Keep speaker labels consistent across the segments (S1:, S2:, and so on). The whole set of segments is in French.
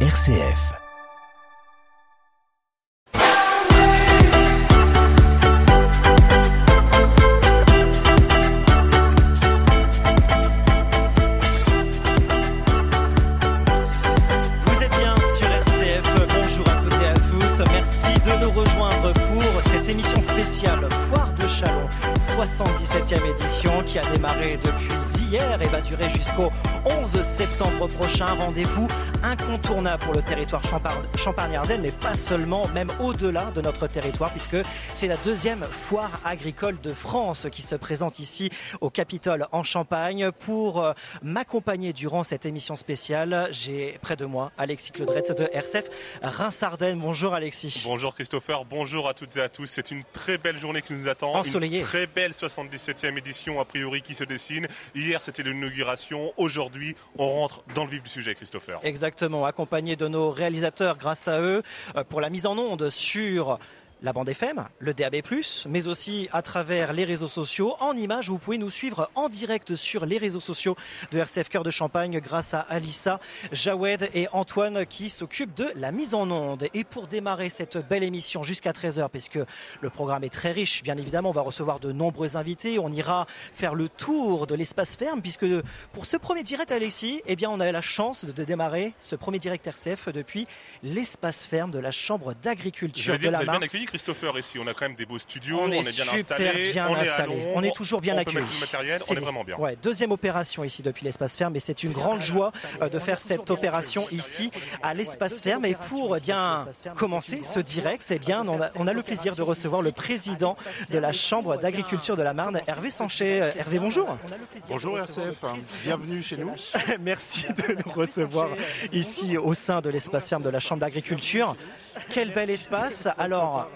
S1: RCF.
S2: 77e édition qui a démarré depuis hier et va durer jusqu'au 11 septembre prochain. Rendez-vous incontournable pour le territoire Champagne-Ardenne, mais pas seulement, même au-delà de notre territoire, puisque c'est la deuxième foire agricole de France qui se présente ici au Capitole en Champagne. Pour euh, m'accompagner durant cette émission spéciale, j'ai près de moi Alexis Claudretz de RCF Reims-Ardenne. Bonjour Alexis.
S3: Bonjour Christopher, bonjour à toutes et à tous. C'est une très belle journée qui nous attend.
S2: Ensoleillée.
S3: Une très belle 77e édition a priori qui se dessine. Hier c'était l'inauguration. Aujourd'hui on rentre dans le vif du sujet Christopher.
S2: Exactement, accompagné de nos réalisateurs grâce à eux euh, pour la mise en onde sur la bande FM, le DAB+, mais aussi à travers les réseaux sociaux. En images, vous pouvez nous suivre en direct sur les réseaux sociaux de RCF Cœur de Champagne grâce à Alissa, Jawed et Antoine qui s'occupent de la mise en onde. Et pour démarrer cette belle émission jusqu'à 13h, puisque le programme est très riche, bien évidemment, on va recevoir de nombreux invités. On ira faire le tour de l'espace ferme, puisque pour ce premier direct, Alexis, eh bien, on a la chance de démarrer ce premier direct RCF depuis l'espace ferme de la Chambre d'agriculture de la
S3: vous bien Christopher ici. On a quand même des beaux studios,
S2: On est,
S3: bien
S2: super
S3: installé,
S2: bien
S3: on est à
S2: installé.
S3: l'ombre,
S2: On est toujours bien
S3: on
S2: accueilli.
S3: peut mettre tout le matériel, on est vraiment bien.
S2: Ouais, deuxième opération ici depuis l'espace ferme et c'est une grande joie euh, de faire cette opération ici à l'espace ferme. Et pour eh bien commencer ce direct, eh bien on a, on a le plaisir de recevoir le président de la Chambre d'agriculture de la Marne, Hervé Sanchet. Euh, Hervé, bonjour.
S4: Bonjour RCF, bienvenue chez nous.
S2: Merci de nous recevoir ici au sein de l'espace ferme de la Chambre d'agriculture. Quel bel espace. Alors,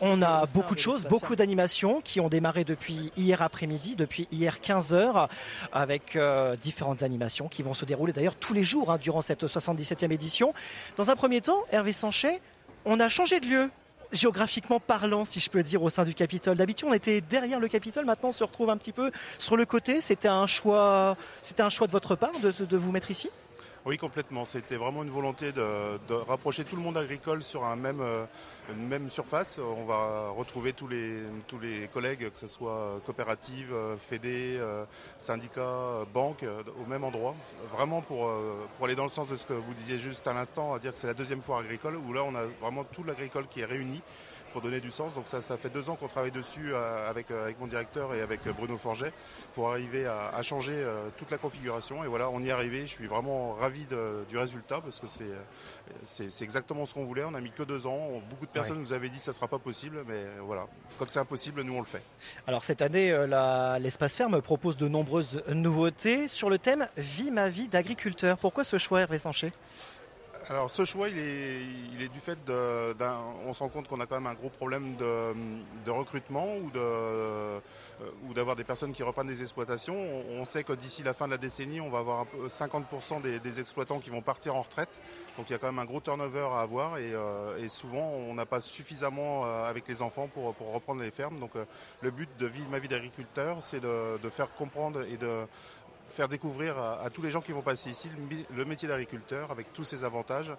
S2: on a beaucoup de choses, beaucoup d'animations qui ont démarré depuis hier après-midi, depuis hier 15h, avec euh, différentes animations qui vont se dérouler d'ailleurs tous les jours hein, durant cette 77e édition. Dans un premier temps, Hervé Sanchet, on a changé de lieu. Géographiquement parlant, si je peux dire, au sein du Capitole. D'habitude, on était derrière le Capitole. Maintenant, on se retrouve un petit peu sur le côté. C'était un choix, de votre part de vous mettre ici?
S4: Oui, complètement. C'était vraiment une volonté de, rapprocher tout le monde agricole sur un même, euh, une même surface. On va retrouver tous les, collègues, que ce soit coopératives, euh, fédés, euh, syndicats, banques, au même endroit. Vraiment pour, pour aller dans le sens de ce que vous disiez juste à l'instant, à dire que c'est la deuxième foire agricole, où là on a vraiment tout l'agricole qui est réuni pour donner du sens. Donc ça, ça fait deux ans qu'on travaille dessus euh, avec, euh, avec mon directeur et avec euh, Bruno Forget pour arriver à, à changer toute la configuration. Et voilà, on y est arrivé. Je suis vraiment ravi de- du résultat parce que c'est exactement ce qu'on voulait. On a mis que deux ans. Beaucoup de personnes nous avaient dit que ça sera pas possible, mais voilà, quand c'est impossible, nous on le fait.
S2: Alors cette année, l'espace ferme propose de nombreuses nouveautés sur le thème Vie ma vie d'agriculteur. Pourquoi ce choix, Hervé Sanchet?
S4: Alors ce choix, il est, il est du fait de- d'un. On se rend compte qu'on a quand même un gros problème de, recrutement euh, ou d'avoir des personnes qui reprennent des exploitations. On, sait que d'ici la fin de la décennie, on va avoir un peu 50% des, exploitants qui vont partir en retraite. Donc il y a quand même un gros turnover à avoir et, euh, souvent on n'a pas suffisamment euh, avec les enfants pour, reprendre les fermes. Donc le but de ma vie d'agriculteur, c'est de faire comprendre et de faire découvrir à, à tous les gens qui vont passer ici le, métier d'agriculteur avec tous ses avantages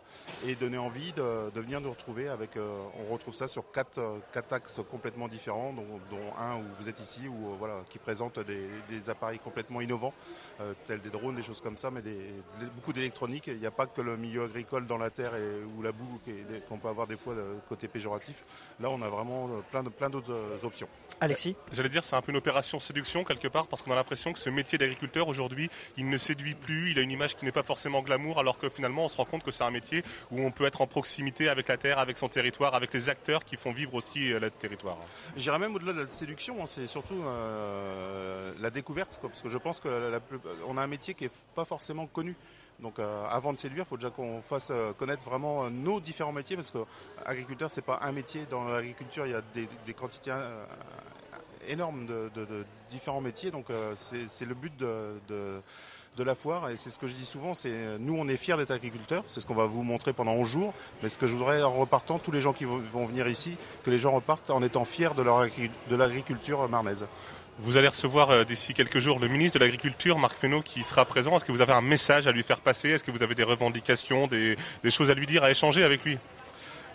S4: et donner envie de, de venir nous retrouver avec euh, on retrouve ça sur quatre, euh, quatre axes complètement différents dont, dont un où vous êtes ici où euh, voilà qui présente des, des appareils complètement innovants euh, tels des drones des choses comme ça mais des, des- beaucoup d'électronique. Il n'y a pas que le milieu agricole dans la terre et, ou la boue qu'on peut avoir des fois de côté péjoratif. Là on a vraiment plein de plein d'autres options.
S2: Alexis?
S3: J'allais dire, c'est un peu une opération séduction quelque part parce qu'on a l'impression que ce métier d'agriculteur aujourd'hui, il ne séduit plus, il a une image qui n'est pas forcément glamour alors que finalement on se rend compte que c'est un métier où on peut être en proximité avec la terre, avec son territoire, avec les acteurs qui font vivre aussi euh, le territoire.
S4: J'irais même au-delà de la séduction, hein, c'est surtout euh, la découverte, parce que je pense que a un métier qui est pas forcément connu. Donc euh, avant de séduire, il faut déjà qu'on fasse connaître vraiment nos différents métiers, parce que agriculteur, c'est pas un métier. Dans l'agriculture, il y a des quantités énormes de, différents métiers, donc euh, c'est le but de, la foire, et c'est ce que je dis souvent, c'est nous on est fiers d'être agriculteurs, c'est ce qu'on va vous montrer pendant 11 jours, mais ce que je voudrais en repartant, tous les gens qui vont venir ici, que les gens repartent en étant fiers de, l'agriculture marnaise.
S3: Vous allez recevoir euh, d'ici quelques jours le ministre de l'Agriculture, Marc Fesneau, qui sera présent. Est-ce que vous avez un message à lui faire passer? Est-ce que vous avez des revendications, des choses à lui dire, à échanger avec lui?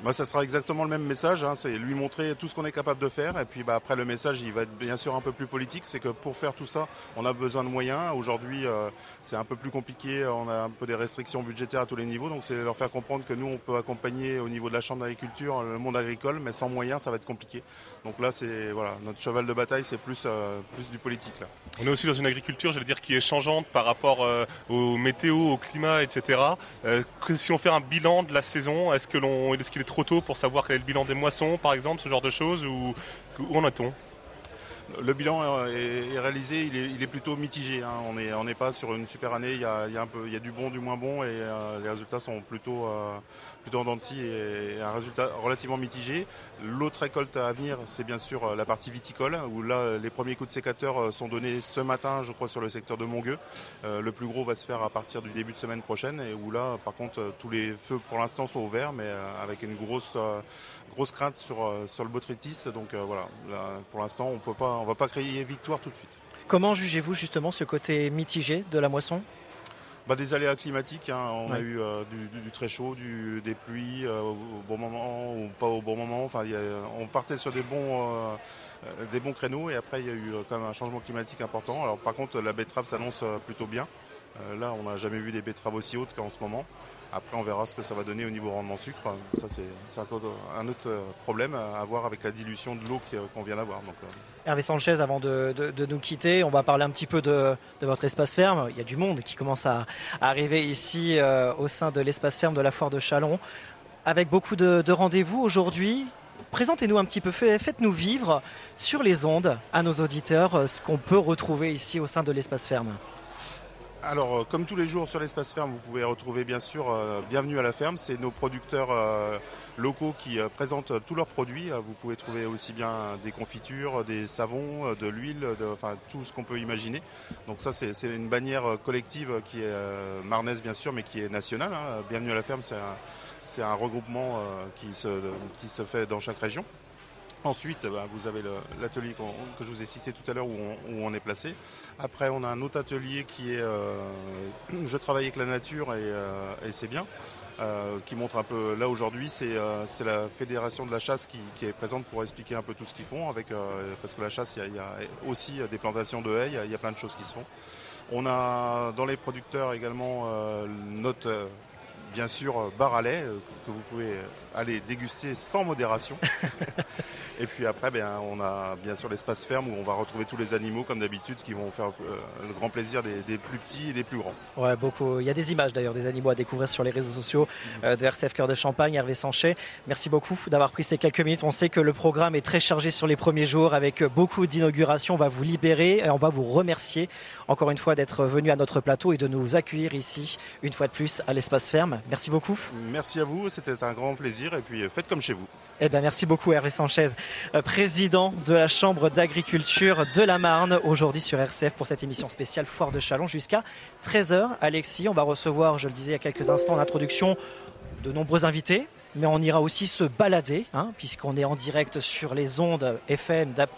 S4: Bah, ça sera exactement le même message, hein. c'est lui montrer tout ce qu'on est capable de faire. Et puis bah, après le message, il va être bien sûr un peu plus politique, c'est que pour faire tout ça, on a besoin de moyens. Aujourd'hui, euh, c'est un peu plus compliqué, on a un peu des restrictions budgétaires à tous les niveaux, donc c'est leur faire comprendre que nous, on peut accompagner au niveau de la Chambre d'agriculture le monde agricole, mais sans moyens, ça va être compliqué. Donc là, c'est voilà, notre cheval de bataille, c'est plus, euh, plus du politique. Là.
S3: On est aussi dans une agriculture, j'allais dire, qui est changeante par rapport euh, au météo, au climat, etc. si on fait un bilan de la saison, est-ce que l'on, est-ce trop tôt pour savoir quel est le bilan des moissons, par exemple, ce genre de choses, ou où en est-on?
S4: Le bilan est, réalisé, il est, plutôt mitigé. Hein. On n'est pas sur une super année, il y, a, un peu, il y a du bon, du moins bon, et euh, les résultats sont plutôt, euh, plutôt en dents de et, un résultat relativement mitigé. L'autre récolte à venir, c'est bien sûr euh, la partie viticole, où là, les premiers coups de sécateur sont donnés ce matin, je crois, sur le secteur de Mongueux. le plus gros va se faire à partir du début de semaine prochaine, et où là, par contre, tous les feux pour l'instant sont ouverts, mais avec une grosse, crainte sur, le botrytis. Donc voilà, pour l'instant, on on va pas créer victoire tout de suite.
S2: Comment jugez-vous justement ce côté mitigé de la moisson?
S4: Bah, des aléas climatiques, hein. on a eu euh, du, très chaud, des pluies euh, au bon moment ou pas au bon moment. Enfin, on partait sur des bons, euh, des bons créneaux et après il y a eu quand même un changement climatique important. Alors par contre la betterave s'annonce plutôt bien. là on n'a jamais vu des betteraves aussi hautes qu'en ce moment. Après, on verra ce que ça va donner au niveau rendement sucre. Ça, c'est un autre problème à voir avec la dilution de l'eau qu'on vient d'avoir. Euh.
S2: Hervé Sanchez, avant de, nous quitter, on va parler un petit peu de, votre espace ferme. Il y a du monde qui commence à, arriver ici euh, au sein de l'espace ferme de la foire de Chalon, avec beaucoup de, rendez-vous aujourd'hui. Présentez-nous un petit peu, faites-nous vivre sur les ondes à nos auditeurs euh, ce qu'on peut retrouver ici au sein de l'espace ferme.
S4: Alors, euh, comme tous les jours sur l'espace ferme, vous pouvez retrouver bien sûr euh, Bienvenue à la ferme. C'est nos producteurs euh, locaux qui présentent tous leurs produits. vous pouvez trouver aussi bien des confitures, des savons, de l'huile, enfin tout ce qu'on peut imaginer. Donc ça, c'est une bannière collective qui est marnaise bien sûr, mais qui est nationale. Hein. Bienvenue à la ferme, c'est un, regroupement qui qui se fait dans chaque région. Ensuite, bah, vous avez l'atelier que je vous ai cité tout à l'heure où, on est placé. Après, on a un autre atelier qui est euh, Je travaille avec la nature et, euh, c'est bien. Euh, qui montre un peu là aujourd'hui c'est la fédération de la chasse qui, est présente pour expliquer un peu tout ce qu'ils font avec parce que la chasse il y, a aussi des plantations de haies il y, a plein de choses qui se font on a dans les producteurs également notre bien sûr bar à lait que vous pouvez aller déguster sans modération Et puis après, ben, on a bien sûr l'espace ferme où on va retrouver tous les animaux comme d'habitude qui vont faire euh, le grand plaisir des, plus petits et des plus grands.
S2: Ouais, beaucoup. Il y a des images d'ailleurs des animaux à découvrir sur les réseaux sociaux euh, de RCF Cœur de Champagne, Hervé Sanchet. Merci beaucoup d'avoir pris ces quelques minutes. On sait que le programme est très chargé sur les premiers jours avec beaucoup d'inaugurations. On va vous libérer et on va vous remercier encore une fois d'être venu à notre plateau et de nous accueillir ici une fois de plus à l'espace ferme. Merci beaucoup.
S4: Merci à vous, c'était un grand plaisir et puis faites comme chez vous.
S2: Eh bien, merci beaucoup Hervé Sanchez, euh, président de la Chambre d'agriculture de la Marne, aujourd'hui sur RCF pour cette émission spéciale Foire de Chalon jusqu'à 13h. Alexis, on va recevoir, je le disais il y a quelques instants en introduction, de nombreux invités, mais on ira aussi se balader, hein, puisqu'on est en direct sur les ondes FM, DAP+,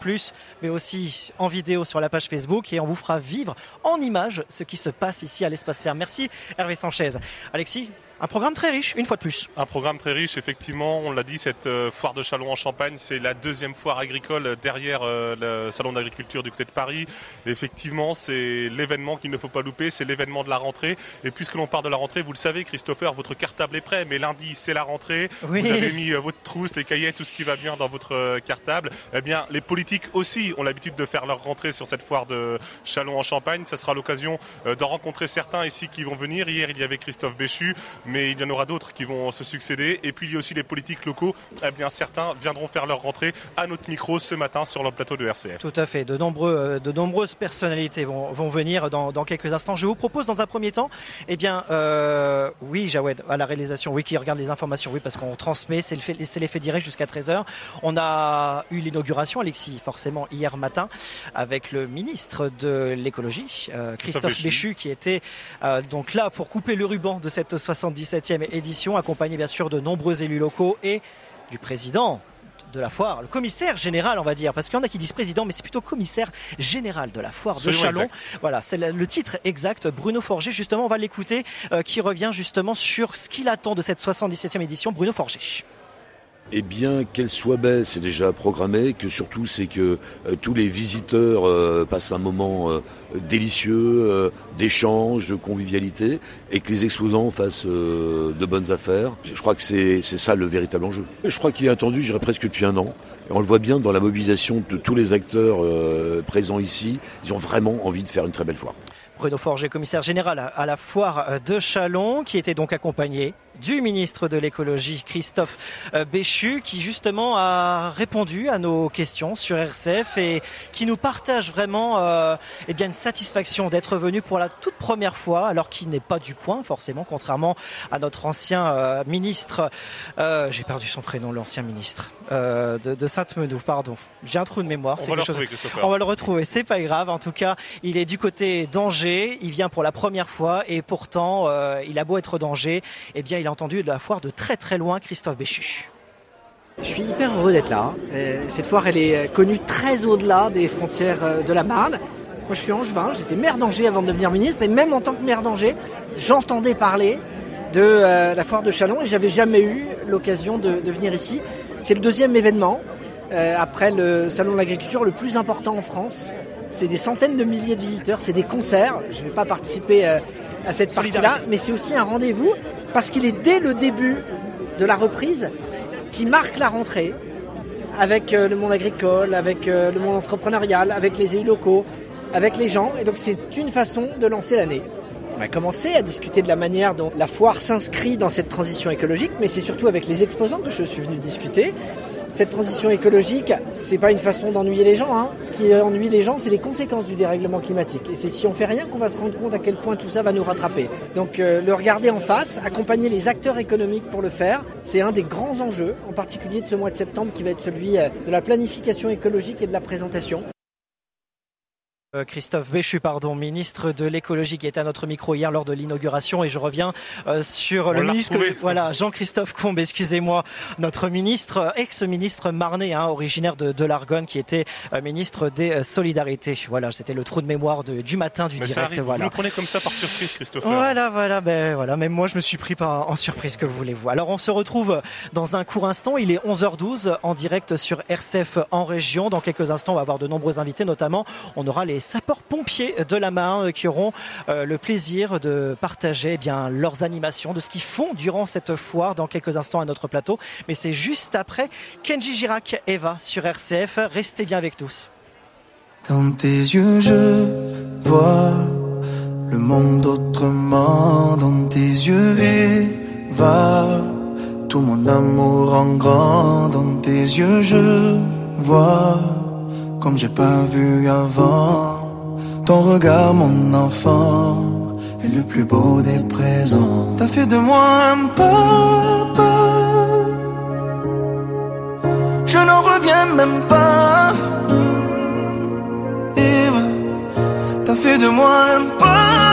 S2: mais aussi en vidéo sur la page Facebook, et on vous fera vivre en images ce qui se passe ici à l'espace ferme. Merci Hervé Sanchez. Alexis, un programme très riche, une fois de plus.
S3: Un programme très riche, effectivement. On l'a dit, cette euh, foire de Chalon en Champagne, c'est la deuxième foire agricole derrière euh, le salon d'agriculture du côté de Paris. effectivement, c'est l'événement qu'il ne faut pas louper, c'est l'événement de la rentrée. Et puisque l'on part de la rentrée, vous le savez, Christopher, votre cartable est prêt, mais lundi, c'est la rentrée. Vous avez mis euh, votre trousse, les cahiers, tout ce qui va bien dans votre cartable. Eh bien, les politiques aussi ont l'habitude de faire leur rentrée sur cette foire de Chalon en Champagne. Ça sera l'occasion de rencontrer certains ici qui vont venir. Hier, il y avait Christophe Béchu mais il y en aura d'autres qui vont se succéder. Et puis il y a aussi les politiques locaux. Eh bien, certains viendront faire leur rentrée à notre micro ce matin sur le plateau de RCF.
S2: Tout à fait. De, nombreux, euh, de nombreuses personnalités vont, vont venir dans, dans, quelques instants. Je vous propose dans un premier temps, eh bien, euh, oui, Jawed, à la réalisation, oui, qui regarde les informations, oui, parce qu'on transmet, c'est l'effet direct jusqu'à 13h. On a eu l'inauguration, Alexis, forcément, hier matin, avec le ministre de l'écologie, euh, Christophe, Béchu, qui était donc là pour couper le ruban de cette 70 17e édition, accompagné bien sûr de nombreux élus locaux et du président de la foire, le commissaire général, on va dire, parce qu'il y en a qui disent président, mais c'est plutôt commissaire général de la foire de Chalon. Voilà, c'est le titre exact. Bruno Forger, justement, on va l'écouter, euh, qui revient justement sur ce qu'il attend de cette 77e édition. Bruno Forger.
S1: Eh bien, qu'elle soit belle, c'est déjà programmé. Que surtout, c'est que euh, tous les visiteurs euh, passent un moment euh, délicieux, d'échange, de convivialité, et que les exposants fassent de bonnes affaires. Je crois que c'est ça le véritable enjeu. Je crois qu'il est attendu, je dirais presque depuis un an. Et on le voit bien dans la mobilisation de tous les acteurs présents ici. Ils ont vraiment envie de faire une très belle foire.
S2: Bruno Forger, commissaire général à la foire de Chalon, qui était donc accompagné du ministre de l'écologie Christophe euh, Béchu qui justement a répondu à nos questions sur RCF et qui nous partage vraiment euh, eh bien une satisfaction d'être venu pour la toute première fois alors qu'il n'est pas du coin forcément contrairement à notre ancien euh, ministre euh, j'ai perdu son prénom l'ancien ministre de, de Sainte-Menouve pardon. J'ai un trou de mémoire
S3: on va, le retrouver,
S2: on va le retrouver c'est pas grave. En tout cas il est du côté d'Angers il vient pour la première fois et pourtant il a beau être d'Angers eh bien il a entendu de la foire de très très loin Christophe Béchu.
S5: Je suis hyper heureux d'être là. Euh, cette foire, elle est connue très au-delà des frontières euh, de la Marne. Moi, je suis angevin, j'étais maire d'Angers avant de devenir ministre, et même en tant que maire d'Angers, j'entendais parler de euh, la foire de Chalon et j'avais jamais eu l'occasion de, venir ici. C'est le deuxième événement après le salon de l'agriculture le plus important en France. C'est des centaines de milliers de visiteurs, c'est des concerts. Je ne vais pas participer à cette partie-là, mais c'est aussi un rendez-vous parce qu'il est dès le début de la reprise qui marque la rentrée avec euh, le monde agricole, avec euh, le monde entrepreneurial, avec les élus locaux, avec les gens. Et donc c'est une façon de lancer l'année. A commencé à discuter de la manière dont la foire s'inscrit dans cette transition écologique, mais c'est surtout avec les exposants que je suis venu discuter. Cette transition écologique, c'est pas une façon d'ennuyer les gens. Hein. Ce qui ennuie les gens, c'est les conséquences du dérèglement climatique. Et c'est si on fait rien qu'on va se rendre compte à quel point tout ça va nous rattraper. Donc euh, le regarder en face, accompagner les acteurs économiques pour le faire, c'est un des grands enjeux, en particulier de ce mois de septembre qui va être celui euh, de la planification écologique et de la présentation.
S2: Euh, Christophe Béchu, pardon, ministre de l'écologie, qui était à notre micro hier lors de l'inauguration, et je reviens euh, sur le ministre, voilà, Jean-Christophe Combe, excusez-moi, notre ministre, ex-ministre marnais, hein, originaire de, de l'Argonne, qui était euh, ministre des Solidarités. Voilà, c'était le trou de mémoire de, du matin du direct. Voilà.
S3: Vous nous prenez comme ça par surprise, Christophe.
S2: Voilà, voilà, ben voilà, même moi je me suis pris par, en surprise, que voulez-vous. Alors on se retrouve dans un court instant. Il est 11h12 en direct sur RCF en région. Dans quelques instants, on va avoir de nombreux invités, notamment on aura les sapeurs-pompiers de la Marne qui auront euh, le plaisir de partager eh leurs animations, de ce qu'ils font durant cette foire dans quelques instants à notre plateau. Mais c'est juste après Kenji Girac, Eva sur RCF. Restez bien avec tous.
S6: Dans tes yeux, je vois le monde autrement. Dans tes yeux, Eva, tout mon amour en grand. Dans tes yeux, je vois comme j'ai pas vu avant. Ton regard, mon enfant, est le plus beau des présents. T'as fait de moi un papa. Je n'en reviens même pas. T'as fait de moi un papa.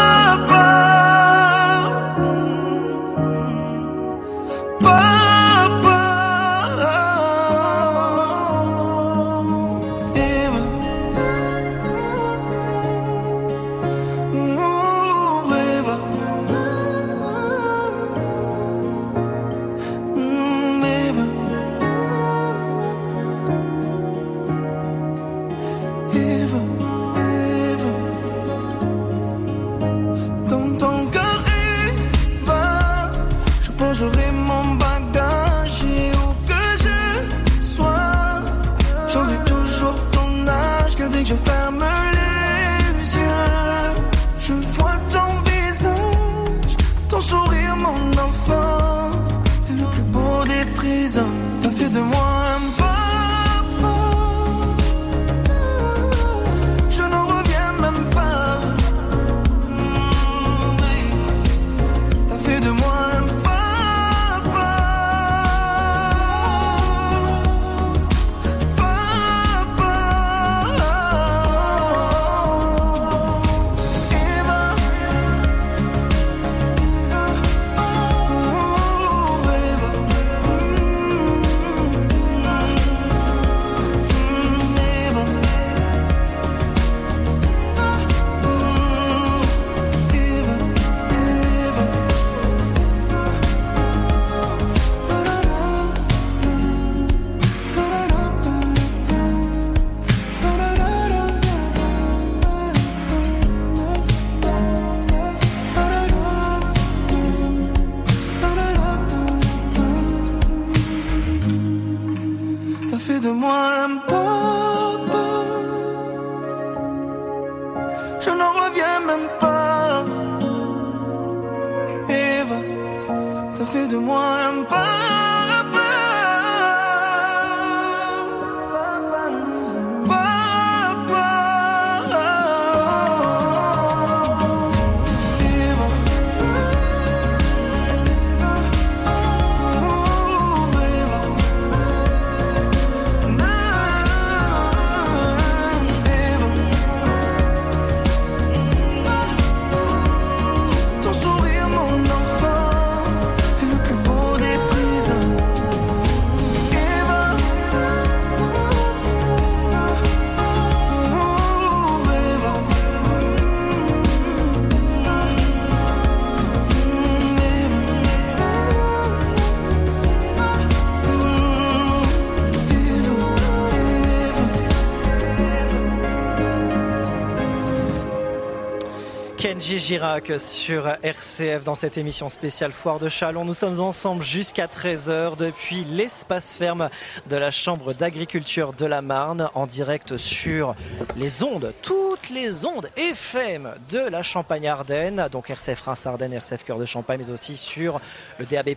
S2: Girac sur RCF dans cette émission spéciale Foire de Chalon. Nous sommes ensemble jusqu'à 13h depuis l'espace ferme de la Chambre d'agriculture de la Marne en direct sur les ondes, toutes les ondes FM de la Champagne-Ardenne, donc RCF Reims-Ardenne, RCF Cœur de Champagne, mais aussi sur le DAB+,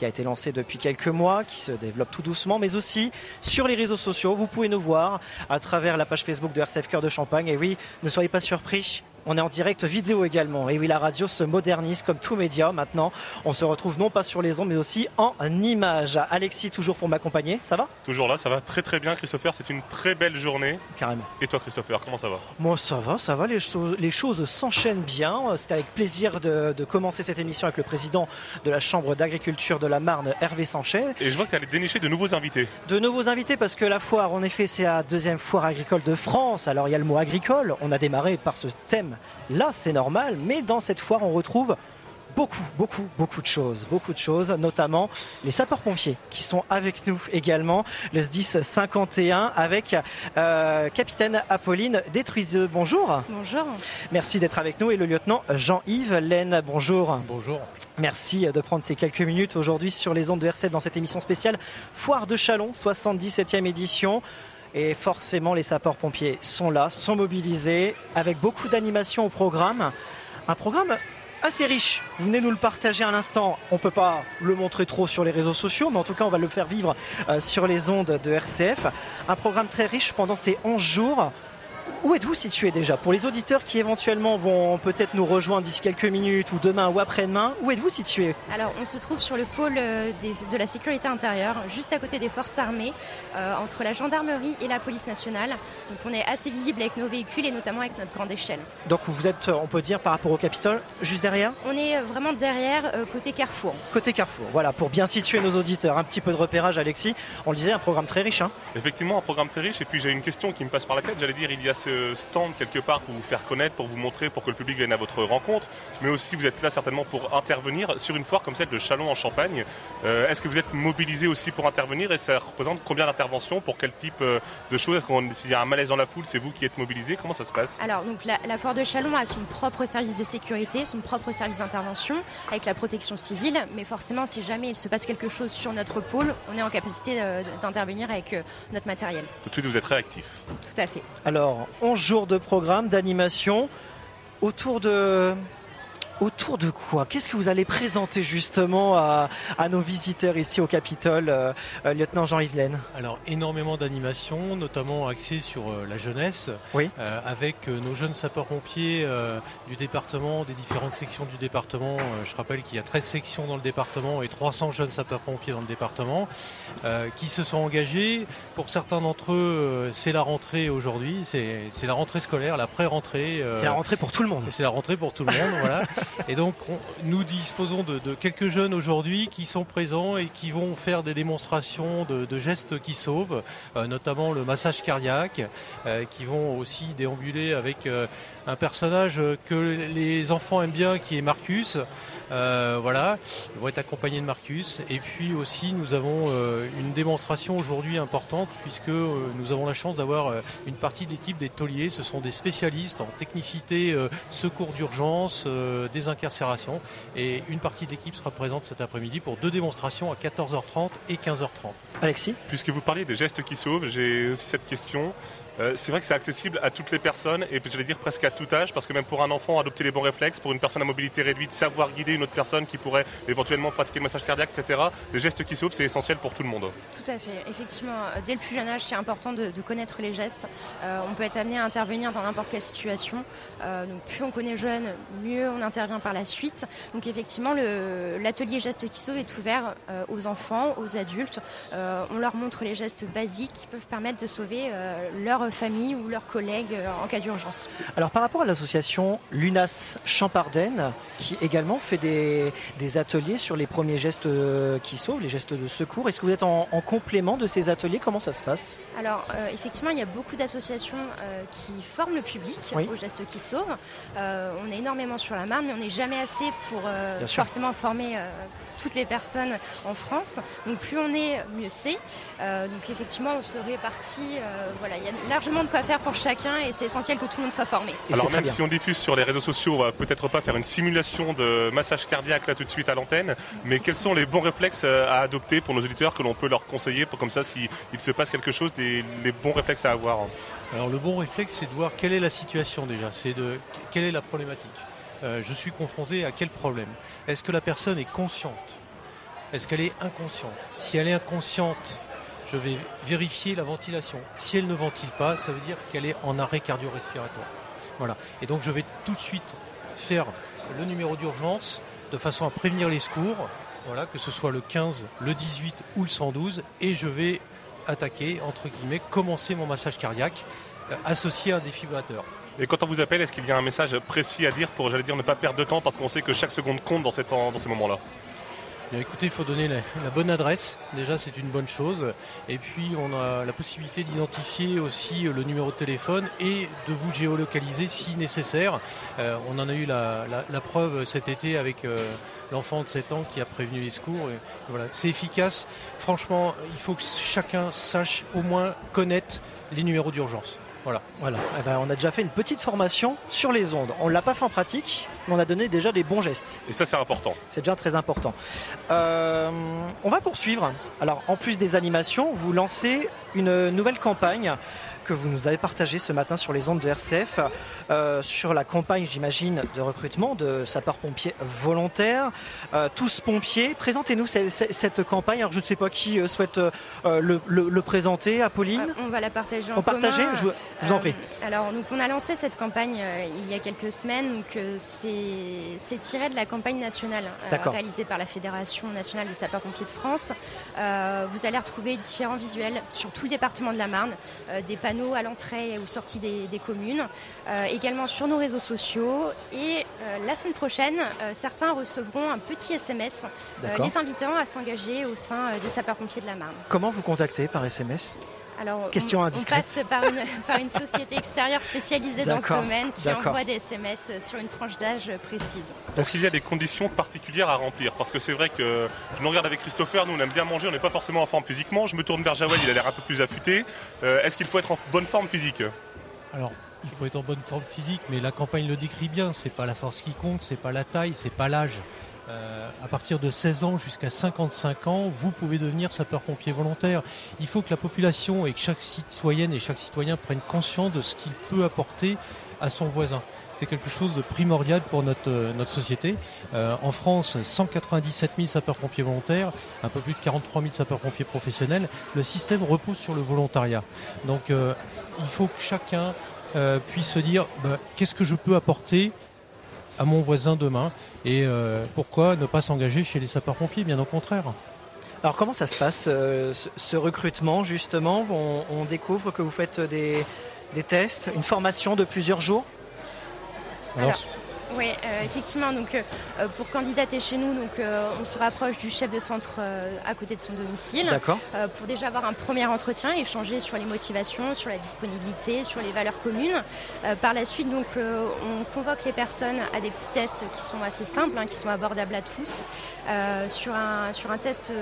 S2: qui a été lancé depuis quelques mois, qui se développe tout doucement, mais aussi sur les réseaux sociaux. Vous pouvez nous voir à travers la page Facebook de RCF Cœur de Champagne. Et oui, ne soyez pas surpris, on est en direct vidéo également. Et oui, la radio se modernise comme tout média. Maintenant, on se retrouve non pas sur les ondes, mais aussi en image. Alexis, toujours pour m'accompagner. Ça va?
S3: Toujours là, ça va très très bien, Christopher. C'est une très belle journée.
S2: Carrément.
S3: Et toi, Christopher, comment ça va?
S2: Moi, ça va, ça va. Les, choses, les choses s'enchaînent bien. C'est avec plaisir de, commencer cette émission avec le président de la Chambre d'agriculture de la Marne, Hervé Sanchez.
S3: Et je vois que tu allé dénicher de nouveaux invités.
S2: De nouveaux invités parce que la foire, en effet, c'est la deuxième foire agricole de France. Alors, il y a le mot agricole. On a démarré par ce thème Là, c'est normal, mais dans cette foire, on retrouve beaucoup, beaucoup, beaucoup de choses. Beaucoup de choses, notamment les sapeurs-pompiers qui sont avec nous également. Le SDIS 51 avec euh, capitaine Apolline Détruiseux. Bonjour.
S7: Bonjour.
S2: Merci d'être avec nous. Et le lieutenant Jean-Yves Laine. Bonjour.
S8: Bonjour.
S2: Merci de prendre ces quelques minutes aujourd'hui sur les ondes de R7 dans cette émission spéciale Foire de Chalon, 77e édition. Et forcément, les sapeurs-pompiers sont là, sont mobilisés, avec beaucoup d'animation au programme. Un programme assez riche. Vous venez nous le partager à l'instant. On ne peut pas le montrer trop sur les réseaux sociaux, mais en tout cas, on va le faire vivre euh, sur les ondes de RCF. Un programme très riche pendant ces 11 jours. Où êtes-vous situé déjà Pour les auditeurs qui éventuellement vont peut-être nous rejoindre d'ici quelques minutes ou demain ou après-demain, où êtes-vous situé
S7: Alors, on se trouve sur le pôle euh, de la sécurité intérieure, juste à côté des forces armées, euh, entre la gendarmerie et la police nationale. Donc, on est assez visible avec nos véhicules et notamment avec notre grande échelle.
S2: Donc, vous êtes, on peut dire, par rapport au Capitole, juste derrière
S7: On est euh, vraiment derrière, côté Carrefour.
S2: Côté Carrefour, voilà, pour bien situer nos auditeurs. Un petit peu de repérage, Alexis. On le disait, un programme très riche. Hein
S3: Effectivement, un programme très riche. Et puis, j'ai une question qui me passe par la tête. J'allais dire, il y a ce stand quelque part pour vous faire connaître, pour vous montrer, pour que le public vienne à votre rencontre, mais aussi vous êtes là certainement pour intervenir sur une foire comme celle de Chalon en Champagne. Euh, est-ce que vous êtes mobilisé aussi pour intervenir et ça représente combien d'interventions pour quel type euh, de choses? Est-ce s'il y a un malaise dans la foule, c'est vous qui êtes mobilisé? Comment ça se passe?
S7: Alors donc la, la, foire de Chalon a son propre service de sécurité, son propre service d'intervention avec la protection civile, mais forcément si jamais il se passe quelque chose sur notre pôle, on est en capacité euh, d'intervenir avec notre matériel.
S3: Tout de suite vous êtes réactif.
S7: Tout à fait.
S2: Alors 11 jours de programme d'animation autour de Autour de quoi? Qu'est-ce que vous allez présenter justement à, nos visiteurs ici au Capitole, euh, euh, lieutenant Jean-Yves Laine?
S8: Alors énormément d'animations, notamment axées sur euh, la jeunesse, oui. avec nos jeunes sapeurs-pompiers du département, des différentes sections du département. je rappelle qu'il y a 13 sections dans le département et 300 jeunes sapeurs-pompiers dans le département qui se sont engagés. Pour certains d'entre eux, c'est la rentrée aujourd'hui, c'est la rentrée scolaire, la pré-rentrée.
S2: c'est la rentrée pour tout le monde.
S8: C'est la rentrée pour tout le monde, voilà. Et donc, nous disposons de, quelques jeunes aujourd'hui qui sont présents et qui vont faire des démonstrations de, gestes qui sauvent, euh, notamment le massage cardiaque, euh, qui vont aussi déambuler avec euh, un personnage que les enfants aiment bien, qui est Marcus. Euh, voilà, ils vont être accompagnés de Marcus. Et puis aussi, nous avons euh, une démonstration aujourd'hui importante puisque euh, nous avons la chance d'avoir une partie de l'équipe des tauliers. Ce sont des spécialistes en technicité, secours d'urgence, désincarcération. Et une partie de l'équipe sera présente cet après-midi pour deux démonstrations à 14h30 et 15h30.
S2: Alexis?
S3: Puisque vous parliez des gestes qui sauvent, j'ai aussi cette question. Euh, c'est vrai que c'est accessible à toutes les personnes et j'allais dire presque à tout âge parce que même pour un enfant, adopter les bons réflexes, pour une personne à mobilité réduite, savoir guider une autre personne qui pourrait éventuellement pratiquer le massage cardiaque, etc. Les gestes qui sauvent, c'est essentiel pour tout le monde.
S7: Tout à fait. Effectivement, euh, dès le plus jeune âge, c'est important de, connaître les gestes. Euh, on peut être amené à intervenir dans n'importe quelle situation. plus on connaît jeune, mieux on intervient par la suite. Donc effectivement, l'atelier gestes qui sauvent est ouvert aux enfants, aux adultes. on leur montre les gestes basiques qui peuvent permettre de sauver leur famille ou leurs collègues euh, en cas d'urgence.
S2: Alors par rapport à l'association Lunas Champardenne, qui également fait des, ateliers sur les premiers gestes euh, qui sauvent, les gestes de secours, est-ce que vous êtes en, complément de ces ateliers? Comment ça se passe?
S7: Alors euh, effectivement, il y a beaucoup d'associations qui forment le public aux gestes qui sauvent. on est énormément sur la Marne, mais on n'est jamais assez pour forcément former toutes les personnes en France. Donc plus on est, mieux c'est. Euh, donc effectivement, on se répartit. Euh, voilà, il y a largement de quoi faire pour chacun et c'est essentiel que tout le monde soit formé.
S3: Alors même si on diffuse sur les réseaux sociaux, on va peut-être pas faire une simulation de massage cardiaque là tout de suite à l'antenne, mais quels sont les bons réflexes euh, à adopter pour nos auditeurs que l'on peut leur conseiller pour comme ça s'il se passe quelque chose, des, les bons réflexes à avoir?
S8: Alors le bon réflexe, c'est de voir quelle est la situation déjà, c'est de quelle est la problématique? Euh, je suis confronté à quel problème? Est-ce que la personne est consciente? Est-ce qu'elle est inconsciente? Si elle est inconsciente, je vais vérifier la ventilation. Si elle ne ventile pas, ça veut dire qu'elle est en arrêt cardio-respiratoire. Voilà. Et donc je vais tout de suite faire le numéro d'urgence de façon à prévenir les secours, voilà, que ce soit le 15, le 18 ou le 112, et je vais attaquer, entre guillemets, commencer mon massage cardiaque euh, associé à un défibrillateur.
S3: Et quand on vous appelle, est-ce qu'il y a un message précis à dire pour, j'allais dire, ne pas perdre de temps parce qu'on sait que chaque seconde compte dans, ces moments-là?
S8: Écoutez, il faut donner la, bonne adresse. Déjà, c'est une bonne chose. Et puis, on a la possibilité d'identifier aussi le numéro de téléphone et de vous géolocaliser si nécessaire. Euh, on en a eu la, preuve cet été avec euh, l'enfant de 7 ans qui a prévenu les secours. voilà, c'est efficace. Franchement, il faut que chacun sache au moins connaître les numéros d'urgence. Voilà.
S2: Voilà. Eh ben, on a déjà fait une petite formation sur les ondes. On ne l'a pas fait en pratique, mais on a donné déjà des bons gestes.
S3: Et ça, c'est important.
S2: C'est déjà très important. Euh, on va poursuivre. Alors, en plus des animations, vous lancez une nouvelle campagne que vous nous avez partagé ce matin sur les ondes de RCF, euh, sur la campagne, j'imagine, de recrutement de sapeurs-pompiers volontaires. Euh, tous pompiers, présentez-nous cette, campagne. Alors, je ne sais pas qui euh, souhaite le, présenter, Apolline.
S7: On va la partager en
S2: on partager je, vous en prie.
S7: alors, donc, on a lancé cette campagne il y a quelques semaines. Donc, c'est tiré de la campagne nationale réalisée par la Fédération nationale des sapeurs-pompiers de France. vous allez retrouver différents visuels sur tout le département de la Marne, des panneaux à l'entrée ou sortie des, communes, euh, également sur nos réseaux sociaux. Et euh, la semaine prochaine, euh, certains recevront un petit SMS les invitant à s'engager au sein des sapeurs-pompiers de la Marne.
S2: Comment vous contactez par SMS
S7: alors, Question on, passe par une, par une, société extérieure spécialisée dans ce domaine qui envoie des SMS sur une tranche d'âge précise.
S3: Est-ce qu'il y a des conditions particulières à remplir Parce que c'est vrai que je nous regarde avec Christopher, nous on aime bien manger, on n'est pas forcément en forme physiquement. Je me tourne vers Jawel, il a l'air un peu plus affûté. Euh, est-ce qu'il faut être en bonne forme physique?
S8: Alors, il faut être en bonne forme physique, mais la campagne le décrit bien. C'est pas la force qui compte, c'est pas la taille, c'est pas l'âge. Euh, à partir de 16 ans jusqu'à 55 ans, vous pouvez devenir sapeur-pompier volontaire. Il faut que la population et que chaque citoyenne et chaque citoyen prennent conscience de ce qu'il peut apporter à son voisin. C'est quelque chose de primordial pour notre, euh, notre société. Euh, en France, 197 000 sapeurs-pompiers volontaires, un peu plus de 43 000 sapeurs-pompiers professionnels. Le système repose sur le volontariat. Donc il faut que chacun puisse se dire bah, qu'est-ce que je peux apporter à mon voisin demain. Et euh, pourquoi ne pas s'engager chez les sapeurs-pompiers Bien au contraire?
S2: Alors comment ça se passe, euh, ce, recrutement justement? On, découvre que vous faites des, tests, une formation de plusieurs jours?
S7: Alors, Oui, euh, effectivement. Donc, euh, pour candidater chez nous, donc, euh, on se rapproche du chef de centre à côté de son domicile.
S2: D'accord.
S7: pour déjà avoir un premier entretien, échanger sur les motivations, sur la disponibilité, sur les valeurs communes. par la suite, donc, on convoque les personnes à des petits tests qui sont assez simples, hein, qui sont abordables à tous, sur un sur un test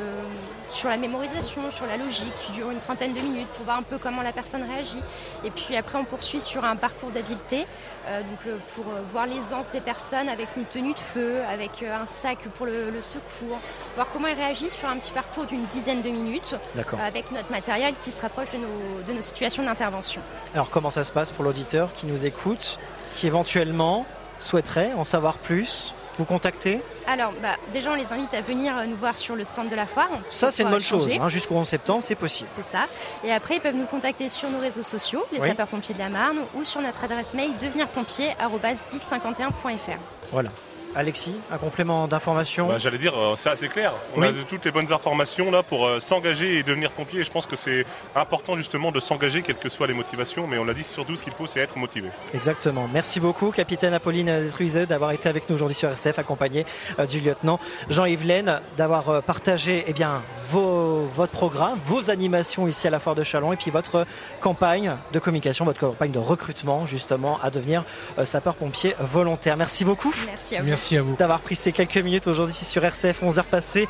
S7: sur la mémorisation, sur la logique, qui dure une trentaine de minutes pour voir un peu comment la personne réagit. Et puis après, on poursuit sur un parcours d'habileté, donc pour voir l'aisance des personnes avec une tenue de feu, avec euh, un sac pour le, secours, voir comment elles réagissent sur un petit parcours d'une dizaine de minutes, avec notre matériel qui se rapproche de nos, de nos situations d'intervention.
S2: Alors comment ça se passe pour l'auditeur qui nous écoute, qui éventuellement souhaiterait en savoir plus vous contacter
S7: Alors, bah, déjà, on les invite à venir euh, nous voir sur le stand de la foire.
S2: Ça, c'est une bonne chose. Hein, Jusqu'au 11 septembre, c'est possible.
S7: C'est ça. Et après, ils peuvent nous contacter sur nos réseaux sociaux, les sapeurs-pompiers de la Marne, ou sur notre adresse mail devenirpompier.1051.fr.
S2: Voilà. Alexis, un complément d'information
S3: bah, J'allais dire, euh, c'est assez clair. On a toutes les bonnes informations là pour euh, s'engager et devenir pompier. Et je pense que c'est important justement de s'engager, quelles que soient les motivations. Mais on l'a dit surtout, ce qu'il faut, c'est être motivé.
S2: Exactement. Merci beaucoup, capitaine Apolline Truizeux, d'avoir été avec nous aujourd'hui sur RCF, accompagné euh, du lieutenant Jean-Yves Laine, d'avoir partagé eh bien, vos, votre programme, vos animations ici à la Foire de Chalon et puis votre campagne de communication, votre campagne de recrutement justement à devenir sapeur-pompier volontaire. Merci beaucoup.
S7: Merci à vous.
S2: Merci à vous d'avoir pris ces quelques minutes aujourd'hui sur RCF 11h passées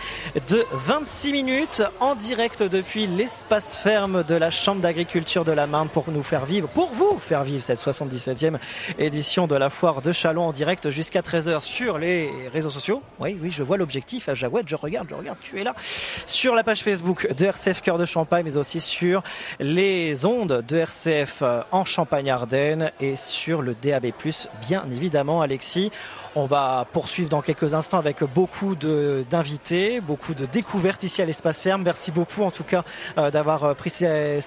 S2: de 26 minutes en direct depuis l'espace ferme de la Chambre d'agriculture de la Marne pour nous faire vivre, pour vous faire vivre cette 77e édition de la foire de Chalon en direct jusqu'à 13h sur les réseaux sociaux. Oui, oui, je vois l'objectif à je regarde, je regarde, tu es là. Sur la page Facebook de RCF Cœur de Champagne, mais aussi sur les ondes de RCF en Champagne-Ardenne et sur le DAB+, bien évidemment, Alexis. On va poursuivre dans quelques instants avec beaucoup d'invités, beaucoup de découvertes ici à l'espace ferme. Merci beaucoup en tout cas euh, d'avoir euh, pris ces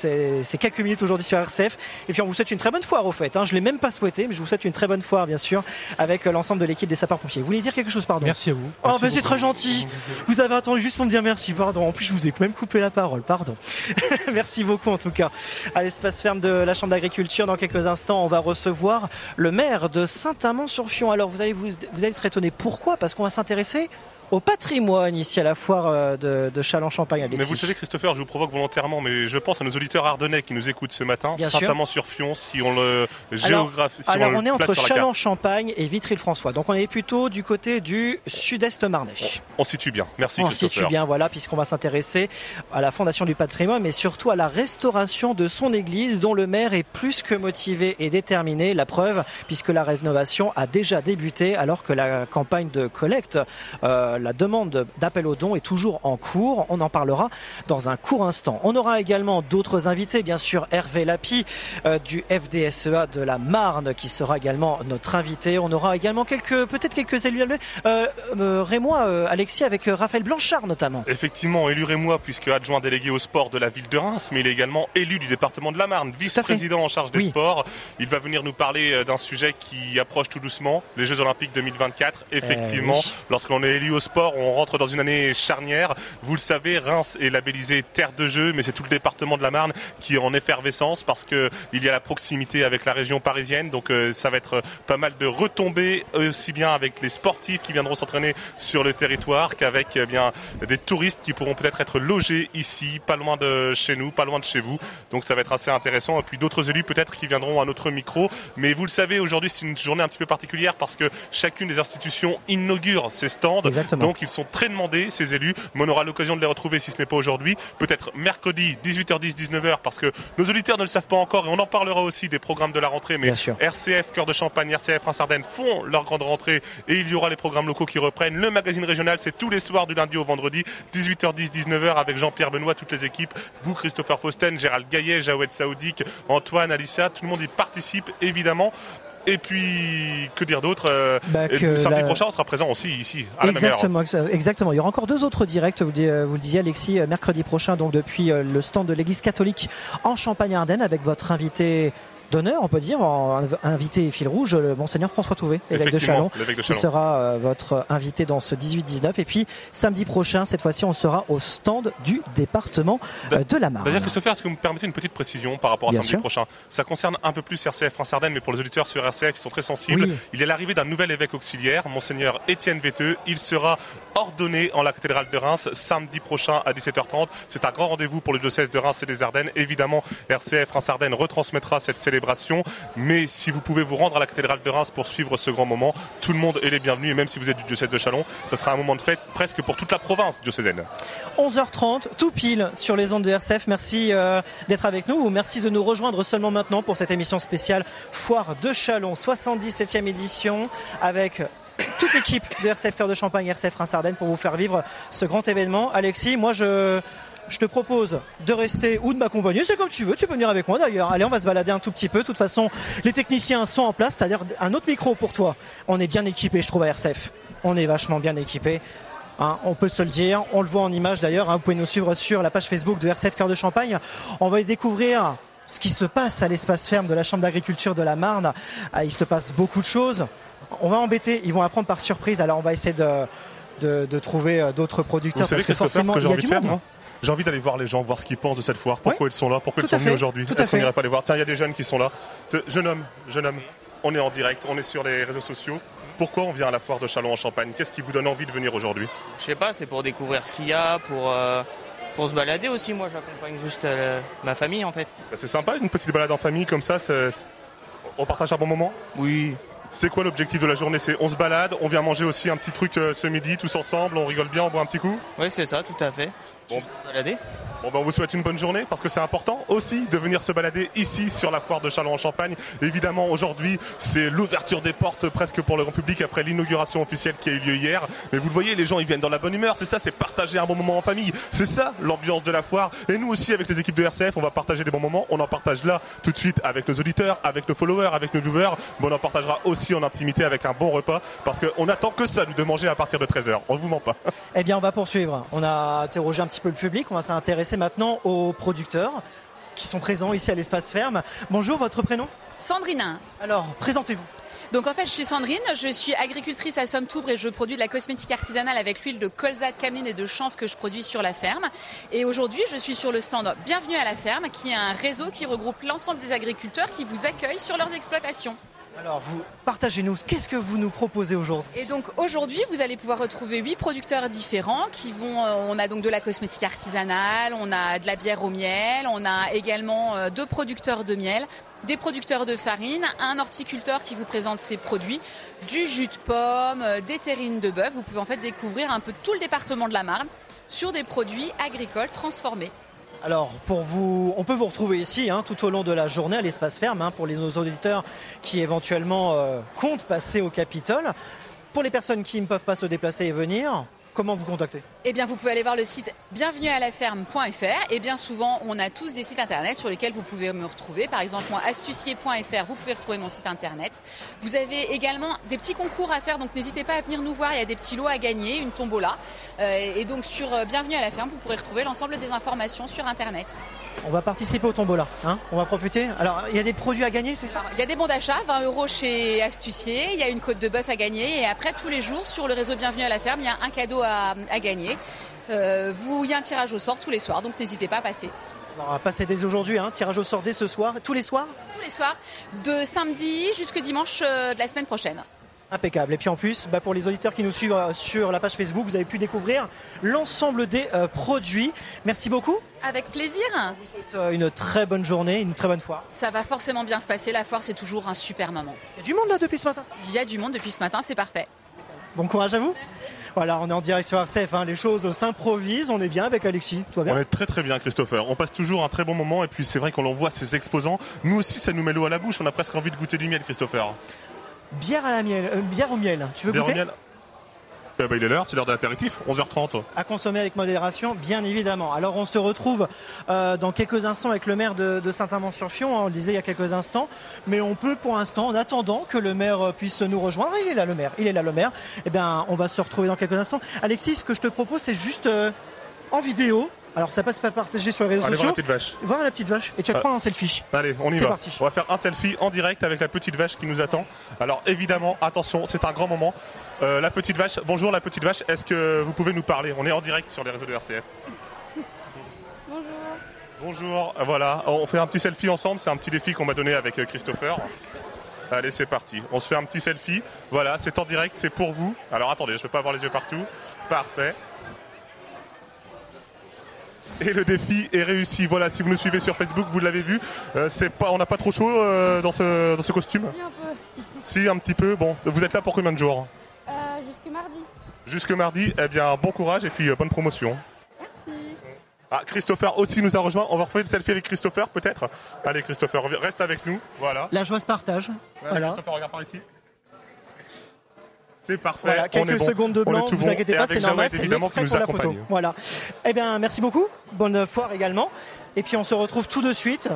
S2: ces, quelques minutes aujourd'hui sur RCF. Et puis on vous souhaite une très bonne foire au fait. Hein. Je ne l'ai même pas souhaité, mais je vous souhaite une très bonne foire bien sûr avec euh, l'ensemble de l'équipe des sapeurs-pompiers. Vous voulez dire quelque chose, pardon?
S8: Merci à vous.
S2: oh, ben, c'est très gentil. Vous avez attendu juste pour me dire merci, pardon. En plus, je vous ai même coupé la parole, pardon. merci beaucoup en tout cas. À l'espace ferme de la Chambre d'agriculture, dans quelques instants, on va recevoir le maire de Saint-Amand-sur-Fion. Alors vous allez vous, vous allez être étonné. Pourquoi? Parce qu'on va s'intéresser au patrimoine ici à la foire euh, de, de Châlons-Champagne.
S3: Mais vous savez, Christopher, je vous provoque volontairement, mais je pense à nos auditeurs ardennais qui nous écoutent ce matin, notamment sur Fion, si on le géographie.
S2: Alors, on, est entre Châlons-Champagne et Vitry-le-François, donc on est plutôt du côté du sud-est marnais.
S3: On, situe bien, merci
S2: on
S3: Christopher.
S2: On situe bien, voilà, puisqu'on va s'intéresser à la fondation du patrimoine, mais surtout à la restauration de son église, dont le maire est plus que motivé et déterminé. La preuve, puisque la rénovation a déjà débuté, alors que la campagne de collecte euh, la demande d'appel aux dons est toujours en cours. On en parlera dans un court instant. On aura également d'autres invités, bien sûr Hervé Lapi euh, du FDSEA de la Marne qui sera également notre invité. On aura également quelques, peut-être quelques élus euh, euh, Rémois, euh, Alexis, avec Raphaël Blanchard notamment.
S3: Effectivement, élu Rémois puisque adjoint délégué au sport de la ville de Reims, mais il est également élu du département de la Marne, vice-président en charge des sports. Il va venir nous parler d'un sujet qui approche tout doucement, les Jeux Olympiques 2024. Effectivement, lorsqu'on est élu au sport, on rentre dans une année charnière. Vous le savez, Reims est labellisé terre de jeu, mais c'est tout le département de la Marne qui est en effervescence parce que il y a la proximité avec la région parisienne. Donc euh, ça va être pas mal de retombées aussi bien avec les sportifs qui viendront s'entraîner sur le territoire qu'avec eh bien des touristes qui pourront peut-être être logés ici, pas loin de chez nous, pas loin de chez vous. Donc ça va être assez intéressant. Et puis d'autres élus peut-être qui viendront à notre micro. Mais vous le savez, aujourd'hui c'est une journée un petit peu particulière parce que chacune des institutions inaugure ses stands. Donc ils sont très demandés, ces élus, mais on aura l'occasion de les retrouver si ce n'est pas aujourd'hui, peut-être mercredi 18h10, 19h, parce que nos auditeurs ne le savent pas encore et on en parlera aussi des programmes de la rentrée, mais RCF, Cœur de Champagne, RCF, France Ardennes font leur grande rentrée et il y aura les programmes locaux qui reprennent. Le magazine régional, c'est tous les soirs du lundi au vendredi, 18h10, 19h, avec Jean-Pierre Benoît, toutes les équipes, vous, Christopher Fausten, Gérald Gaillet, Jawed Saoudik, Antoine, Alicia, tout le monde y participe évidemment. Et puis, que dire d'autre euh, bah, Samedi prochain, on sera présent aussi ici, à
S2: exactement, la Exactement. Il y aura encore deux autres directs, vous, vous le disiez Alexis, euh, mercredi prochain, donc depuis euh, le stand de l'Église catholique en Champagne-Ardenne, avec votre invité d'honneur, on peut dire, en invité fil rouge, le monseigneur François Touvet, évêque de Chalon, qui sera euh, votre invité dans ce 18-19. Et puis samedi prochain, cette fois-ci, on sera au stand du département euh, de la Marne.
S3: D'ailleurs, Christopher, est-ce que vous me permettez une petite précision par rapport à samedi prochain? Ça concerne un peu plus RCF France Ardennes, mais pour les auditeurs sur RCF, ils sont très sensibles. Il est l'arrivée d'un nouvel évêque auxiliaire, monseigneur Étienne Véteux. Il sera ordonné en la cathédrale de Reims samedi prochain à 17h30. C'est un grand rendez-vous pour le diocèse de Reims et des Ardennes. Évidemment, RCF France Ardennes retransmettra cette célébration. Mais si vous pouvez vous rendre à la cathédrale de Reims pour suivre ce grand moment, tout le monde est les bienvenus. Et même si vous êtes du diocèse de Chalon, ce sera un moment de fête presque pour toute la province diocésaine.
S2: 11h30, tout pile sur les ondes de RCF. Merci euh, d'être avec nous. Merci de nous rejoindre seulement maintenant pour cette émission spéciale Foire de Chalon, 77e édition, avec toute l'équipe de RCF Cœur de Champagne, RCF Reims Ardennes pour vous faire vivre ce grand événement. Alexis, moi je je te propose de rester ou de m'accompagner. C'est comme tu veux. Tu peux venir avec moi d'ailleurs. Allez, on va se balader un tout petit peu. De toute façon, les techniciens sont en place. C'est-à-dire un autre micro pour toi. On est bien équipé, je trouve, à RCF. On est vachement bien équipé. Hein, on peut se le dire. On le voit en image d'ailleurs. Hein. vous pouvez nous suivre sur la page Facebook de RCF Cœur de Champagne. On va y découvrir ce qui se passe à l'espace ferme de la Chambre d'agriculture de la Marne. Ah, il se passe beaucoup de choses. On va embêter. Ils vont apprendre par surprise. Alors on va essayer de, de, trouver euh, d'autres producteurs.
S3: parce que forcément, il y a du monde. Hein. J'ai envie d'aller voir les gens, voir ce qu'ils pensent de cette foire, pourquoi ils sont là, pourquoi ils sont venus aujourd'hui. Est-ce qu'on n'irait pas les voir Tiens, il y a des jeunes qui sont là. Jeune homme, jeune homme, on est en direct, on est sur les réseaux sociaux. Pourquoi on vient à la foire de Chalon en Champagne Qu'est-ce qui vous donne envie de venir aujourd'hui
S9: Je sais pas, c'est pour découvrir ce qu'il y a, pour, euh, pour se balader aussi. Moi, j'accompagne juste euh, ma famille en fait.
S3: Bah, c'est sympa, une petite balade en famille comme ça. On partage un bon moment
S9: Oui,
S3: c'est quoi l'objectif de la journée C'est on se balade, on vient manger aussi un petit truc euh, ce midi tous ensemble, on rigole bien, on boit un petit coup
S9: Oui, c'est ça, tout à fait.
S3: Bon. Balader? Bon ben on vous souhaite une bonne journée parce que c'est important aussi de venir se balader ici sur la foire de Chalon en Champagne. Évidemment aujourd'hui c'est l'ouverture des portes presque pour le grand public après l'inauguration officielle qui a eu lieu hier. Mais vous le voyez les gens ils viennent dans la bonne humeur, c'est ça, c'est partager un bon moment en famille. C'est ça l'ambiance de la foire. Et nous aussi avec les équipes de RCF on va partager des bons moments. On en partage là tout de suite avec nos auditeurs, avec nos followers, avec nos viewers. Mais on en partagera aussi en intimité avec un bon repas parce qu'on attend que ça nous de manger à partir de 13h. On ne vous ment pas.
S2: Eh bien on va poursuivre. On a interrogé un petit peu le public, on va s'intéresser maintenant aux producteurs qui sont présents ici à l'espace ferme. Bonjour, votre prénom?
S10: Sandrine.
S2: Alors, présentez-vous.
S10: Donc en fait, je suis Sandrine, je suis agricultrice à Somme-Toubre et je produis de la cosmétique artisanale avec l'huile de colza, de cameline et de chanvre que je produis sur la ferme. Et aujourd'hui, je suis sur le stand Bienvenue à la ferme, qui est un réseau qui regroupe l'ensemble des agriculteurs qui vous accueillent sur leurs exploitations.
S2: Alors, vous partagez-nous, qu'est-ce que vous nous proposez aujourd'hui?
S10: Et donc aujourd'hui, vous allez pouvoir retrouver huit producteurs différents qui vont. Euh, on a donc de la cosmétique artisanale, on a de la bière au miel, on a également euh, deux producteurs de miel, des producteurs de farine, un horticulteur qui vous présente ses produits, du jus de pomme, euh, des terrines de bœuf. Vous pouvez en fait découvrir un peu tout le département de la Marne sur des produits agricoles transformés.
S2: Alors, pour vous, on peut vous retrouver ici hein, tout au long de la journée à l'espace ferme hein, pour les, nos auditeurs qui éventuellement euh, comptent passer au Capitole. Pour les personnes qui ne peuvent pas se déplacer et venir, Comment vous contacter
S10: Eh bien, vous pouvez aller voir le site bienvenuealaferme.fr et bien souvent, on a tous des sites internet sur lesquels vous pouvez me retrouver. Par exemple, moi, astucier.fr, vous pouvez retrouver mon site internet. Vous avez également des petits concours à faire, donc n'hésitez pas à venir nous voir. Il y a des petits lots à gagner, une tombola. Euh, et donc, sur euh, Bienvenue à la ferme, vous pourrez retrouver l'ensemble des informations sur internet.
S2: On va participer au tombola, hein on va profiter. Alors, il y a des produits à gagner, c'est ça
S10: Il y a des bons d'achat, 20 euros chez Astucier, il y a une côte de bœuf à gagner, et après, tous les jours, sur le réseau Bienvenue à la ferme, il y a un cadeau à, gagner. Euh, vous, il y a un tirage au sort tous les soirs, donc n'hésitez pas à passer.
S2: On va passer dès aujourd'hui, hein, tirage au sort dès ce soir, tous les soirs
S10: Tous les soirs, de samedi jusqu'à dimanche euh, de la semaine prochaine.
S2: Impeccable. Et puis en plus, bah, pour les auditeurs qui nous suivent euh, sur la page Facebook, vous avez pu découvrir l'ensemble des euh, produits. Merci beaucoup.
S10: Avec plaisir.
S2: Je vous souhaite euh, une très bonne journée, une très bonne foire.
S10: Ça va forcément bien se passer. La foire, c'est toujours un super moment.
S2: Il y a du monde là depuis ce matin
S10: Il y a du monde depuis ce matin, c'est parfait.
S2: Bon courage à vous. Voilà, on est en direct sur RCF, hein. les choses s'improvisent, on est bien avec Alexis, toi bien
S3: On est très très bien Christopher, on passe toujours un très bon moment. Et puis c'est vrai qu'on voit ces exposants, nous aussi ça nous met l'eau à la bouche, on a presque envie de goûter du miel Christopher.
S2: Bière à la miel, euh, bière au miel. Tu veux goûter?
S3: Il est l'heure, c'est l'heure de l'apéritif, 11h30.
S2: À consommer avec modération, bien évidemment. Alors on se retrouve euh, dans quelques instants avec le maire de, Saint-Amand-sur-Fion, hein, on le disait il y a quelques instants, mais on peut pour l'instant, en attendant que le maire euh, puisse nous rejoindre, il est là le maire, il est là le maire, eh bien on va se retrouver dans quelques instants. Alexis, ce que je te propose, c'est juste en vidéo, Alors ça passe pas partager sur les réseaux
S3: Allez voir
S2: sociaux.
S3: la petite vache.
S2: Voir la petite vache. Et tu vas prendre un selfie.
S3: Allez, on y
S2: C'est
S3: va.
S2: parti.
S3: On va faire un selfie en direct avec la petite vache qui nous attend. Alors évidemment, attention, c'est un grand moment. Euh, la petite vache, bonjour la petite vache, est-ce que vous pouvez nous parler? On est en direct sur les réseaux de RCF.
S11: Bonjour.
S3: Bonjour, voilà, on fait un petit selfie ensemble, c'est un petit défi qu'on m'a donné avec euh, Christopher. Allez, c'est parti. On se fait un petit selfie. Voilà, c'est en direct, c'est pour vous. Alors attendez, je ne peux pas avoir les yeux partout. Parfait. Et le défi est réussi. Voilà, si vous nous suivez sur Facebook, vous l'avez vu. Euh, c'est pas, on n'a pas trop chaud euh, dans, ce, dans ce costume
S11: Oui, un peu.
S3: Si, un petit peu. Bon, vous êtes là pour combien de jours?
S11: Euh, jusque mardi.
S3: Jusque mardi. Eh bien, bon courage et puis euh, bonne promotion.
S11: Merci.
S3: Ah, Christopher aussi nous a rejoint. On va refaire le selfie avec Christopher, peut-être? Allez, Christopher, reste avec nous. Voilà.
S2: La joie se partage. Voilà.
S3: Christopher, regarde par ici. C'est parfait.
S2: Voilà,
S3: on
S2: quelques
S3: est bon.
S2: seconde de blanc,
S3: tout
S2: vous inquiétez pas, c'est normal, c'est l'extrait pour la photo. Voilà. Eh bien, merci beaucoup. Bonne foire également. Et puis on se retrouve tout de suite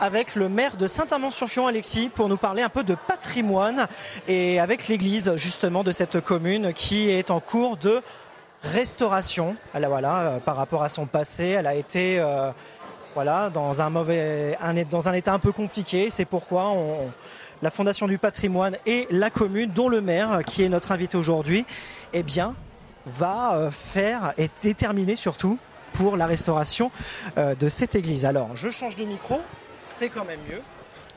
S2: avec le maire de Saint-Amand-sur-Fion, Alexis, pour nous parler un peu de patrimoine et avec l'église justement de cette commune qui est en cours de restauration. Elle a, voilà, euh, par rapport à son passé, elle a été euh, voilà dans un mauvais, un, dans un état un peu compliqué. C'est pourquoi on, la Fondation du patrimoine et la commune, dont le maire, qui est notre invité aujourd'hui, eh bien, va euh, faire et déterminer surtout pour la restauration euh, de cette église. Alors, je change de micro, c'est quand même mieux.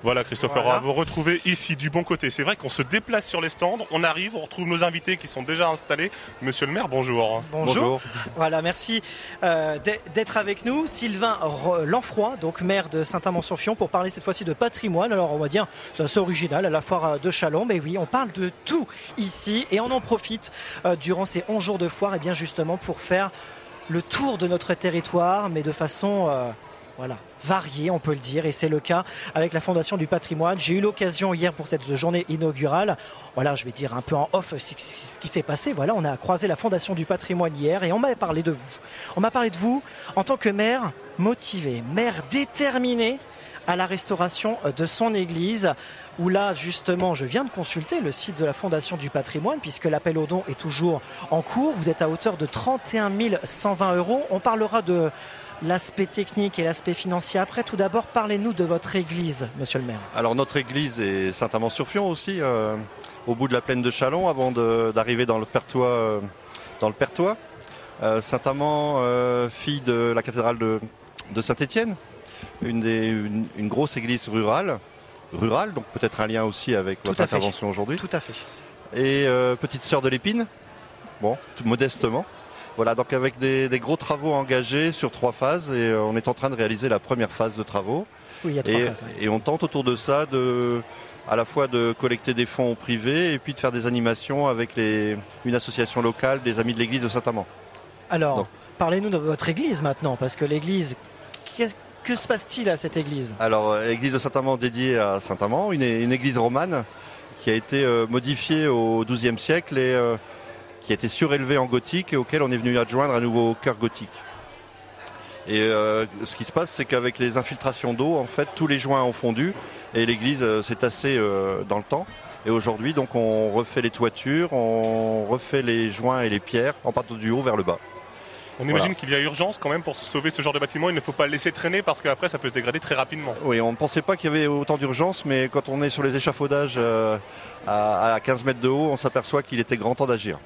S3: Voilà, Christopher,
S2: Voilà.
S3: on va vous retrouver ici du bon côté. C'est vrai qu'on se déplace sur les stands, on arrive, on retrouve nos invités qui sont déjà installés. Monsieur le maire, bonjour.
S2: Bonjour. Voilà, merci euh, d'être- avec nous. Sylvain Ro- Lanfroy, donc maire de Saint-Amand-sur-Fion, pour parler cette fois-ci de patrimoine. Alors, on va dire, c'est assez original à la foire euh, de Chalon, mais oui, on parle de tout ici et on en profite euh, durant ces 11 jours de foire, et bien justement pour faire le tour de notre territoire, mais de façon euh, voilà, variée, on peut le dire, et c'est le cas avec la Fondation du patrimoine. J'ai eu l'occasion hier pour cette journée inaugurale, voilà, je vais dire un peu en off ce qui- s'est passé. Voilà, on a croisé la Fondation du patrimoine hier et on m'a parlé de vous. On m'a parlé de vous en tant que maire motivé, maire déterminé à la restauration de son église, où là, justement, je viens de consulter le site de la Fondation du patrimoine, puisque l'appel aux dons est toujours en cours. Vous êtes à hauteur de 31 120 euros. On parlera de l'aspect technique et l'aspect financier après. Tout d'abord, parlez-nous de votre église, monsieur le maire.
S12: Alors notre église est Saint-Amand-sur-Fion aussi, euh, au bout de la plaine de Chalon, avant d'arriver dans le Pertois. euh, dans le Pertois. Euh, Saint-Amand, fille de la cathédrale de, de Saint-Étienne, une, des- une, une grosse église rurale, rurale, donc peut-être un lien aussi avec votre intervention aujourd'hui.
S2: Tout à fait.
S12: Et petite sœur de l'épine, bon, modestement. Voilà, donc avec des, des gros travaux engagés sur trois phases, et euh, on est en train de réaliser la première phase de travaux.
S2: Oui, il y a trois
S12: et,
S2: phases,
S12: et on tente autour de ça de, à la fois de collecter des fonds privés et puis de faire des animations avec les, une association locale des Amis de l'Église de Saint-Amand.
S2: Alors, parlez-nous de votre église maintenant, parce que l'église, que se passe-t-il à cette église?
S12: Alors, euh, église de Saint-Amand dédiée à Saint-Amand, une, une église romane qui a été euh, modifiée au XIIe siècle et euh, qui a été surélevée en gothique et auquel on est venu adjoindre un nouveau cœur gothique. Et euh, ce qui se passe, c'est qu'avec les infiltrations d'eau, en fait, tous les joints ont fondu et l'église euh, s'est tassée euh, dans le temps. Et aujourd'hui, donc, on refait les toitures, on refait les joints et les pierres en partant du haut vers le bas.
S3: On
S12: Voilà.
S3: imagine qu'il y a urgence quand même pour sauver ce genre de bâtiment. Il ne faut pas le laisser traîner parce qu'après ça peut se dégrader très rapidement.
S12: Oui, on ne pensait pas qu'il y avait autant d'urgence, mais quand on est sur les échafaudages à 15 mètres de haut, on s'aperçoit qu'il était grand temps d'agir.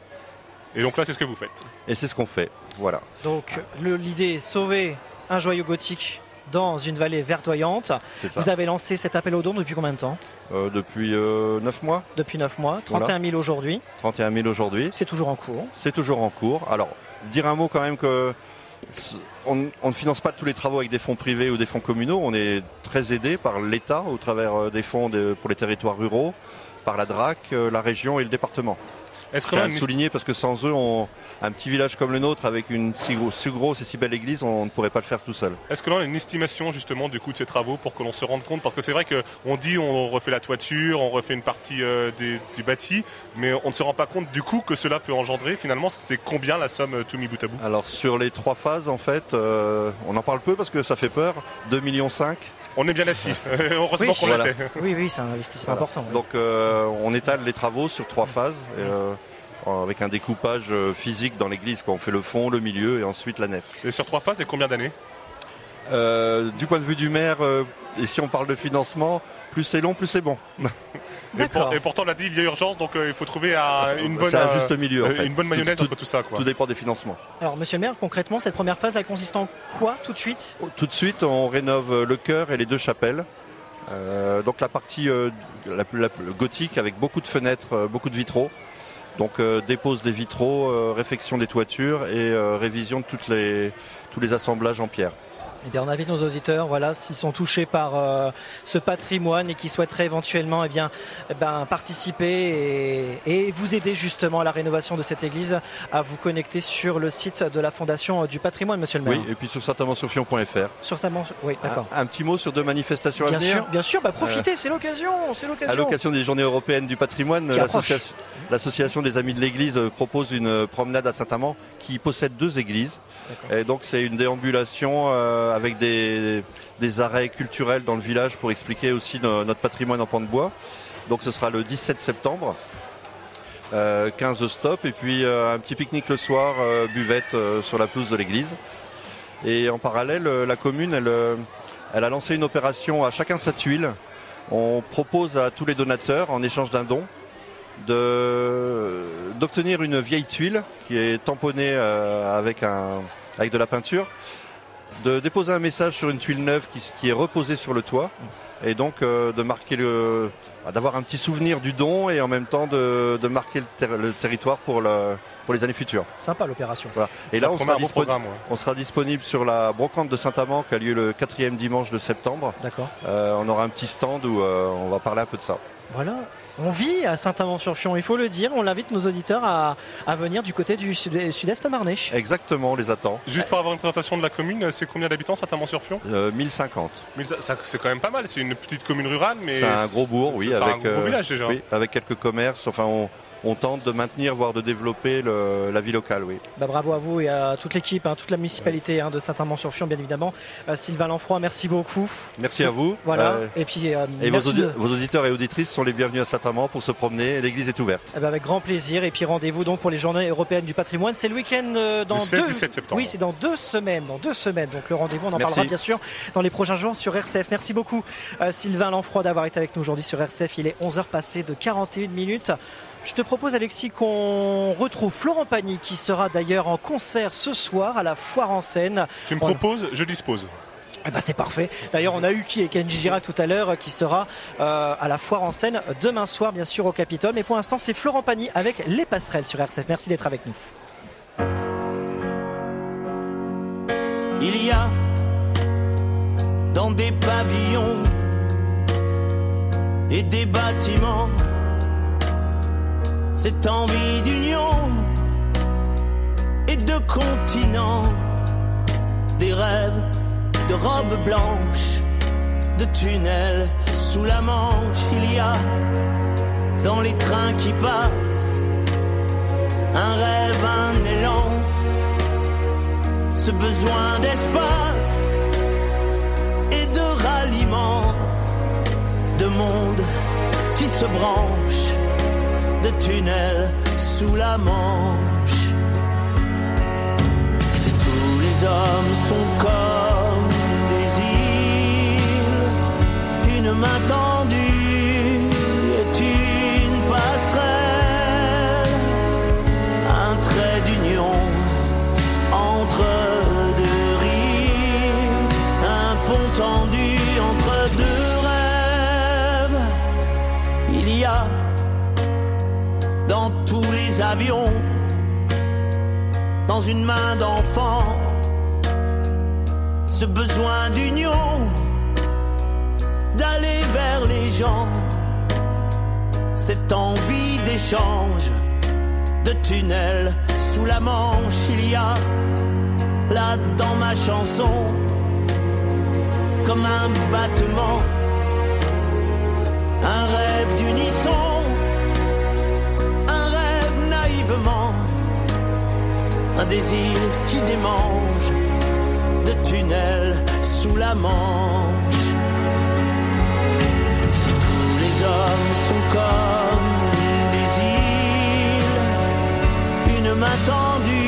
S3: Et donc là, c'est ce que vous faites.
S12: Et c'est ce qu'on fait. Voilà.
S2: Donc, l'idée est sauver un joyau gothique dans une vallée verdoyante. Vous avez lancé cet appel aux dons depuis combien de temps
S12: Euh, depuis euh, 9 mois,
S2: Depuis 9 mois, 31 000 aujourd'hui.
S12: 31 000 aujourd'hui.
S2: C'est toujours en cours.
S12: C'est toujours en cours. Alors, dire un mot quand même que on, on ne finance pas tous les travaux avec des fonds privés ou des fonds communaux. On est très aidé par l'État au travers euh, des fonds de- pour les territoires ruraux, par la DRAC, euh, la région et le département.
S3: Est-ce une-
S12: souligner parce que sans eux, on- un petit village comme le nôtre, avec une si, gros- si grosse et si belle église, on ne pourrait pas le faire tout seul.
S3: Est-ce que l'on a une estimation justement du coût de ces travaux pour que l'on se rende compte? Parce que c'est vrai qu'on dit on refait la toiture, on refait une partie euh, des- du bâti, mais on ne se rend pas compte du coût que cela peut engendrer. Finalement, c'est combien la somme euh, tout mis bout à bout?
S12: Alors sur les trois phases, en fait, euh, on en parle peu parce que ça fait peur. 2,5 millions.
S3: On est bien assis. Heureusement
S2: Oui.
S3: qu'on
S12: Voilà.
S3: l'était.
S2: Oui, oui, c'est un investissement
S12: Voilà.
S2: important. oui.
S12: Donc euh, on étale les travaux sur trois phases. Et, euh, avec un découpage euh, physique dans l'église. On fait le fond, le milieu et ensuite la nef.
S3: Et sur trois phases, et combien d'années?
S12: Euh, Du point de vue du maire, euh, et si on parle de financement, plus c'est long, plus c'est bon.
S3: Et, pour, et, pourtant, on l'a dit, il y a urgence, donc euh, il faut trouver à, une bonne,
S12: un juste milieu, en fait.
S3: une bonne mayonnaise
S12: tout,
S3: entre tout ça. Quoi.
S12: Tout dépend des financements.
S2: Alors, monsieur le maire, concrètement, cette première phase, elle consiste en quoi tout de suite?
S12: Tout de suite, on rénove le chœur et les deux chapelles. Euh, donc la partie euh, la, la, gothique avec beaucoup de fenêtres, euh, beaucoup de vitraux. Donc dépose des vitraux, réfection des toitures et révision de toutes les, tous les assemblages en pierre.
S2: Eh bien, on invite nos auditeurs, voilà, s'ils sont touchés par euh, ce patrimoine et qui souhaiteraient éventuellement, eh bien, eh ben, participer et, et, vous aider justement à la rénovation de cette église, à vous connecter sur le site de la Fondation du Patrimoine, Monsieur le Maire.
S12: Oui, et puis sur certainement-sur-fion.fr.
S2: Sur oui, d'accord.
S12: Un, un, petit mot sur deux manifestations
S2: bien
S12: à venir.
S2: Sûr, bien sûr, bah, profitez, euh, c'est l'occasion, c'est l'occasion.
S12: À l'occasion des Journées européennes du patrimoine, l'association des Amis de l'Église propose une promenade à Saint-Amand qui possède deux églises. Et donc c'est une déambulation euh, avec des, arrêts culturels dans le village pour expliquer aussi no, notre patrimoine en pan de bois. Donc ce sera le 17 septembre. Euh, 15 stops et puis euh, un petit pique-nique le soir, euh, buvette euh, sur la pelouse de l'église. Et en parallèle, euh, la commune, elle, a lancé une opération à chacun sa tuile. On propose à tous les donateurs, en échange d'un don, d'obtenir une vieille tuile qui est tamponnée euh, avec de la peinture, de déposer un message sur une tuile neuve qui, qui est reposée sur le toit et donc euh, de marquer le d'avoir un petit souvenir du don et en même temps de, de marquer le, ter le, territoire pour, le, pour les années futures.
S2: Sympa l'opération.
S12: Voilà. Et là on sera, bon ouais. on sera, disponible sur la brocante de Saint-Amand qui a lieu le quatrième dimanche de septembre.
S2: D'accord.
S12: Euh, on aura un petit stand où euh, on va parler un peu de ça.
S2: Voilà, on vit à Saint-Amand-sur-Fion, il faut le dire. On invite nos auditeurs à, à venir du côté du sud-est marnais.
S12: Exactement, on les attend.
S3: Juste pour avoir une présentation de la commune, c'est combien d'habitants Saint-Amand-sur-Fion?
S12: Euh, 1050.
S3: C'est quand même pas mal, c'est une petite commune rurale, mais.
S12: C'est un gros bourg, oui.
S3: Avec,
S12: un
S3: gros euh, village déjà.
S12: Oui, avec quelques commerces. Enfin, on, on tente de maintenir, voire de développer le, la vie locale. Oui.
S2: Bah, bravo à vous et à toute l'équipe, hein, toute la municipalité hein, de Saint-Amand-sur-Fion, bien évidemment. Euh, Sylvain Lanfroy, merci beaucoup.
S12: Merci à vous.
S2: Voilà. Euh, et puis
S12: euh, et vos, audi de... vos, auditeurs et auditrices sont les bienvenus à Saint-Amand pour se promener. L'église est ouverte.
S2: Eh ben, avec grand plaisir. Et puis rendez-vous donc pour les Journées européennes du patrimoine. C'est le week-end dans
S3: le 16,
S2: deux.
S3: 17 septembre.
S2: Oui, c'est dans deux semaines. Dans deux semaines. Donc le rendez-vous, on en
S12: merci.
S2: parlera bien sûr dans les prochains jours sur RCF. Merci beaucoup euh, Sylvain Lanfroy d'avoir été avec nous aujourd'hui sur RCF. Il est 11h passé de 41 minutes. Je te propose, Alexis, qu'on retrouve Florent Pagny, qui sera d'ailleurs en concert ce soir à la Foire en scène.
S3: Tu me
S2: on...
S3: proposes, je dispose.
S2: Eh ben c'est parfait. D'ailleurs, on a eu qui et Kenji Girac tout à l'heure qui sera euh, à la foire en scène demain soir, bien sûr, au Capitole. Mais pour l'instant, c'est Florent Pagny avec les passerelles sur RCF. Merci d'être avec nous.
S13: Il y a dans des pavillons et des bâtiments cette envie d'union et de continent, des rêves de robes blanches, de tunnels sous la manche. Il y a dans les trains qui passent un rêve, un élan, ce besoin d'espace et de ralliement, de monde qui se branche de tunnels sous la manche. Si tous les hommes sont comme des îles, une main tendue avions, dans une main d'enfant, ce besoin d'union, d'aller vers les gens, cette envie d'échange, de tunnel sous la manche, il y a là dans ma chanson, comme un battement, un rêve d'unisson un désir qui démange de tunnels sous la manche. Si tous les hommes sont comme des îles, main tendue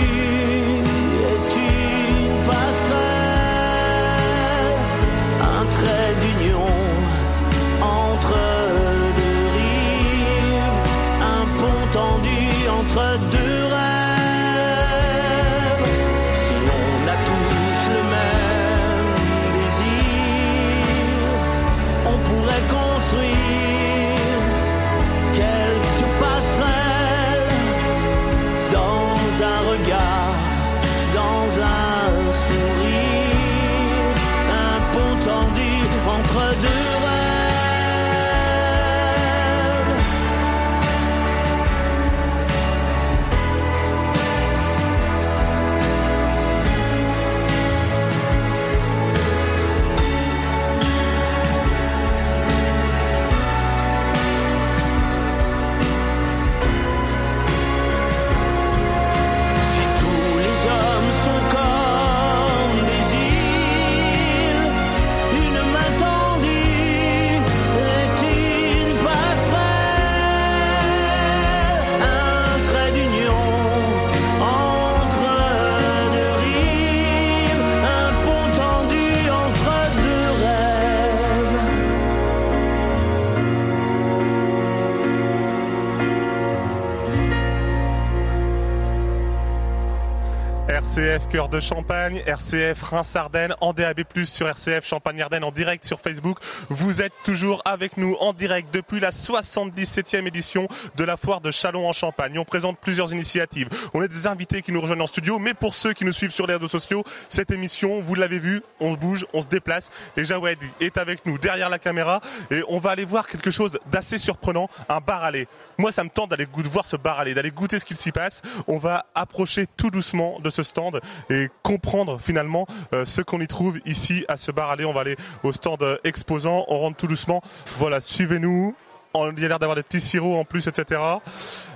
S3: Cœur de Champagne, RCF Reims-Ardennes, en DAB+, sur RCF Champagne-Ardenne, en direct sur Facebook. Vous êtes toujours avec nous en direct depuis la 77e édition de la foire de Chalon en Champagne. On présente plusieurs initiatives. On a des invités qui nous rejoignent en studio, mais pour ceux qui nous suivent sur les réseaux sociaux, cette émission, vous l'avez vu, on bouge, on se déplace. Et Jawed est avec nous derrière la caméra et on va aller voir quelque chose d'assez surprenant, un bar à. Moi, ça me tente d'aller voir ce bar à d'aller goûter ce qu'il s'y passe. On va approcher tout doucement de ce stand et comprendre finalement euh, ce qu'on y trouve ici à ce bar lait. On va aller au stand euh, exposant, on rentre tout doucement. Voilà, suivez-nous. Il y a l'air d'avoir des petits sirops en plus, etc.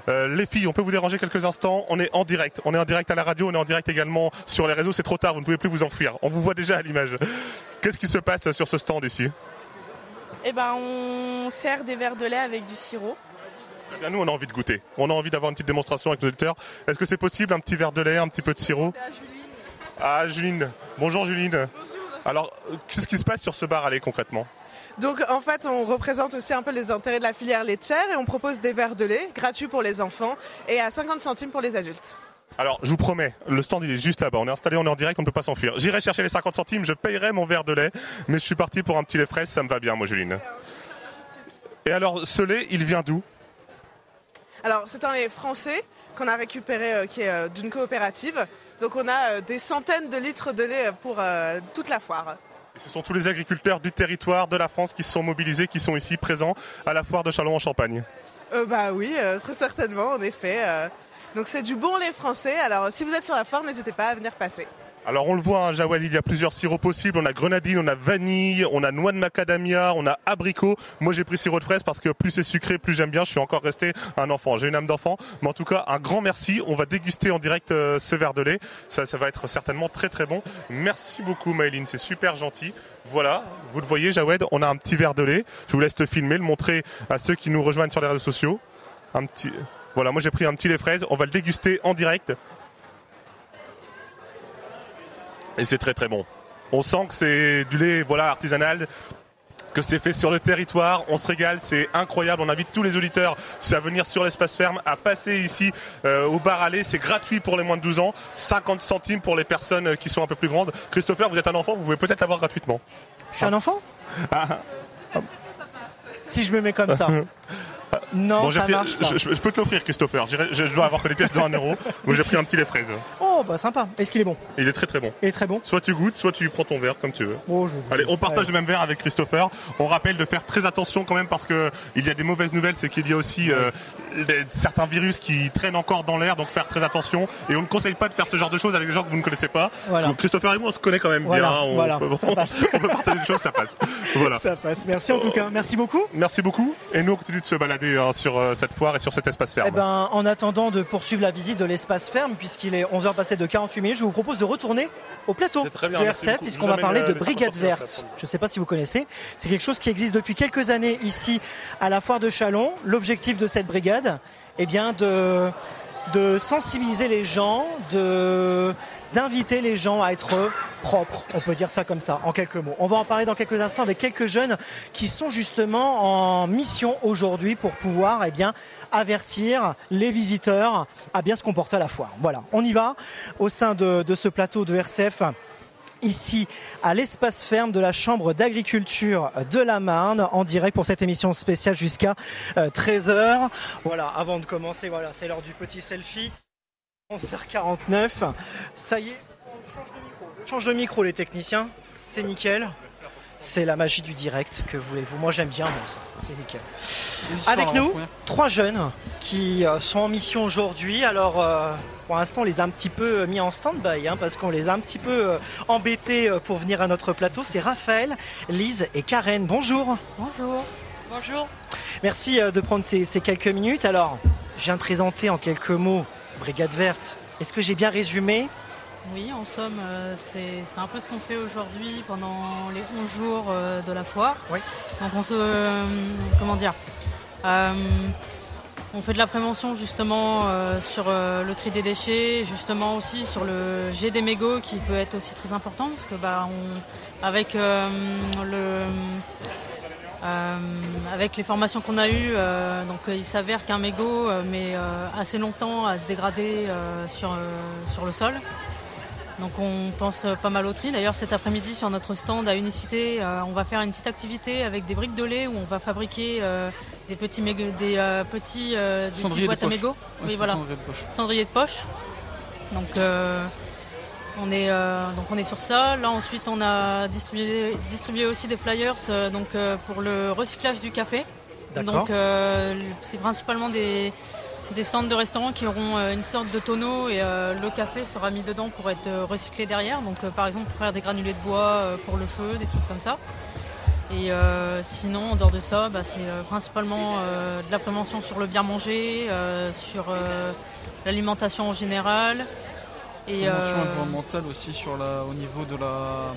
S3: Euh, les filles, on peut vous déranger quelques instants. On est en direct. On est en direct à la radio. On est en direct également sur les réseaux. C'est trop tard. Vous ne pouvez plus vous enfuir. On vous voit déjà à l'image. Qu'est-ce qui se passe sur ce stand ici?
S14: Eh ben, on sert des verres de lait avec du sirop.
S3: Eh bien, nous, on a envie de goûter. On a envie d'avoir une petite démonstration avec nos auditeurs. Est-ce que c'est possible un petit verre de lait, un petit peu de sirop? Ah, Juline. Bonjour, Juline. Alors, euh, qu'est-ce qui se passe sur ce bar à lait concrètement?
S15: Donc en fait, on représente aussi un peu les intérêts de la filière laitière et on propose des verres de lait gratuits pour les enfants et à 50 centimes pour les adultes.
S3: Alors, je vous promets, le stand il est juste là-bas. On est installé, on est en direct, on ne peut pas s'enfuir. J'irai chercher les 50 centimes, je payerai mon verre de lait, mais je suis parti pour un petit lait fraise, ça me va bien, moi, Juline. Et alors, ce lait, il vient d'où?
S15: Alors c'est un lait français qu'on a récupéré euh, qui est euh, d'une coopérative. Donc on a euh, des centaines de litres de lait pour euh, toute la foire.
S3: Et Ce sont tous les agriculteurs du territoire de la France qui se sont mobilisés, qui sont ici présents à la foire de Chalon en Champagne.
S15: Euh, bah oui, euh, très certainement, en effet. euh. Donc c'est du bon lait français. Alors si vous êtes sur la foire, n'hésitez pas à venir passer.
S3: Alors on le voit, hein, il y a plusieurs sirops possibles. On a grenadine, on a vanille, on a noix de macadamia, on a abricot. Moi j'ai pris sirop de fraise parce que plus c'est sucré, plus j'aime bien. Je suis encore resté un enfant. J'ai une âme d'enfant. Mais en tout cas, un grand merci. On va déguster en direct euh, ce verre de lait. Ça, ça va être certainement très très bon. Merci beaucoup Maëline, c'est super gentil. Voilà, vous le voyez Jawed, on a un petit verre de lait. Je vous laisse le filmer, le montrer à ceux qui nous rejoignent sur les réseaux sociaux. Un petit... Voilà, moi j'ai pris un petit lait fraise. On va le déguster en direct. Et c'est très très bon. On sent que c'est du lait voilà, artisanal, que c'est fait sur le territoire. On se régale, c'est incroyable. On invite tous les auditeurs à venir sur l'espace ferme, à passer ici euh, au bar à lait. C'est gratuit pour les moins de 12 ans, 50 centimes pour les personnes euh, qui sont un peu plus grandes. Christopher, vous êtes un enfant, vous pouvez peut-être l'avoir gratuitement.
S2: Je suis un enfant
S3: Ah.
S2: Si je me mets comme ça. Non,
S3: Bon,
S2: ça
S3: pris-
S2: marche pas.
S3: je, je- je peux te l'offrir, Christopher. Je, je dois avoir que des pièces de 1 euro. Donc j'ai pris un petit lait fraise.
S2: Oh, bah sympa. Est-ce qu'il est bon?
S3: Il est très très bon.
S2: Il est très bon.
S3: Soit tu goûtes, soit tu prends ton verre comme tu veux.
S2: Oh,
S3: Allez, on partage le même verre avec Christopher. On rappelle de faire très attention quand même parce que il y a des mauvaises nouvelles, c'est qu'il y a aussi euh, certains virus qui traînent encore dans l'air, donc faire très attention. Et on ne conseille pas de faire ce genre de choses avec des gens que vous ne connaissez pas.
S2: Voilà.
S3: Donc Christopher et moi, on se connaît quand même
S2: Voilà,
S3: bien. On,
S2: voilà,
S3: peut, on peut partager des choses, ça passe. Voilà.
S2: Ça passe. Merci en tout cas. Merci beaucoup.
S3: Merci beaucoup. Et nous, on continue de se balader hein, sur euh, cette foire et sur cet espace ferme.
S2: Eh ben, en attendant de poursuivre la visite de l'espace ferme, puisqu'il est 11h passé de 48 minutes, je vous propose de retourner au plateau
S3: très bien,
S2: de RCF, puisqu'on va parler de
S3: euh, les
S2: Brigade Verte. Je ne sais pas si vous connaissez. C'est quelque chose qui existe depuis quelques années ici à la foire de Chalon. L'objectif de cette brigade, eh bien, de de sensibiliser les gens, de d'inviter les gens à être propres, on peut dire ça comme ça, en quelques mots. On va en parler dans quelques instants avec quelques jeunes qui sont justement en mission aujourd'hui pour pouvoir eh bien, avertir les visiteurs à bien se comporter à la foire. Voilà, on y va au sein de, de ce plateau de RCF ici à l'espace ferme de la Chambre d'agriculture de la Marne en direct pour cette émission spéciale jusqu'à 13h. Voilà, avant de commencer, voilà, c'est l'heure du petit selfie. 11h49. Ça y est, on change de micro. Change de micro les techniciens, c'est nickel. C'est la magie du direct, que voulez-vous Moi j'aime bien, ça, c'est nickel. Avec nous, trois jeunes qui euh, sont en mission aujourd'hui. Alors, euh, pour l'instant, on les a un petit peu mis en stand-by, hein, parce qu'on les a un petit peu euh, embêtés euh, pour venir à notre plateau. C'est Raphaël, Lise et Karen. Bonjour.
S16: Bonjour. Bonjour.
S2: Merci euh, de prendre ces, ces quelques minutes. Alors, je viens de présenter en quelques mots Brigade Verte. Est-ce que j'ai bien résumé?
S16: Oui, en somme, euh, c'est un peu ce qu'on fait aujourd'hui pendant les 11 jours euh, de la foire.
S2: Oui.
S16: Donc on se... euh, comment dire Euh, On fait de la prévention justement euh, sur euh, le tri des déchets, justement aussi sur le jet des mégots qui peut être aussi très important parce que bah, on, avec le... Euh, avec les formations qu'on a eues, euh, donc euh, il s'avère qu'un mégot euh, met euh, assez longtemps à se dégrader euh, sur, euh, sur le sol. Donc on pense pas mal au tri. D'ailleurs cet après-midi sur notre stand à Unicité, euh, on va faire une petite activité avec des briques de lait où on va fabriquer euh, des petits mégots, des euh, petits, euh, des
S17: de
S16: boîtes à mégots.
S17: Ouais,
S16: oui voilà.
S17: cendrier de poche.
S16: Cendrier de poche. Donc euh, on est euh, donc on est sur ça. Là ensuite on a distribué distribué aussi des flyers euh, donc euh, pour le recyclage du café. Donc c'est principalement des des stands de restaurants qui auront une sorte de tonneau et le café sera mis dedans pour être recyclé derrière. Donc par exemple pour faire des granulés de bois pour le feu, des trucs comme ça. Et sinon, en dehors de ça, bah, c'est principalement de la prévention sur le bien manger, sur l'alimentation en général. Et,
S17: Prévention
S16: euh,
S17: environnementale aussi sur la, au niveau de la,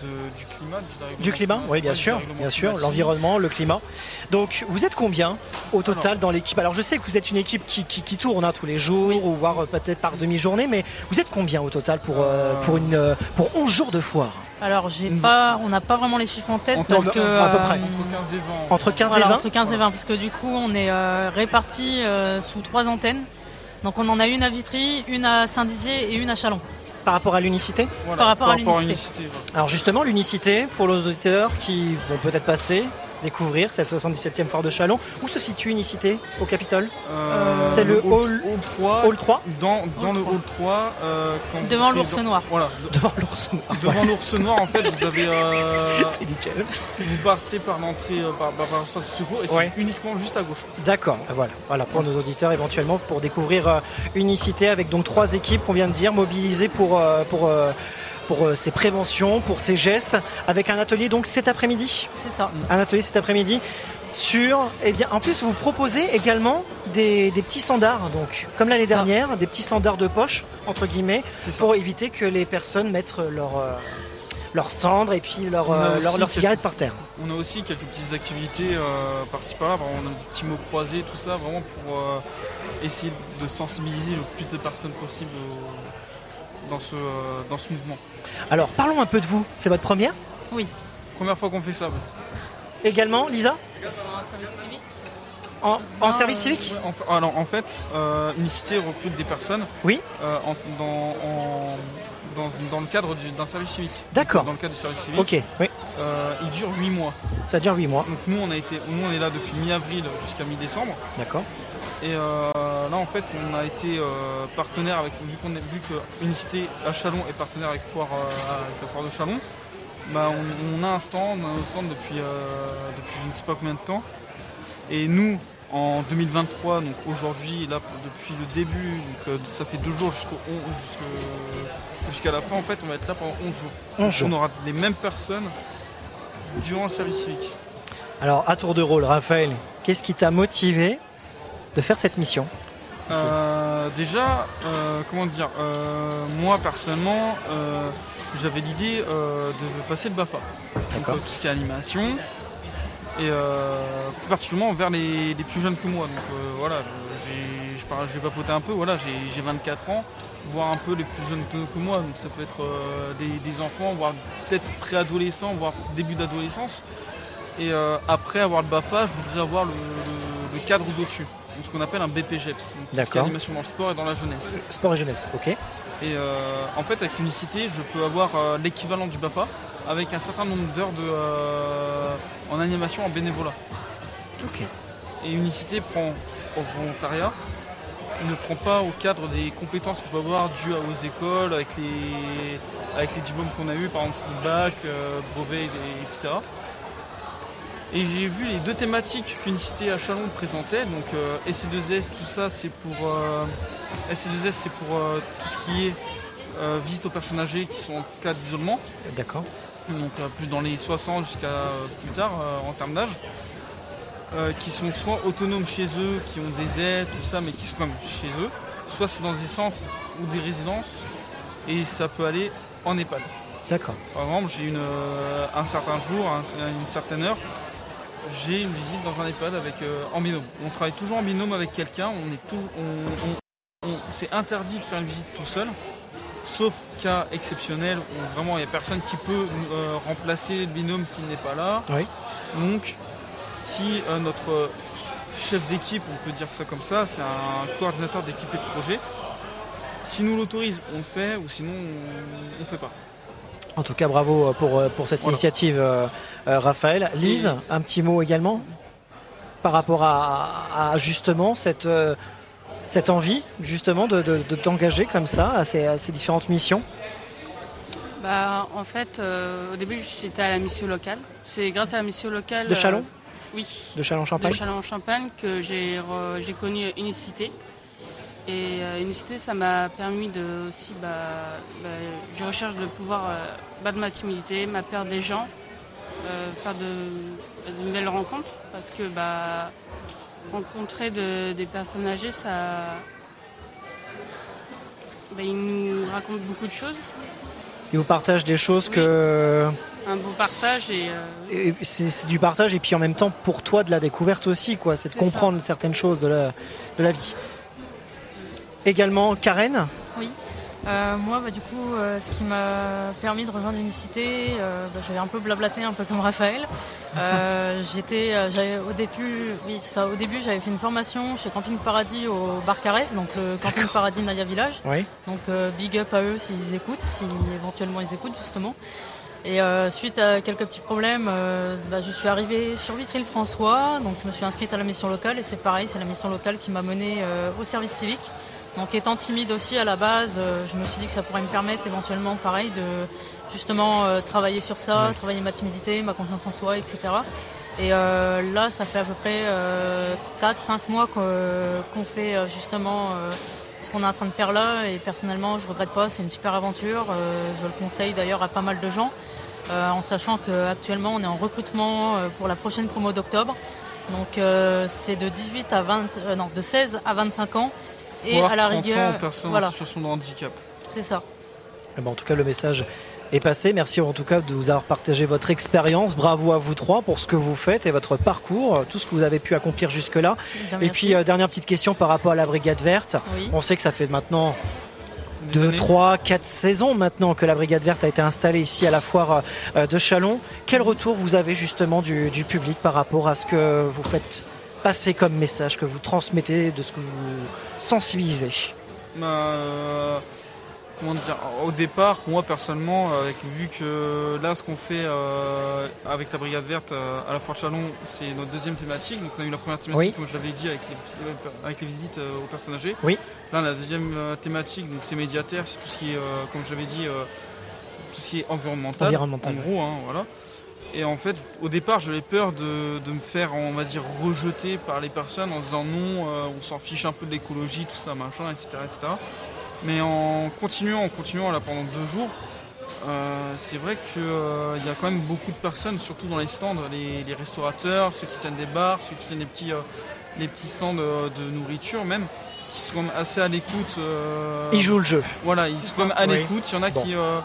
S17: de- du climat.
S2: Du climat, oui, bien sûr, bien sûr, l'environnement, le climat. Donc, vous êtes combien au total dans l'équipe? Alors, je sais que vous êtes une équipe qui, qui, qui tourne hein, tous les jours, ou voire euh, peut-être par demi-journée, mais vous êtes combien au total pour, euh, pour, une, euh, pour 11 jours de foire?
S16: Alors, j'ai pas, on n'a pas vraiment les chiffres en tête parce que
S2: à peu près.
S16: euh,
S17: Entre 15 et 20.
S2: Entre 15
S16: voilà,
S2: et 20
S16: entre 15 et 20, parce que du coup, on est euh, répartis euh, sous trois antennes. Donc, on en a une à Vitry, une à Saint-Dizier et une à Chalon.
S2: Par rapport à l'unicité
S17: Voilà,
S16: Par rapport à l'unicité.
S2: Alors justement, l'unicité, pour les auditeurs qui vont peut-être passer, découvrir cette 77e foire de Chalon, où se situe l'unicité Au Capitole
S17: Euh,
S2: C'est le
S17: hall,
S2: hall,
S17: hall 3.
S2: hall 3
S17: Dans, dans le hall 3. euh, quand
S16: Devant l'ours noir.
S17: Voilà.
S2: Devant l'ours noir.
S17: Devant l'ours noir, en fait, vous avez. euh,
S2: nickel.
S17: vous partez par l'entrée, euh, par, par, par la sortie de secours, et
S2: Ouais.
S17: c'est uniquement juste à gauche.
S2: D'accord, voilà, voilà pour nos auditeurs éventuellement pour découvrir euh, Unicité avec donc trois équipes qu'on vient de dire mobilisées pour euh, pour euh, pour euh, ces préventions, pour ces gestes, avec un atelier donc cet après-midi.
S16: C'est ça.
S2: Un atelier cet après-midi sur, eh bien, en plus vous proposez également des, des petits standards, donc comme l'année dernière, des petits standards de poche entre guillemets, pour éviter que les personnes mettent leur euh, leurs cendres et puis leur euh,
S17: aussi
S2: leur, leurs
S17: quelques-
S2: cigarettes par terre.
S17: On a aussi quelques petites activités euh, par-ci par-là, on a des petits mots croisés, tout ça, vraiment pour euh, essayer de sensibiliser le plus de personnes possible dans, ce, euh, dans ce mouvement.
S2: Alors parlons un peu de vous. C'est votre première?
S16: Oui.
S17: Première fois qu'on fait ça. ouais.
S2: Également, Lisa? En, en service civique?
S17: Ouais, en fa- Alors en fait, euh, Unicité recrute des personnes
S2: Oui.
S17: euh, en- dans, en- dans, dans le cadre du- d'un service civique.
S2: D'accord.
S17: Dans le cadre du service civique.
S2: Ok, oui.
S17: Euh, il dure 8 mois.
S2: Ça dure 8 mois.
S17: Donc nous on a été, nous on est là depuis mi-avril jusqu'à mi-décembre.
S2: D'accord.
S17: Et euh, là en fait on a été euh, partenaire avec vu qu'on vu que Unicité à Chalon est partenaire avec Foire avec la Foire de Chalon. Bah, on, on a un stand, on a un stand depuis, depuis je ne sais pas combien de temps. Et nous en 2023, donc aujourd'hui, là depuis le début, donc ça fait deux jours jusqu'au- jusqu'à la fin, en fait on va être là pendant 11 jours.
S2: 11
S17: Donc,
S2: jours.
S17: On aura les mêmes personnes durant le service civique.
S2: Alors, à tour de rôle, Raphaël, qu'est-ce qui t'a motivé de faire cette mission?
S17: Euh, déjà, euh, comment dire, euh, moi personnellement, j'avais l'idée de passer le BAFA. Donc, tout ce qui est animation. Et plus particulièrement vers les, les plus jeunes que moi. Donc voilà, j'ai je, vais papoter un peu, voilà, j'ai j'ai 24 ans, voire un peu les plus jeunes que moi, donc ça peut être euh, des, des enfants, voire peut-être préadolescents, voire début d'adolescence. Et euh, après avoir le BAFA, je voudrais avoir le, le- le cadre d'au-dessus, ce qu'on appelle un BPGEPS, donc animation dans le sport et dans la jeunesse.
S2: Sport et jeunesse, ok.
S17: Et euh, en fait, avec Unicité, je peux avoir l'équivalent du BAFA avec un certain nombre d'heures de, en animation en bénévolat.
S2: Ok.
S17: Et Unicité prend au volontariat, ne prend pas au cadre des compétences qu'on peut avoir dues aux écoles, avec les, avec les diplômes qu'on a eu, par exemple bac, euh, brevet, et- etc. Et j'ai vu les deux thématiques qu'Unicité à Chalon présentait, donc euh, SC2S, tout ça c'est pour euh, SC2S c'est pour euh, tout ce qui est euh, visite aux personnes âgées qui sont en cas d'isolement.
S2: D'accord.
S17: Donc euh, plus dans les 60 jusqu'à euh, plus tard euh, en termes d'âge. Euh, qui sont soit autonomes chez eux, qui ont des aides, tout ça, mais qui sont comme chez eux, soit c'est dans des centres ou des résidences, et ça peut aller en EHPAD.
S2: D'accord.
S17: Par exemple, j'ai une, euh, un certain jour, un- une certaine heure, j'ai une visite dans un EHPAD avec, euh, en binôme. On travaille toujours en binôme avec quelqu'un, on est tout, on- on- on- c'est interdit de faire une visite tout seul, sauf cas exceptionnel où vraiment il n'y a personne qui peut remplacer le binôme s'il n'est pas là.
S2: Oui.
S17: Donc, si euh, notre chef d'équipe, on peut dire ça comme ça, c'est un coordinateur d'équipe et de projet, si nous l'autorise, on le fait, ou sinon on ne fait pas.
S2: En tout cas, bravo euh, pour, euh, pour cette
S17: Voilà.
S2: initiative, euh, euh, Raphaël. Lise, un petit mot également par rapport à, à justement cette, euh, cette envie justement de, de- de t'engager comme ça à ces, à ces différentes missions?
S18: Bah, en fait, euh, au début, j'étais à la mission locale. C'est grâce à la mission locale.
S2: De Chalon?
S18: euh, Oui.
S2: De Chalon-Champagne
S18: De Chalon-Champagne que j'ai j'ai connu Unicité. Et euh, Unicité, ça m'a permis de aussi, bah, bah, je recherche de pouvoir euh, battre ma timidité, ma peur des gens, euh, faire de, de nouvelles rencontres. Parce que bah, rencontrer de- des personnes âgées, ça, bah, ils nous racontent beaucoup de choses.
S2: Il vous partage des choses que
S18: Un beau partage et euh,
S2: et c'est c'est du partage et puis en même temps pour toi de la découverte aussi quoi. C'est de
S18: C'est
S2: comprendre certaines choses de la, de la vie. Également Karen?
S16: Oui. Euh, moi, bah, du coup, euh, ce qui m'a permis de rejoindre l'unicité, euh, bah, j'avais un peu blablaté, un peu comme Raphaël. Euh, j'étais, j'avais au début, oui, ça, au début, j'avais fait une formation chez Camping Paradis au Bar Carès, donc le Camping Paradis Naya Village.
S2: Oui.
S16: Donc euh, big up à eux s'ils écoutent, si éventuellement ils écoutent justement. Et euh, suite à quelques petits problèmes, euh, bah, je suis arrivée sur Vitry-le-François, donc je me suis inscrite à la mission locale et c'est pareil, c'est la mission locale qui m'a menée euh, au service civique. Donc étant timide aussi à la base, euh, je me suis dit que ça pourrait me permettre éventuellement pareil de justement euh, travailler sur ça,
S2: Ouais.
S16: travailler ma timidité, ma confiance en soi, etc. Et euh, là, ça fait à peu près euh, 4-5 mois qu'on fait justement euh, ce qu'on est en train de faire là. Et personnellement, je regrette pas, c'est une super aventure. Euh, je le conseille d'ailleurs à pas mal de gens, en sachant qu'actuellement, on est en recrutement euh, pour la prochaine promo d'octobre. Donc euh, c'est de 18 à 20, euh, non, de 16 à 25 ans. Et à la
S17: 30 ans
S16: rigueur,
S17: aux personnes
S16: voilà,
S17: en situation de handicap.
S16: c'est ça.
S2: Eh ben, en tout cas, le message est passé. Merci en tout cas de vous avoir partagé votre expérience. Bravo à vous trois pour ce que vous faites et votre parcours, euh, tout ce que vous avez pu accomplir jusque-là.
S16: Bien,
S2: Et puis, euh, dernière petite question par rapport à la Brigade Verte.
S16: Oui.
S2: On sait que ça fait maintenant
S17: Des
S2: 2,
S17: années.
S2: 3, 4 saisons maintenant que la Brigade Verte a été installée ici à la foire euh, de Chalon. Quel retour vous avez justement du, du public par rapport à ce que vous faites passer comme message, que vous transmettez, de ce que vous sensibilisez?
S17: Bah, euh, comment dire Au départ, pour moi personnellement, avec, vu que là, ce qu'on fait euh, avec la Brigade Verte à la Foire de Chalon, c'est notre deuxième thématique. Donc, on a eu la première thématique,
S2: Oui.
S17: comme je l'avais dit, avec les, avec les visites aux personnes âgées.
S2: Oui.
S17: Là, la deuxième euh, thématique, donc c'est médiataire, c'est tout ce qui est, euh, comme je l'avais dit, euh, tout ce qui est environnemental.
S2: Environnemental,
S17: En gros, hein, voilà. Et en fait, au départ, j'avais peur de, de me faire, on va dire, rejeter par les personnes en disant non, euh, on s'en fiche un peu de l'écologie, tout ça, machin, etc. etc. Mais en continuant, en continuant là pendant deux jours, euh, c'est vrai qu'il y a quand même beaucoup de personnes, surtout dans les stands, les, les restaurateurs, ceux qui tiennent des bars, ceux qui tiennent les petits, les petits stands de nourriture même, qui sont quand même assez à l'écoute. euh,
S2: Ils jouent le jeu.
S17: Voilà, ils sont quand même à l'écoute. Il y en a
S2: Bon.
S17: qui. euh,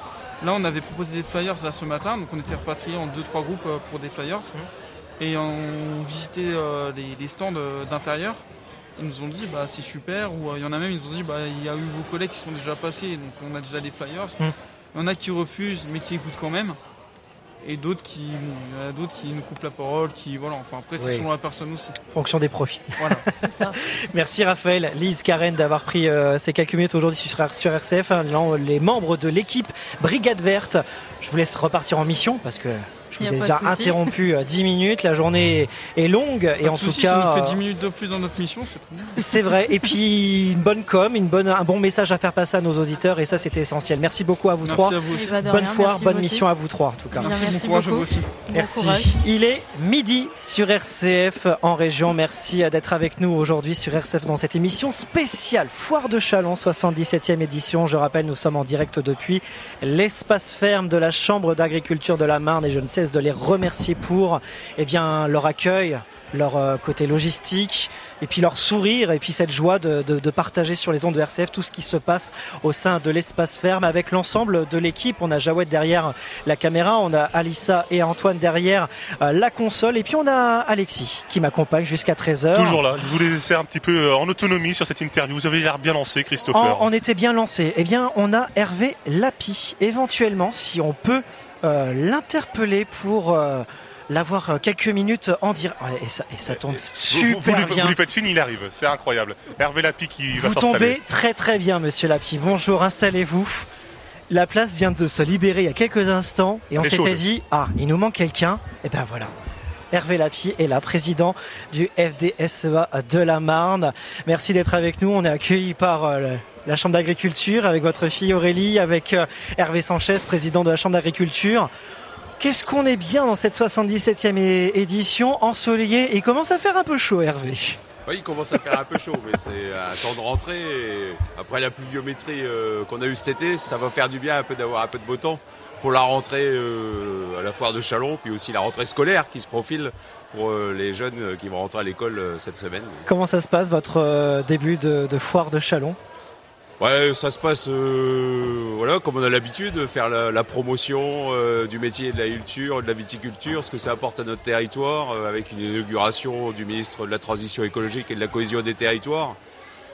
S17: là, on avait proposé des flyers là ce matin, donc on était repatriés en deux trois groupes euh, pour des flyers.
S2: Mmh.
S17: Et on visitait euh, les, les stands d'intérieur. ils nous ont dit bah c'est super ou il y en a même ils nous ont dit bah il y a eu vos collègues qui sont déjà passés donc on a déjà des flyers.
S2: Mm.
S17: Il y en a qui refusent mais qui écoutent quand même. Et d'autres qui, bon, il y en a d'autres qui nous coupent la parole, qui voilà. Enfin après c'est
S2: Oui.
S17: selon la personne aussi.
S2: Fonction des profits.
S17: Voilà.
S16: C'est ça.
S2: Merci Raphaël, Lise, Karen d'avoir pris euh, ces quelques minutes aujourd'hui sur, sur RCF. hein, les membres de l'équipe Brigade Verte. Je vous laisse repartir en mission parce que je vous ai déjà interrompu euh, 10 minutes. La journée est longue et
S17: Pas
S2: en tout cas.
S17: ça nous fait
S2: euh,
S17: 10 minutes de plus dans notre mission, c'est très bien.
S2: C'est vrai. Et puis une bonne com, une bonne, un bon message à faire passer à nos auditeurs et ça c'était essentiel. Merci beaucoup à vous
S17: Merci
S2: trois.
S17: à vous aussi.
S16: Eh ben,
S2: bonne
S16: rien,
S2: foire,
S16: merci
S2: bonne
S16: aussi.
S2: mission à vous trois en tout cas.
S17: Merci,
S16: merci
S17: bon courage à
S16: beaucoup.
S17: vous aussi.
S2: Merci. Il est midi sur RCF en région. Merci d'être avec nous aujourd'hui sur RCF dans cette émission spéciale Foire de Chalon, 77e édition. Je rappelle, nous sommes en direct depuis l'espace ferme de la Chambre d'agriculture de la Marne et je ne cesse de les remercier pour eh bien, leur accueil leur euh, côté logistique et puis leur sourire et puis cette joie de, de- de partager sur les ondes de RCF tout ce qui se passe au sein de l'espace ferme avec l'ensemble de l'équipe. On a Jawed derrière la caméra, on a Alissa et Antoine derrière euh, la console et puis on a Alexis qui m'accompagne jusqu'à 13h.
S3: Toujours là. Je voulais laisser un petit peu euh, en autonomie sur cette interview. Vous avez l'air bien lancé, Christopher.
S2: En- on était bien lancé. Eh bien, on a Hervé Lapi. Éventuellement, si on peut euh, l'interpeller pour euh, l'avoir euh, quelques minutes en direct. Ouais, et ça, et ça tombe super
S3: vous- vous
S2: bien.
S3: vous lui faites signe, il arrive. C'est incroyable. Hervé Lapi qui va
S2: Vous tombez très très bien, monsieur Lapi. Bonjour, installez-vous. La place vient de se libérer il y a quelques instants et on s'était dit ah il nous manque quelqu'un et ben voilà. Hervé Lapi est là, président du FDSEA de la Marne. Merci d'être avec nous. On est accueilli par la Chambre d'agriculture avec votre fille Aurélie, avec euh, Hervé Sanchez, président de la Chambre d'agriculture. Qu'est-ce qu'on est bien dans cette 77e é- édition ensoleillée et il commence à faire un peu chaud Hervé.
S19: Oui, il commence à faire un peu chaud, mais c'est un temps de rentrée. Et après la pluviométrie euh, qu'on a eue cet été, ça va faire du bien un peu d'avoir un peu de beau temps pour la rentrée euh, à la foire de Chalon, puis aussi la rentrée scolaire qui se profile pour euh, les jeunes qui vont rentrer à l'école cette semaine.
S2: Comment ça se passe votre début de, de foire de Chalon?
S19: Ouais, ça se passe euh, voilà, comme on a l'habitude, de faire la, la promotion euh, du métier de la culture, de la viticulture, ce que ça apporte à notre territoire, euh, avec une inauguration du ministre de la Transition écologique et de la cohésion des territoires.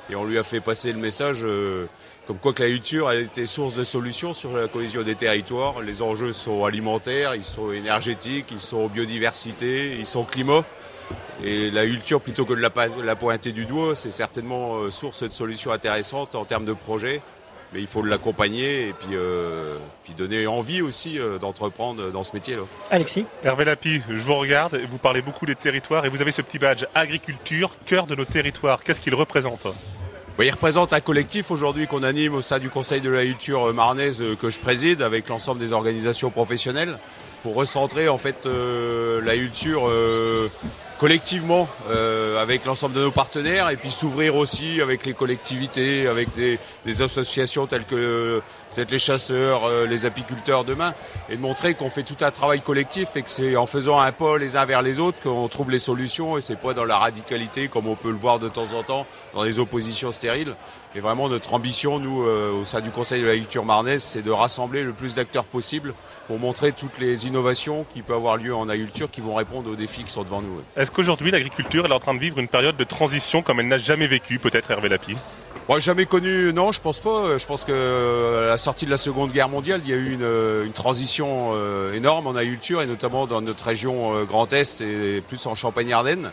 S19: Et on lui a fait passer le message euh, comme quoi que la culture elle était source de solutions sur la cohésion des territoires. Les enjeux sont alimentaires, ils sont énergétiques, ils sont biodiversité, ils sont climat. Et la culture, plutôt que de la, pointer du doigt, c'est certainement euh, source de solutions intéressantes en termes de projets. Mais il faut l'accompagner et puis, euh, puis donner envie aussi euh, d'entreprendre dans ce métier-là.
S2: Alexis
S3: Hervé Lapi, je vous regarde, vous parlez beaucoup des territoires et vous avez ce petit badge agriculture, cœur de nos territoires. Qu'est-ce qu'il représente?
S19: Il représente un collectif aujourd'hui qu'on anime au sein du Conseil de la culture marnaise que je préside avec l'ensemble des organisations professionnelles pour recentrer en fait euh, la culture euh, collectivement euh, avec l'ensemble de nos partenaires et puis s'ouvrir aussi avec les collectivités, avec des, associations telles que euh, peut-être les chasseurs, euh, les apiculteurs demain et de montrer qu'on fait tout un travail collectif et que c'est en faisant un pas les uns vers les autres qu'on trouve les solutions et c'est pas dans la radicalité comme on peut le voir de temps en temps dans des oppositions stériles. Et vraiment notre ambition, nous, euh, au sein du Conseil de la culture marnaise, c'est de rassembler le plus d'acteurs possible pour montrer toutes les innovations qui peuvent avoir lieu en agriculture qui vont répondre aux défis qui sont devant nous.
S3: Est-ce qu'aujourd'hui l'agriculture est en train de vivre une période de transition comme elle n'a jamais vécu, peut-être Hervé Lapi?
S19: Moi, jamais connu, non, je pense pas. Je pense que à la sortie de la Seconde Guerre mondiale, il y a eu une, euh, une transition euh, énorme en agriculture et notamment dans notre région Grand Est et plus en Champagne-Ardenne.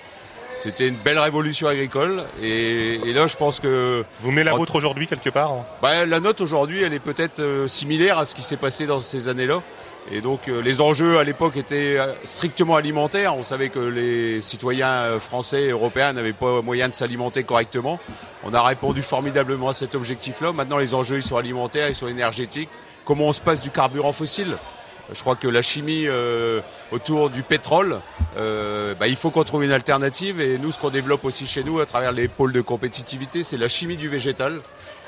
S19: C'était une belle révolution agricole et, et là, je pense que
S3: vous menez la vôtre aujourd'hui quelque part. hein
S19: Bah, la note aujourd'hui, elle est peut-être euh, similaire à ce qui s'est passé dans ces années-là. Et donc euh, les enjeux à l'époque étaient euh, strictement alimentaires. On savait que les citoyens français et européens n'avaient pas moyen de s'alimenter correctement. On a répondu formidablement à cet objectif-là. Maintenant les enjeux ils sont alimentaires, ils sont énergétiques. Comment on se passe du carburant fossile? Je crois que la chimie euh, autour du pétrole, euh, bah, il faut qu'on trouve une alternative. Et nous, ce qu'on développe aussi chez nous à travers les pôles de compétitivité, c'est la chimie du végétal.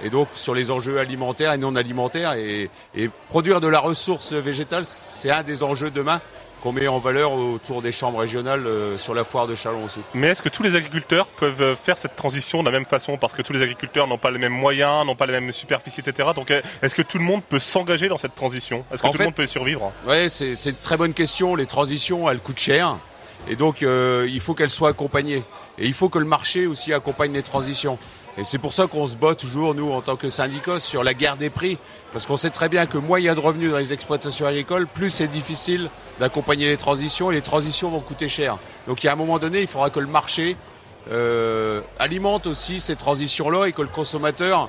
S19: Et donc sur les enjeux alimentaires et non alimentaires. Et, et produire de la ressource végétale, c'est un des enjeux demain qu'on met en valeur autour des chambres régionales euh, sur la foire de Chalon aussi.
S3: Mais est-ce que tous les agriculteurs peuvent faire cette transition de la même façon Parce que tous les agriculteurs n'ont pas les mêmes moyens, n'ont pas les mêmes superficies, etc. Donc est-ce que tout le monde peut s'engager dans cette transition? Est-ce que
S19: En
S3: tout
S19: fait-
S3: le monde peut y survivre?
S19: Ouais, c'est une très bonne question. Les transitions, elles coûtent cher. Et donc, euh, il faut qu'elle soit accompagnée. Et il faut que le marché aussi accompagne les transitions. Et c'est pour ça qu'on se bat toujours, nous, en tant que syndicats, sur la guerre des prix. Parce qu'on sait très bien que moins il y de revenus dans les exploitations agricoles, plus c'est difficile d'accompagner les transitions et les transitions vont coûter cher. Donc, il y a un moment donné, il faudra que le marché euh, alimente aussi ces transitions-là et que le consommateur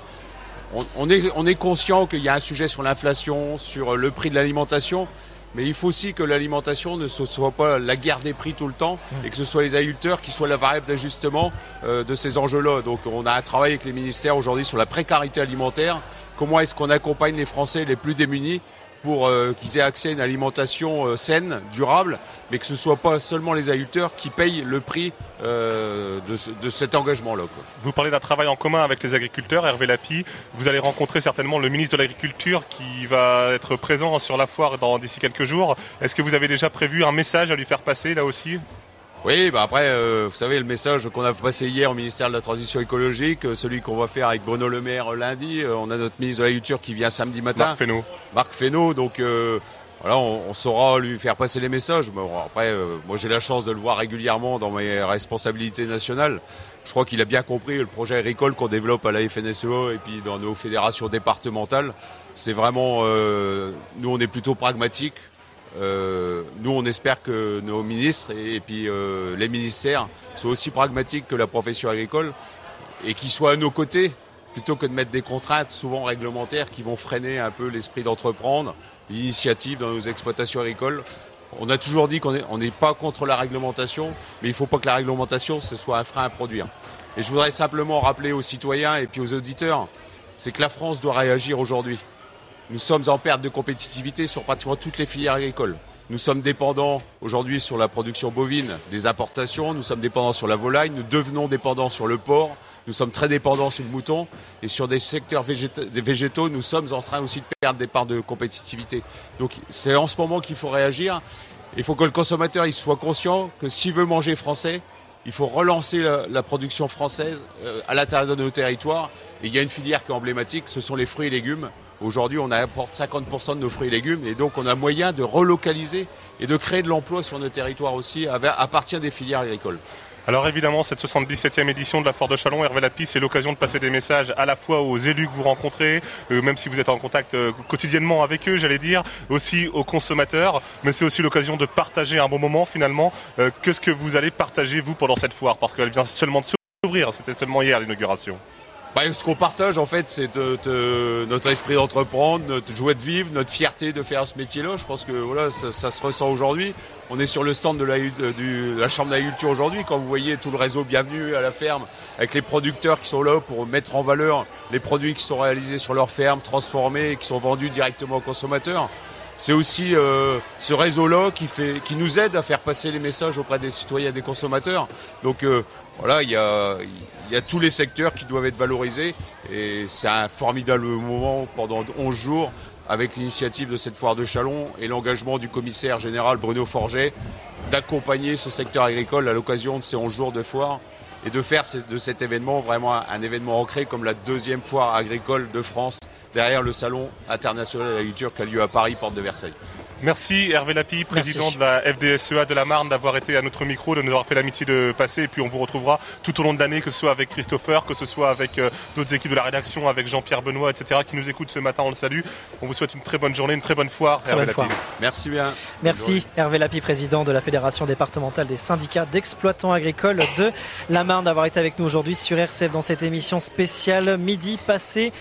S19: on, est, on est conscient qu'il y a un sujet sur l'inflation, sur le prix de l'alimentation, mais il faut aussi que l'alimentation ne soit pas la guerre des prix tout le temps et que ce soit les agriculteurs qui soient la variable d'ajustement euh, de ces enjeux-là. Donc on a un travail avec les ministères aujourd'hui sur la précarité alimentaire. Comment est-ce qu'on accompagne les Français les plus démunis pour euh, qu'ils aient accès à une alimentation euh, saine, durable, mais que ce ne soit pas seulement les agriculteurs qui payent le prix euh, de, de, cet engagement-là.
S3: Vous parlez d'un travail en commun avec les agriculteurs, Hervé Lapi. Vous allez rencontrer certainement le ministre de l'Agriculture qui va être présent sur la foire d'ici quelques jours. Est-ce que vous avez déjà prévu un message à lui faire passer là aussi?
S19: Oui, bah après, euh, vous savez, le message qu'on a passé hier au ministère de la Transition écologique, euh, celui qu'on va faire avec Bruno Le Maire lundi, euh, on a notre ministre de l'Agriculture qui vient samedi matin.
S3: Marc Fesneau.
S19: Marc Fesneau, donc voilà, on, saura lui faire passer les messages. Bon, après, moi j'ai la chance de le voir régulièrement dans mes responsabilités nationales. Je crois qu'il a bien compris le projet agricole qu'on développe à la FNSEA et puis dans nos fédérations départementales. C'est vraiment, nous on est plutôt pragmatiques. Euh, nous, on espère que nos ministres et, puis euh, les ministères soient aussi pragmatiques que la profession agricole et qu'ils soient à nos côtés plutôt que de mettre des contraintes souvent réglementaires qui vont freiner un peu l'esprit d'entreprendre, l'initiative dans nos exploitations agricoles. On a toujours dit qu'on n'est pas contre la réglementation, mais il ne faut pas que la réglementation ce soit un frein à produire. Et je voudrais simplement rappeler aux citoyens et puis aux auditeurs, c'est que la France doit réagir aujourd'hui. Nous sommes en perte de compétitivité sur pratiquement toutes les filières agricoles. Nous sommes dépendants aujourd'hui sur la production bovine des importations, nous sommes dépendants sur la volaille, nous devenons dépendants sur le porc, nous sommes très dépendants sur le mouton et sur des secteurs végétaux, nous sommes en train aussi de perdre des parts de compétitivité. Donc c'est en ce moment qu'il faut réagir. Il faut que le consommateur il soit conscient que s'il veut manger français, il faut relancer la, production française euh, à l'intérieur de nos territoires. Et il y a une filière qui est emblématique, ce sont les fruits et légumes. Aujourd'hui, on apporte 50% de nos fruits et légumes et donc on a moyen de relocaliser et de créer de l'emploi sur nos territoires aussi à partir des filières agricoles.
S3: Alors évidemment, cette 77e édition de la Foire de Chalon, Hervé Lapis, c'est l'occasion de passer des messages à la fois aux élus que vous rencontrez, euh, même si vous êtes en contact euh, quotidiennement avec eux, j'allais dire, aussi aux consommateurs, mais c'est aussi l'occasion de partager un bon moment finalement. Euh, qu'est-ce que vous allez partager vous pendant cette foire? Parce qu'elle vient seulement de s'ouvrir, c'était seulement hier l'inauguration.
S19: Bah, ce qu'on partage en fait, c'est notre esprit d'entreprendre, notre joie de vivre, notre fierté de faire ce métier-là. Je pense que voilà, ça, se ressent aujourd'hui. On est sur le stand de la, de la Chambre d'agriculture aujourd'hui. Quand vous voyez tout le réseau Bienvenue à la ferme, avec les producteurs qui sont là pour mettre en valeur les produits qui sont réalisés sur leur ferme, transformés qui sont vendus directement aux consommateurs c'est aussi euh, ce réseau-là qui, fait, qui nous aide à faire passer les messages auprès des citoyens et des consommateurs. Donc euh, voilà, il y a, y a, tous les secteurs qui doivent être valorisés et c'est un formidable moment pendant 11 jours avec l'initiative de cette foire de Chalon et l'engagement du commissaire général Bruno Forget d'accompagner ce secteur agricole à l'occasion de ces 11 jours de foire et de faire de cet événement vraiment un événement ancré comme la deuxième foire agricole de France derrière le salon international de l'agriculture qui a lieu à Paris, porte de Versailles.
S3: Merci Hervé Lapi, président de la FDSEA de la Marne, d'avoir été à notre micro, de nous avoir fait l'amitié de passer. Et puis on vous retrouvera tout au long de l'année, que ce soit avec Christopher, que ce soit avec euh, d'autres équipes de la rédaction, avec Jean-Pierre Benoît, etc., qui nous écoutent ce matin. On le salue. On vous souhaite une très bonne journée, une très bonne foire.
S2: Hervé Lapi.
S19: Merci bien.
S2: Merci Hervé Lapi, président de la Fédération départementale des syndicats d'exploitants agricoles de la Marne, d'avoir été avec nous aujourd'hui sur RCF dans cette émission spéciale Midi passé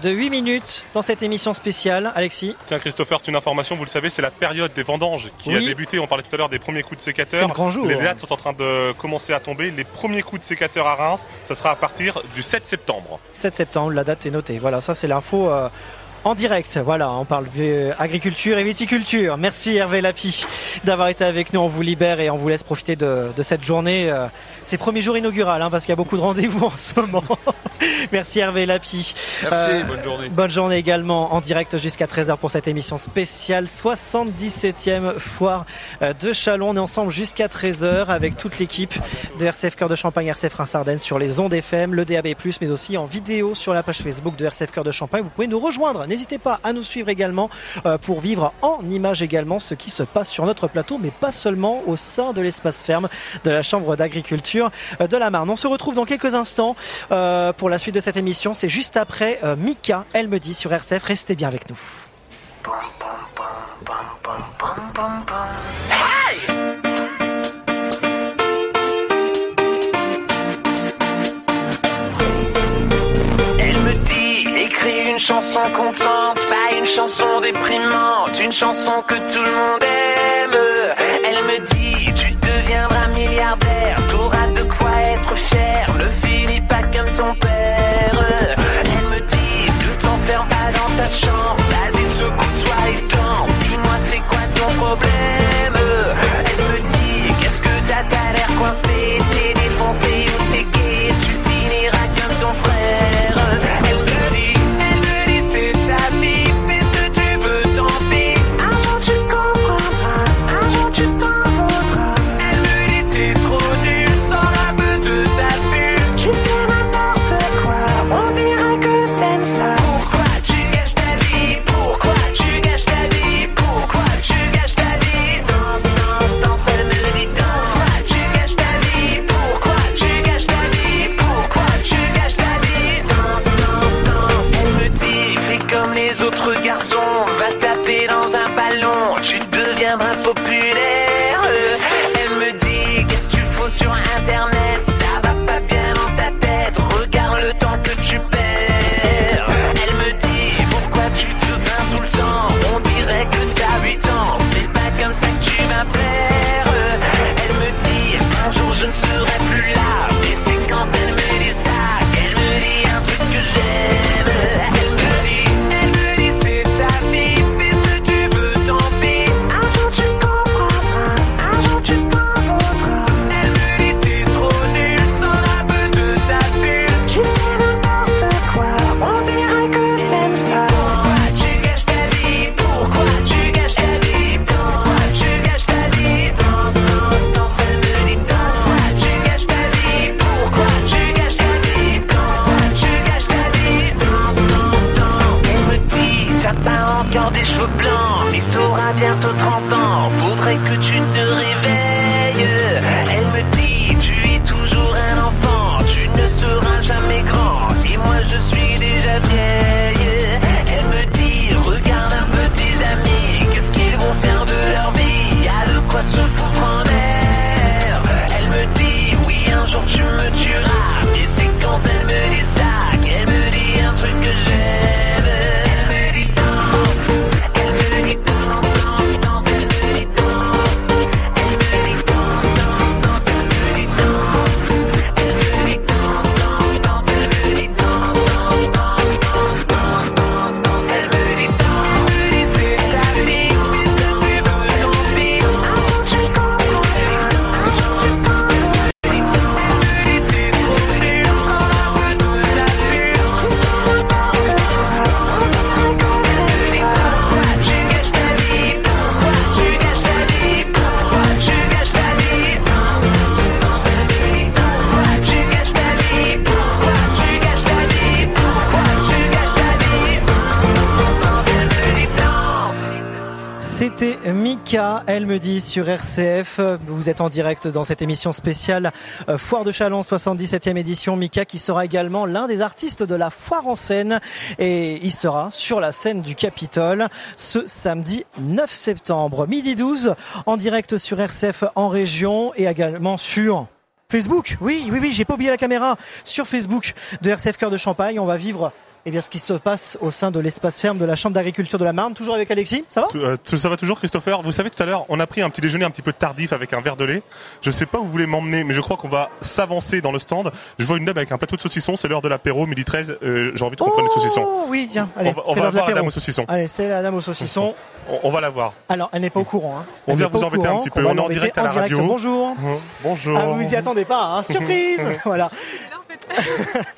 S2: de 8 minutes dans cette émission spéciale. Alexis
S3: Tiens, Christopher, c'est une information, vous le savez, c'est la période des vendanges qui a débuté. On parlait tout à l'heure des premiers coups de sécateur.
S2: C'est le grand jour.
S3: Les dates sont en train de commencer à tomber. Les premiers coups de sécateur à Reims, ça sera à partir du 7 septembre.
S2: 7 septembre, la date est notée. Voilà, ça c'est l'info. Euh, en direct. Voilà, on parle agriculture et viticulture. Merci Hervé Lapi d'avoir été avec nous. On vous libère et on vous laisse profiter de, cette journée. Euh, ces premiers jours inaugurales, hein, parce qu'il y a beaucoup de rendez-vous en ce moment. Merci Hervé Lapi.
S19: Merci, euh, bonne journée.
S2: Bonne journée également en direct jusqu'à 13h pour cette émission spéciale 77e foire euh, de Chalon. On est ensemble jusqu'à 13h avec toute l'équipe de RCF Cœur de Champagne, RCF Reims-Ardennes sur les ondes FM, le DAB+, mais aussi en vidéo sur la page Facebook de RCF Cœur de Champagne. Vous pouvez nous rejoindre N'hésitez pas à nous suivre également euh, pour vivre en image également ce qui se passe sur notre plateau, mais pas seulement au sein de l'espace ferme de la Chambre d'agriculture euh, de la Marne. On se retrouve dans quelques instants euh, pour la suite de cette émission. C'est juste après Mika, elle me dit sur RCF. Restez bien avec nous.
S13: Elle chanson contente, pas une chanson déprimante, une chanson que tout le monde aime. Elle me dit, tu deviendras milliardaire, t'auras de quoi être fier, ne finis pas comme ton père. Elle me dit, ne t'enferme pas dans ta chambre, Sur
S2: RCF. Vous êtes en direct dans cette émission spéciale euh, Foire de Chalon 77e édition. Mika qui sera également l'un des artistes de la Foire en scène et il sera sur la scène du Capitole ce samedi 9 septembre, midi 12 en direct sur RCF en région et également sur Facebook. Oui, oui, oui, j'ai pas oublié la caméra sur Facebook de RCF Cœur de Champagne. On va vivre eh bien, ce qui se passe au sein de l'espace ferme de la Chambre d'agriculture de la Marne. Toujours avec Alexis, ça va?
S3: Tout- euh, tout- ça va toujours, Christopher? Vous savez, tout à l'heure, on a pris un petit déjeuner un petit peu tardif avec un verre de lait. Je sais pas où vous voulez m'emmener, mais je crois qu'on va s'avancer dans le stand. Je vois une dame avec un plateau de saucisson. C'est l'heure de l'apéro, midi 13. Euh, J'ai envie de comprendre les saucissons.
S2: Oh oui, tiens, allez,
S3: on va, on voir la dame au saucisson.
S2: Allez, c'est la dame au saucisson.
S3: On, on va la voir.
S2: Alors, elle n'est pas au courant. Hein.
S3: On vient vous embêter un petit peu.
S2: va
S3: On est en direct à la
S2: direct.
S3: radio.
S2: Bonjour.
S3: Bonjour.
S2: Ah, vous y attendez pas, hein. surprise. voilà.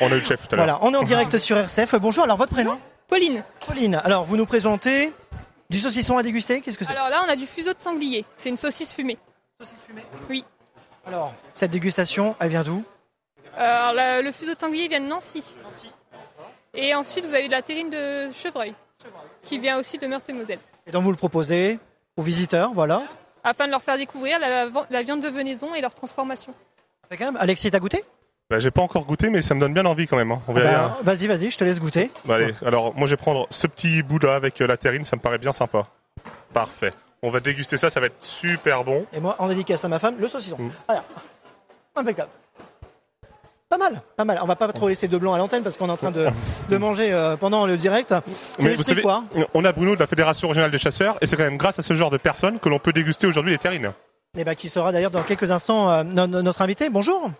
S3: On a eu le chef tout à l'heure.
S2: Voilà, on est en direct sur RCF. Bonjour, alors votre prénom
S14: Pauline.
S2: Pauline. Alors, vous nous présentez du saucisson à déguster. Qu'est-ce que c'est
S14: Alors là, on a du fuseau de sanglier. C'est une saucisse fumée.
S2: Saucisse fumée
S14: Oui.
S2: Alors, cette dégustation, elle vient d'où
S14: Euh, Alors, la- le fuseau de sanglier vient de Nancy. Et ensuite, vous avez de la terrine de chevreuil.
S20: qui vient aussi de Meurthe-et-Moselle.
S2: Et donc vous le proposez aux visiteurs, voilà.
S20: Afin de leur faire découvrir la, la viande de venaison et leur transformation.
S2: Quand même. Alexis, t'as goûté?
S3: Bah, j'ai pas encore goûté, mais ça me donne bien envie quand même. hein.
S2: Ah bah, Vas-y, vas-y, je te laisse goûter.
S3: Bah, allez, alors moi je vais prendre ce petit bout là avec euh, la terrine, ça me paraît bien sympa. Parfait. On va déguster ça, ça va être super bon.
S2: Et moi, en dédicace à ma femme, le saucisson. Voilà. Impeccable. Pas mal, pas mal. On va pas trop laisser de blanc à l'antenne parce qu'on est en train de, de manger euh, pendant le direct.
S3: Mais vous savez,
S2: foire.
S3: on a Bruno de la Fédération régionale des chasseurs et c'est quand même grâce à ce genre de personnes que l'on peut déguster aujourd'hui les terrines.
S2: Et bah, qui sera d'ailleurs dans quelques instants euh, no- no- notre invité. Bonjour.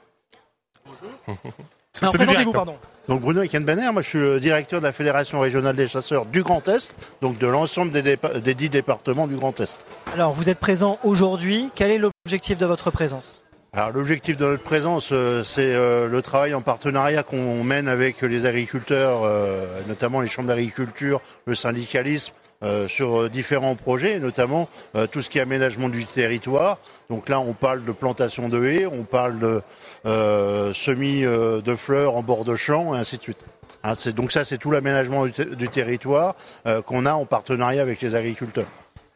S2: Alors présentez-vous,
S3: hein.
S2: pardon.
S21: Donc Bruno Ekenbenner, moi je suis le directeur de la Fédération régionale des chasseurs du Grand Est, donc de l'ensemble des, dépa- des dix départements du Grand Est.
S2: Alors, vous êtes présent aujourd'hui. Quel est l'objectif de votre présence?
S21: Alors l'objectif de notre présence, euh, c'est euh, le travail en partenariat qu'on mène avec les agriculteurs, euh, notamment les chambres d'agriculture, le syndicalisme, sur euh, différents projets, et notamment euh, tout ce qui est aménagement du territoire. Donc là, on parle de plantation de haies, on parle de euh, semis euh, de fleurs en bord de champ, et ainsi de suite. Hein, c'est- donc ça, c'est tout l'aménagement du, ter- du territoire euh, qu'on a en partenariat avec les agriculteurs.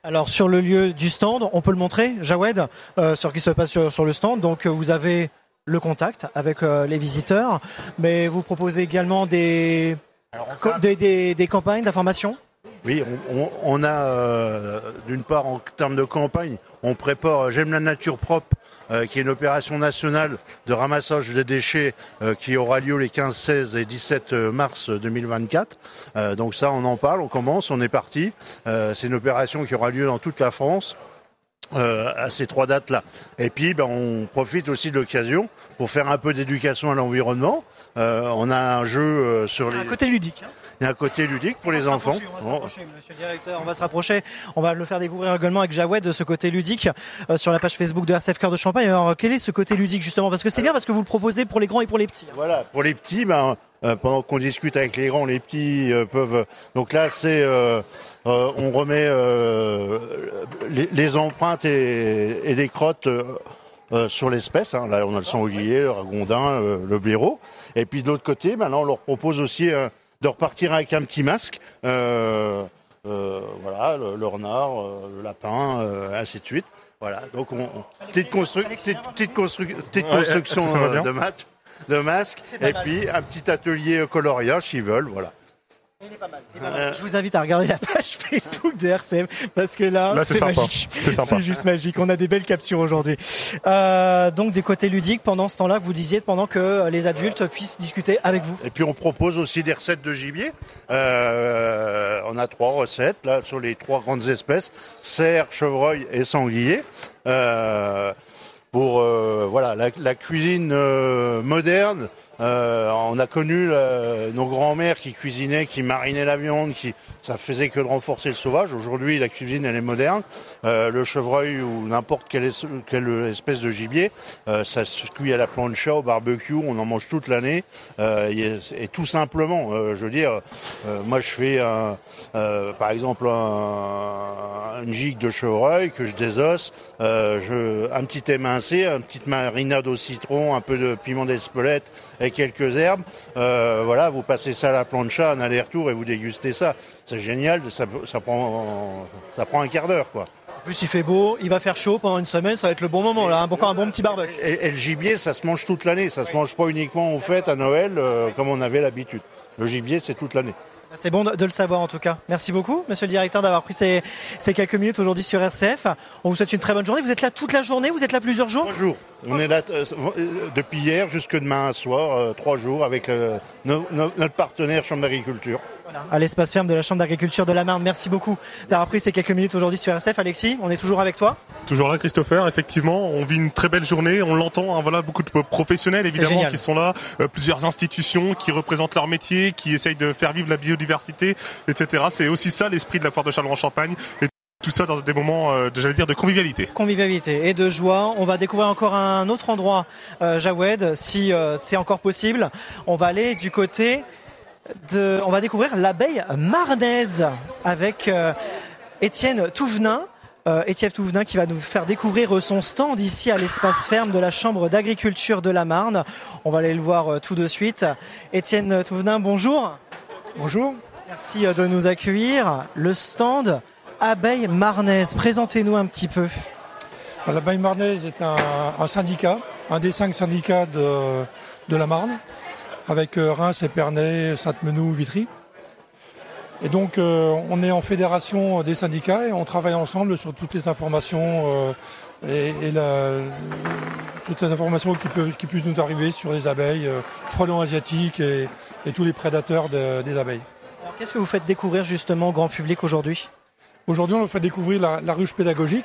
S2: Alors, sur le lieu du stand, on peut le montrer, Jawed, euh, sur ce qui se passe sur, sur le stand. Donc, euh, vous avez le contact avec euh, les visiteurs, mais vous proposez également des, co- des, des- des campagnes d'information?
S21: Oui, on, a euh, d'une part en termes de campagne, on prépare euh, J'aime la nature propre, euh, qui est une opération nationale de ramassage des déchets euh, qui aura lieu les 15, 16 et 17 mars 2024. Euh, donc ça, on en parle, on commence, on est parti. C'est une opération qui aura lieu dans toute la France. euh, à ces trois dates-là. Et puis, ben, on profite aussi de l'occasion pour faire un peu d'éducation à l'environnement. Euh, on a un jeu euh, sur les...
S2: Un côté ludique. hein.
S21: Il y a un côté ludique pour les enfants.
S2: On va se rapprocher, monsieur le directeur, on va se rapprocher. On va le faire découvrir également avec Jawed de ce côté ludique euh, sur la page Facebook de RCF Cœur de Champagne. Alors, quel est ce côté ludique justement? Parce que c'est bien parce que vous le proposez pour les grands et pour les petits.
S21: Voilà, pour les petits, ben, euh, pendant qu'on discute avec les grands, les petits euh, peuvent. Donc là, c'est euh, euh, on remet euh, les, les empreintes et, et les crottes. euh, sur l'espèce, hein. là on a le sanglier, le ragondin, euh, le blaireau. Et puis de l'autre côté, maintenant on leur propose aussi euh, de repartir avec un petit masque. Euh, euh, voilà, le, le renard, euh, le lapin, euh, ainsi de suite. Voilà, donc on, on- petite, constru- petite, petite constru- petite construction euh, de match, de masque, et puis un petit atelier coloriage s'ils veulent, voilà. Euh,
S2: Je vous invite à regarder la page Facebook de RCF parce que là,
S21: Là, c'est
S2: magique.
S21: C'est
S2: juste magique. On a des belles captures aujourd'hui. Euh, donc des côtés ludiques pendant ce temps-là que vous disiez, pendant que les adultes puissent discuter avec vous.
S21: Et puis on propose aussi des recettes de gibier. Euh, on a trois recettes là sur les trois grandes espèces cerf, chevreuil et sanglier. Euh, pour euh, voilà la, la cuisine euh, moderne. Euh, on a connu euh, nos grands-mères qui cuisinaient, qui marinaient la viande, qui ça faisait que de renforcer le sauvage. Aujourd'hui, la cuisine elle est moderne. Euh, le chevreuil ou n'importe quelle, es- quelle espèce de gibier, ça se cuit à la plancha, au barbecue, on en mange toute l'année. Et, tout simplement, je veux dire, moi je fais par exemple un, une gigue de chevreuil que je désosse, un petit émincé, une petite marinade au citron, un peu de piment d'Espelette et quelques herbes. Euh, voilà, vous passez ça à la plancha, un aller-retour et vous dégustez ça. C'est génial, ça, ça, prend, ça prend un quart d'heure quoi.
S2: En plus, il fait beau, il va faire chaud pendant une semaine, ça va être le bon moment là. Encore un bon petit barbecue.
S21: Et, et le gibier, ça se mange toute l'année. Ça se mange pas uniquement aux fêtes, à Noël, euh, comme on avait l'habitude. Le gibier, c'est toute l'année.
S2: C'est bon de, le savoir en tout cas. Merci beaucoup, monsieur le directeur, d'avoir pris ces, ces quelques minutes aujourd'hui sur RCF. On vous souhaite une très bonne journée. Vous êtes là toute la journée Vous êtes là plusieurs jours
S21: Trois jours. On est là euh, euh, depuis hier jusque demain soir, euh, trois jours, avec euh, no- no- notre partenaire Chambre d'agriculture.
S2: À l'espace ferme de la Chambre d'agriculture de la Marne. Merci beaucoup d'avoir pris ces quelques minutes aujourd'hui sur RCF. Alexis, on est toujours avec toi.
S3: Toujours là, Christopher. Effectivement, on vit une très belle journée. On l'entend. hein, voilà, beaucoup de professionnels évidemment qui sont là, euh, plusieurs institutions qui représentent leur métier, qui essayent de faire vivre la biodiversité, etc. C'est aussi ça l'esprit de la foire de Châlons-en-Champagne. Et tout ça dans des moments, euh, j'allais dire, de convivialité.
S2: Convivialité et de joie. On va découvrir encore un autre endroit, euh, Jawed, si euh, c'est encore possible. On va aller du côté de, on va découvrir l'abeille marnaise avec euh, Étienne Touvenin. Euh, Étienne Touvenin qui va nous faire découvrir son stand ici à l'espace ferme de la Chambre d'agriculture de la Marne. On va aller le voir euh, tout de suite. Étienne Touvenin, bonjour.
S22: Bonjour.
S2: Merci de nous accueillir. Le stand Abeille Marnaise, présentez-nous un petit peu.
S23: L'abeille Marnaise est un, un syndicat, un des cinq syndicats de, de la Marne, avec euh, Reims, Épernay, Sainte-Menou, Vitry. Et donc euh, on est en fédération des syndicats et on travaille ensemble sur toutes les informations euh, et, et la- toutes les informations qui, peuvent, qui puissent nous arriver sur les abeilles, euh, frelons asiatiques et, et tous les prédateurs de- des abeilles.
S2: Alors, Qu'est-ce que vous faites découvrir justement au grand public aujourd'hui?
S23: Aujourd'hui, on leur fait découvrir la, la ruche pédagogique.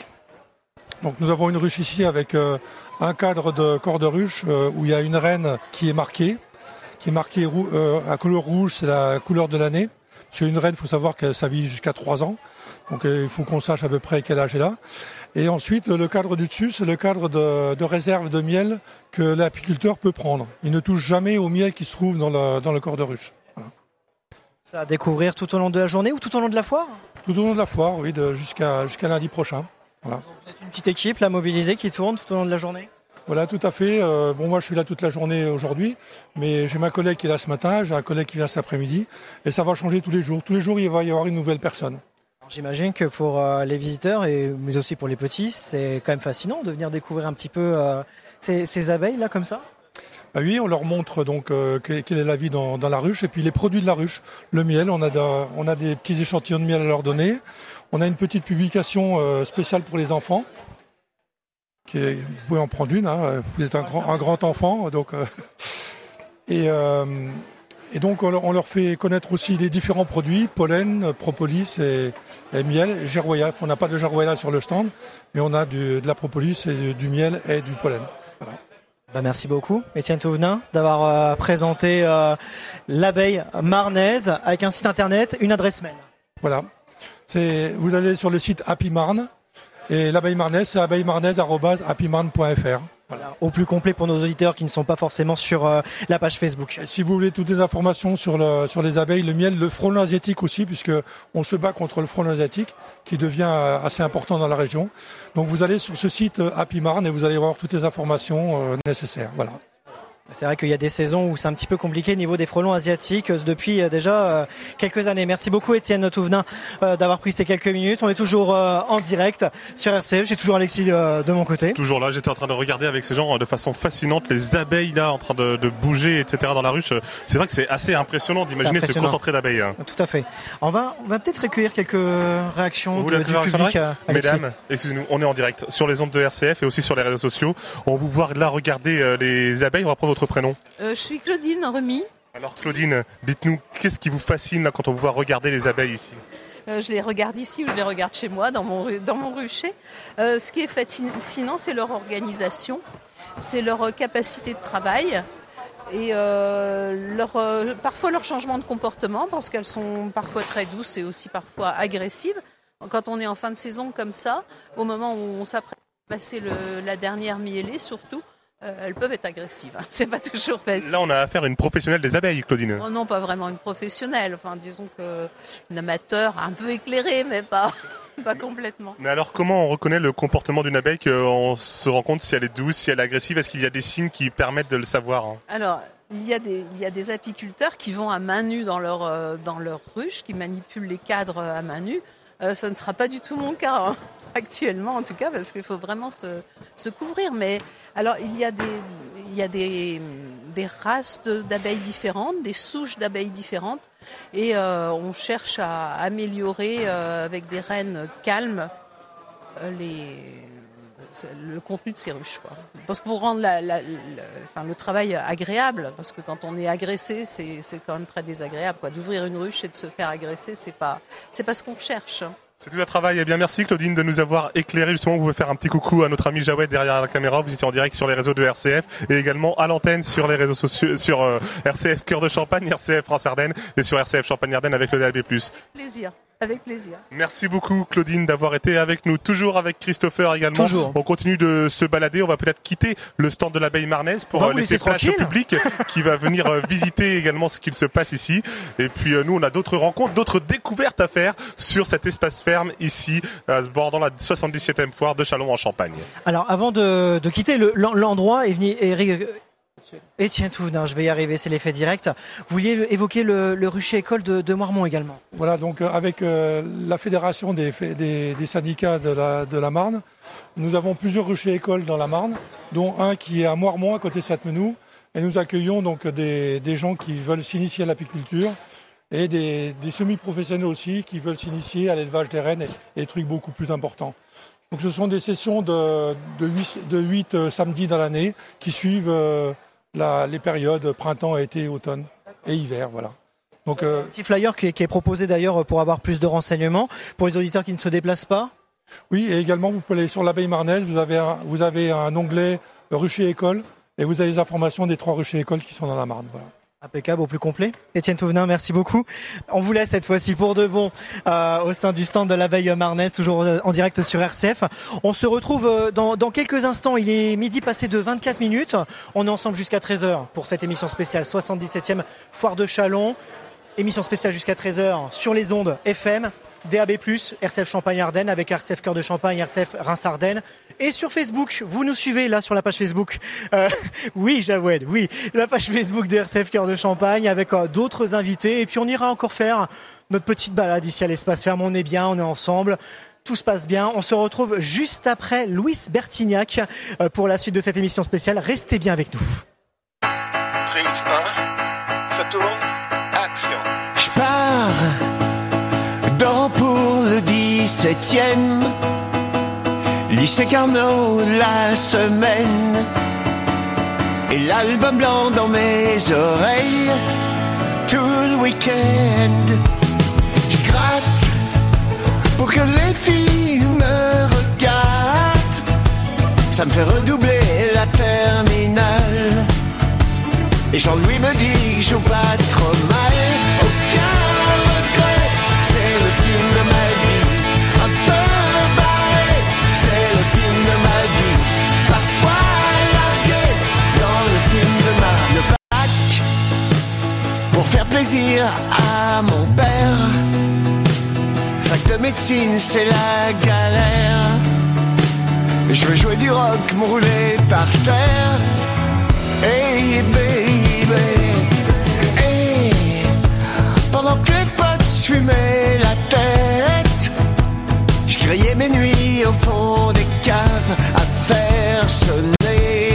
S23: Donc, nous avons une ruche ici avec euh, un cadre de corps de ruche euh, où il y a une reine qui est marquée, qui est marquée rou- euh, à couleur rouge, c'est la couleur de l'année. Parce qu'une reine, il faut savoir que ça vit jusqu'à 3 ans. Donc, euh, il faut qu'on sache à peu près quel âge elle a. Et ensuite, le cadre du dessus, c'est le cadre de, de réserve de miel que l'apiculteur peut prendre. Il ne touche jamais au miel qui se trouve dans le, dans le corps de ruche.
S2: Ça à découvrir tout au long de la journée ou tout au long de la foire?
S23: Tout au long de la foire, oui, jusqu'à jusqu'à lundi prochain. Voilà.
S2: Une petite équipe là mobilisée qui tourne tout au long de la journée?
S23: Voilà, tout à fait. Euh, bon, moi, je suis là toute la journée aujourd'hui, mais j'ai ma collègue qui est là ce matin, j'ai un collègue qui vient cet après-midi, et ça va changer tous les jours. Tous les jours, il va y avoir une nouvelle personne.
S2: J'imagine que pour euh, les visiteurs, et, mais aussi pour les petits, c'est quand même fascinant de venir découvrir un petit peu euh, ces, ces abeilles là comme ça.
S23: Bah oui, on leur montre donc euh, que- quelle est la vie dans, dans la ruche, et puis les produits de la ruche. Le miel, on a, de- on a des petits échantillons de miel à leur donner. On a une petite publication euh, spéciale pour les enfants. Qui est- vous pouvez en prendre une, hein, vous êtes un grand, un grand enfant, donc euh, et, euh, et donc on leur, fait connaître aussi les différents produits pollen, propolis et, et miel, gerroyal. On n'a pas de gerroyal sur le stand, mais on a du- de la propolis et du, du miel et du pollen. Voilà.
S2: Bah, merci beaucoup, Étienne Touvenin, d'avoir euh, présenté euh, l'abeille marnaise avec un site internet, une adresse mail.
S23: Voilà. C'est, vous allez sur le site Happy Marne et l'abeille marnaise, c'est abeillemarnaise.happymarne.fr. Voilà.
S2: Au plus complet pour nos auditeurs qui ne sont pas forcément sur euh, la page Facebook.
S23: Et si vous voulez toutes les informations sur, le, sur les abeilles, le miel, le frelon asiatique aussi, puisque on se bat contre le frelon asiatique, qui devient euh, assez important dans la région. Donc vous allez sur ce site euh, Happy Marne et vous allez voir toutes les informations euh, nécessaires. Voilà.
S2: C'est vrai qu'il y a des saisons où c'est un petit peu compliqué au niveau des frelons asiatiques euh, depuis euh, déjà euh, quelques années. Merci beaucoup Étienne Touvenin d'avoir pris ces quelques minutes. On est toujours en direct sur RCF. J'ai toujours Alexis de mon côté.
S3: Toujours là, j'étais en train de regarder avec ces gens de façon fascinante les abeilles là en train de, de bouger, etc. dans la ruche. C'est vrai que c'est assez impressionnant d'imaginer ce concentré d'abeilles. hein.
S2: Tout à fait. On va, on va peut-être recueillir quelques réactions de- du public.
S3: Mesdames, excusez-nous, on est en direct sur les ondes de RCF et aussi sur les réseaux sociaux. On vous voir là regarder les abeilles. On va prendre votre prénom.
S24: Euh, je suis Claudine Remy.
S3: Alors Claudine, dites-nous qu'est-ce qui vous fascine là quand on vous voit regarder les abeilles ici
S24: Euh, je les regarde ici ou je les regarde chez moi, dans mon, dans mon rucher. Euh, ce qui est fascinant, c'est leur organisation, c'est leur capacité de travail et euh, leur, parfois leur changement de comportement, parce qu'elles sont parfois très douces et aussi parfois agressives. Quand on est en fin de saison comme ça, au moment où on s'apprête à passer le- la dernière mielée surtout, euh, elles peuvent être agressives. hein. C'est pas toujours facile.
S3: Là, on a affaire à une professionnelle des abeilles, Claudine.
S24: Oh non, pas vraiment une professionnelle. Enfin, disons que une amateur un peu éclairé, mais pas, pas complètement.
S3: Mais alors, comment on reconnaît le comportement d'une abeille qu'on se rend compte si elle est douce, si elle est agressive? Est-ce qu'il y a des signes qui permettent de le savoir hein?
S24: Alors, il y, a des, il y a des apiculteurs qui vont à main nue dans leur, euh, dans leur ruche, qui manipulent les cadres à main nue. Euh, ça ne sera pas du tout mon cas, hein, actuellement en tout cas, parce qu'il faut vraiment se, couvrir. Mais alors, il y a des, il y a des, races d'abeilles différentes, des souches d'abeilles différentes, et euh, on cherche à améliorer euh, avec des reines calmes les, le contenu de ces ruches. Quoi. Parce que pour rendre la- la- le, travail agréable, parce que quand on est agressé, c'est quand même très désagréable. D'ouvrir une ruche et de se faire agresser, c'est pas, pas ce qu'on cherche.
S3: C'est tout un travail. Eh bien, merci Claudine de nous avoir éclairé. Justement, vous pouvez faire un petit coucou à notre ami Jawed derrière la caméra. Vous étiez en direct sur les réseaux de RCF et également à l'antenne sur les réseaux sociaux, sur euh, RCF Cœur de Champagne, RCF France Ardennes et sur RCF Champagne Ardennes avec le DAB+.
S24: Plaisir, avec plaisir.
S3: Merci beaucoup Claudine d'avoir été avec nous, toujours avec Christopher également.
S2: Toujours.
S3: On continue de se balader, on va peut-être quitter le stand de l'abeille marnaise pour euh, laisser
S2: laisser
S3: place au public qui va venir euh, visiter également ce qu'il se passe ici. Et puis euh, nous on a d'autres rencontres, d'autres découvertes à faire sur cet espace ferme ici, à ce bord dans la 77e foire de Chalon en Champagne.
S2: Alors avant de, de quitter le- l'en- l'endroit et venir et ré-
S25: Étienne.
S2: Touvenin, je vais y arriver, c'est l'effet direct. Vous vouliez évoquer le, rucher école de, de Moirmont également
S23: Voilà, donc euh, avec euh, la fédération des, syndicats de la, Marne, nous avons plusieurs ruchers écoles dans la Marne, dont un qui est à Moirmont, à côté de Sainte-Menou. Et nous accueillons donc des, gens qui veulent s'initier à l'apiculture et des, semi-professionnels aussi qui veulent s'initier à l'élevage des rennes et, des trucs beaucoup plus importants. Donc ce sont des sessions de, de 8, de huit, euh, samedis dans l'année qui suivent la- les périodes printemps, été, automne et hiver. Voilà. Donc, euh,
S2: Petit flyer qui est, qui est proposé d'ailleurs pour avoir plus de renseignements pour les auditeurs qui ne se déplacent pas?
S23: Oui, et également, vous pouvez aller sur l'abeille marnaise, vous avez un, vous avez un onglet rucher école, et vous avez les informations des trois ruchers écoles qui sont dans la Marne. Voilà.
S2: Impeccable au plus complet. Étienne Touvenin, merci beaucoup. On vous laisse cette fois-ci pour de bon euh, au sein du stand de l'abeille marnaise, toujours euh, en direct sur RCF. On se retrouve euh, dans, dans quelques instants. Il est midi passé de 24 minutes. On est ensemble jusqu'à 13h pour cette émission spéciale 77e Foire de Chalon. Émission spéciale jusqu'à 13h sur les ondes FM, DAB+, RCF Champagne-Ardenne avec RCF Cœur de Champagne, RCF Reims-Ardenne. Et sur Facebook, vous nous suivez là sur la page Facebook. Euh, oui, Jawed, oui, la page Facebook de RCF Cœur de Champagne avec euh, d'autres invités. Et puis on ira encore faire notre petite balade ici à l'espace ferme. On est bien, on est ensemble. Tout se passe bien. On se retrouve juste après Louis Bertignac euh, pour la suite de cette émission spéciale. Restez bien avec nous.
S26: Dans pour le 17e lycée Carnot la semaine et l'album blanc dans mes oreilles tout le week-end. Je gratte pour que les filles me regardent. Ça me fait redoubler la terminale. Et Jean-Louis me dit que je joue pas trop mal. C'est la galère. Je veux jouer du rock, me rouler par terre. Hey baby Hey Pendant que les potes fumaient la tête Je criais mes nuits au fond des caves À faire sonner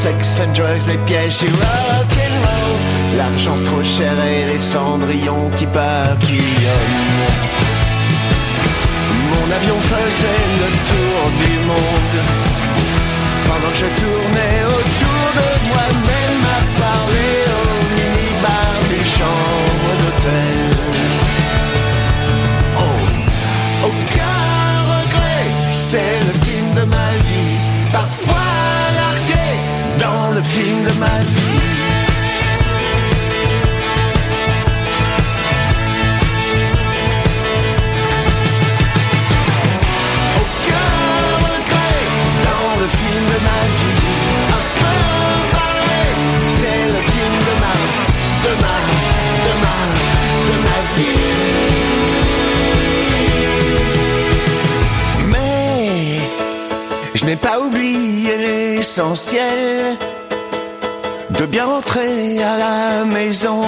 S26: sex and drugs, les pièges du rock and roll. L'argent trop cher et les cendrillons qui papillonnent. Mon avion faisait le tour du monde. Pendant que je tournais autour de moi-même à parler au minibar d'une chambre d'hôtel. Oh, aucun regret, c'est le film de ma vie. Parfois le film de ma vie. Aucun regret dans le film de ma vie. Un peu c'est le film de ma, de ma, de ma, de ma vie. Mais je n'ai pas oublié l'essentiel de bien rentrer à la maison.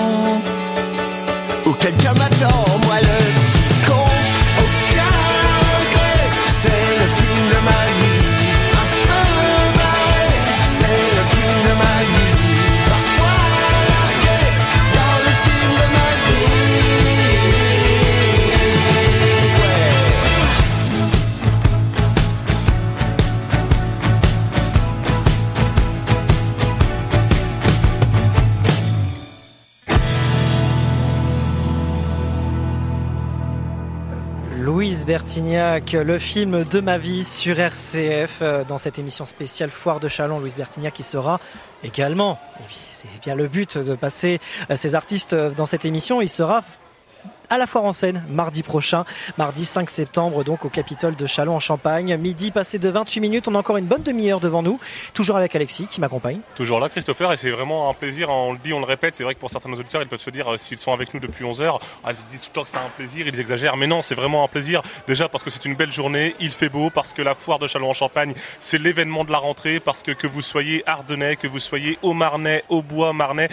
S26: Où quelqu'un m'attend, moi le
S2: Bertignac, le film de ma vie sur RCF euh, dans cette émission spéciale Foire de Chalon. Louise Bertignac qui sera également, c'est bien le but de passer euh, ces artistes euh, dans cette émission, il sera à la foire en scène mardi prochain, mardi 5 septembre, donc au Capitole de Chalon en Champagne. Midi passé de 28 minutes, on a encore une bonne demi-heure devant nous, toujours avec Alexis qui m'accompagne.
S3: Toujours là, Christopher, et c'est vraiment un plaisir. On le dit, on le répète. C'est vrai que pour certains de nos auditeurs, ils peuvent se dire, euh, s'ils sont avec nous depuis 11 heures, ah, ils se disent tout le temps que c'est un plaisir, ils exagèrent. Mais non, c'est vraiment un plaisir. Déjà parce que c'est une belle journée, il fait beau, parce que la foire de Chalon en Champagne, c'est l'événement de la rentrée, parce que que vous soyez ardennais, que vous soyez au Marnais, au Bois, Marnais,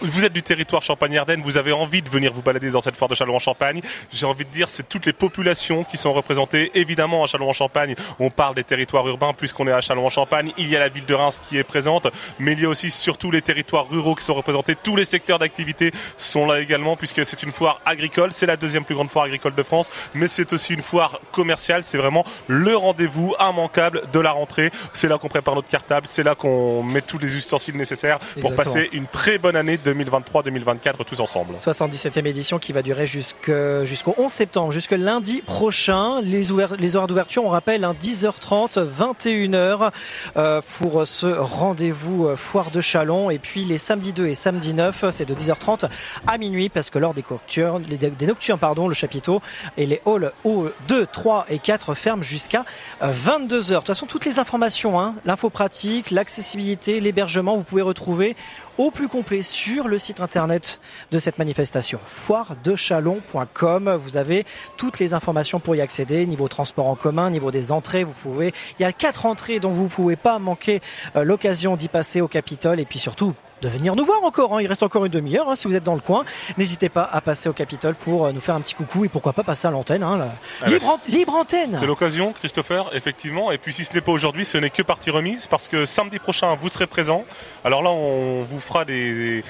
S3: vous êtes du territoire Champagne-Ardenne, vous avez envie de venir vous balader dans cette foire de Châlons-en-Champagne. J'ai envie de dire, c'est toutes les populations qui sont représentées. Évidemment, à Châlons-en-Champagne, on parle des territoires urbains puisqu'on est à Châlons-en-Champagne. Il y a la ville de Reims qui est présente, mais il y a aussi surtout les territoires ruraux qui sont représentés. Tous les secteurs d'activité sont là également puisque c'est une foire agricole. C'est la deuxième plus grande foire agricole de France, mais c'est aussi une foire commerciale. C'est vraiment le rendez-vous immanquable de la rentrée. C'est là qu'on prépare notre cartable, c'est là qu'on met tous les ustensiles nécessaires pour
S2: Exactement.
S3: passer une très bonne année 2023-2024 tous ensemble.
S2: 77e édition qui va durer jusqu'au 11 septembre, jusque lundi prochain. Les, horaires d'ouverture, on rappelle, hein, 10h30, 21h euh, pour ce rendez-vous euh, foire de Chalon. Et puis les samedis 2 et samedi 9, c'est de 10h30 à minuit parce que lors des nocturnes, des nocturnes pardon, le chapiteau et les halls O 2, 3 et 4 ferment jusqu'à 22h. De toute façon, toutes les informations, hein, l'info pratique, l'accessibilité, l'hébergement, vous pouvez retrouver au plus complet sur le site internet de cette manifestation, foiredechalon.com. Vous avez toutes les informations pour y accéder, niveau transport en commun, niveau des entrées. Vous pouvez, il y a quatre entrées dont vous ne pouvez pas manquer euh, l'occasion d'y passer au Capitole et puis surtout de venir nous voir encore. hein. Il reste encore une demi-heure hein, si vous êtes dans le coin. N'hésitez pas à passer au Capitole pour euh, nous faire un petit coucou et pourquoi pas passer à l'antenne. hein, la-
S3: Ah bah,
S2: libre, an-
S3: c'est-
S2: libre antenne.
S3: C'est l'occasion, Christopher, effectivement. Et puis si ce n'est pas aujourd'hui, ce n'est que partie remise parce que samedi prochain, vous serez présent. Alors là, on vous fera des,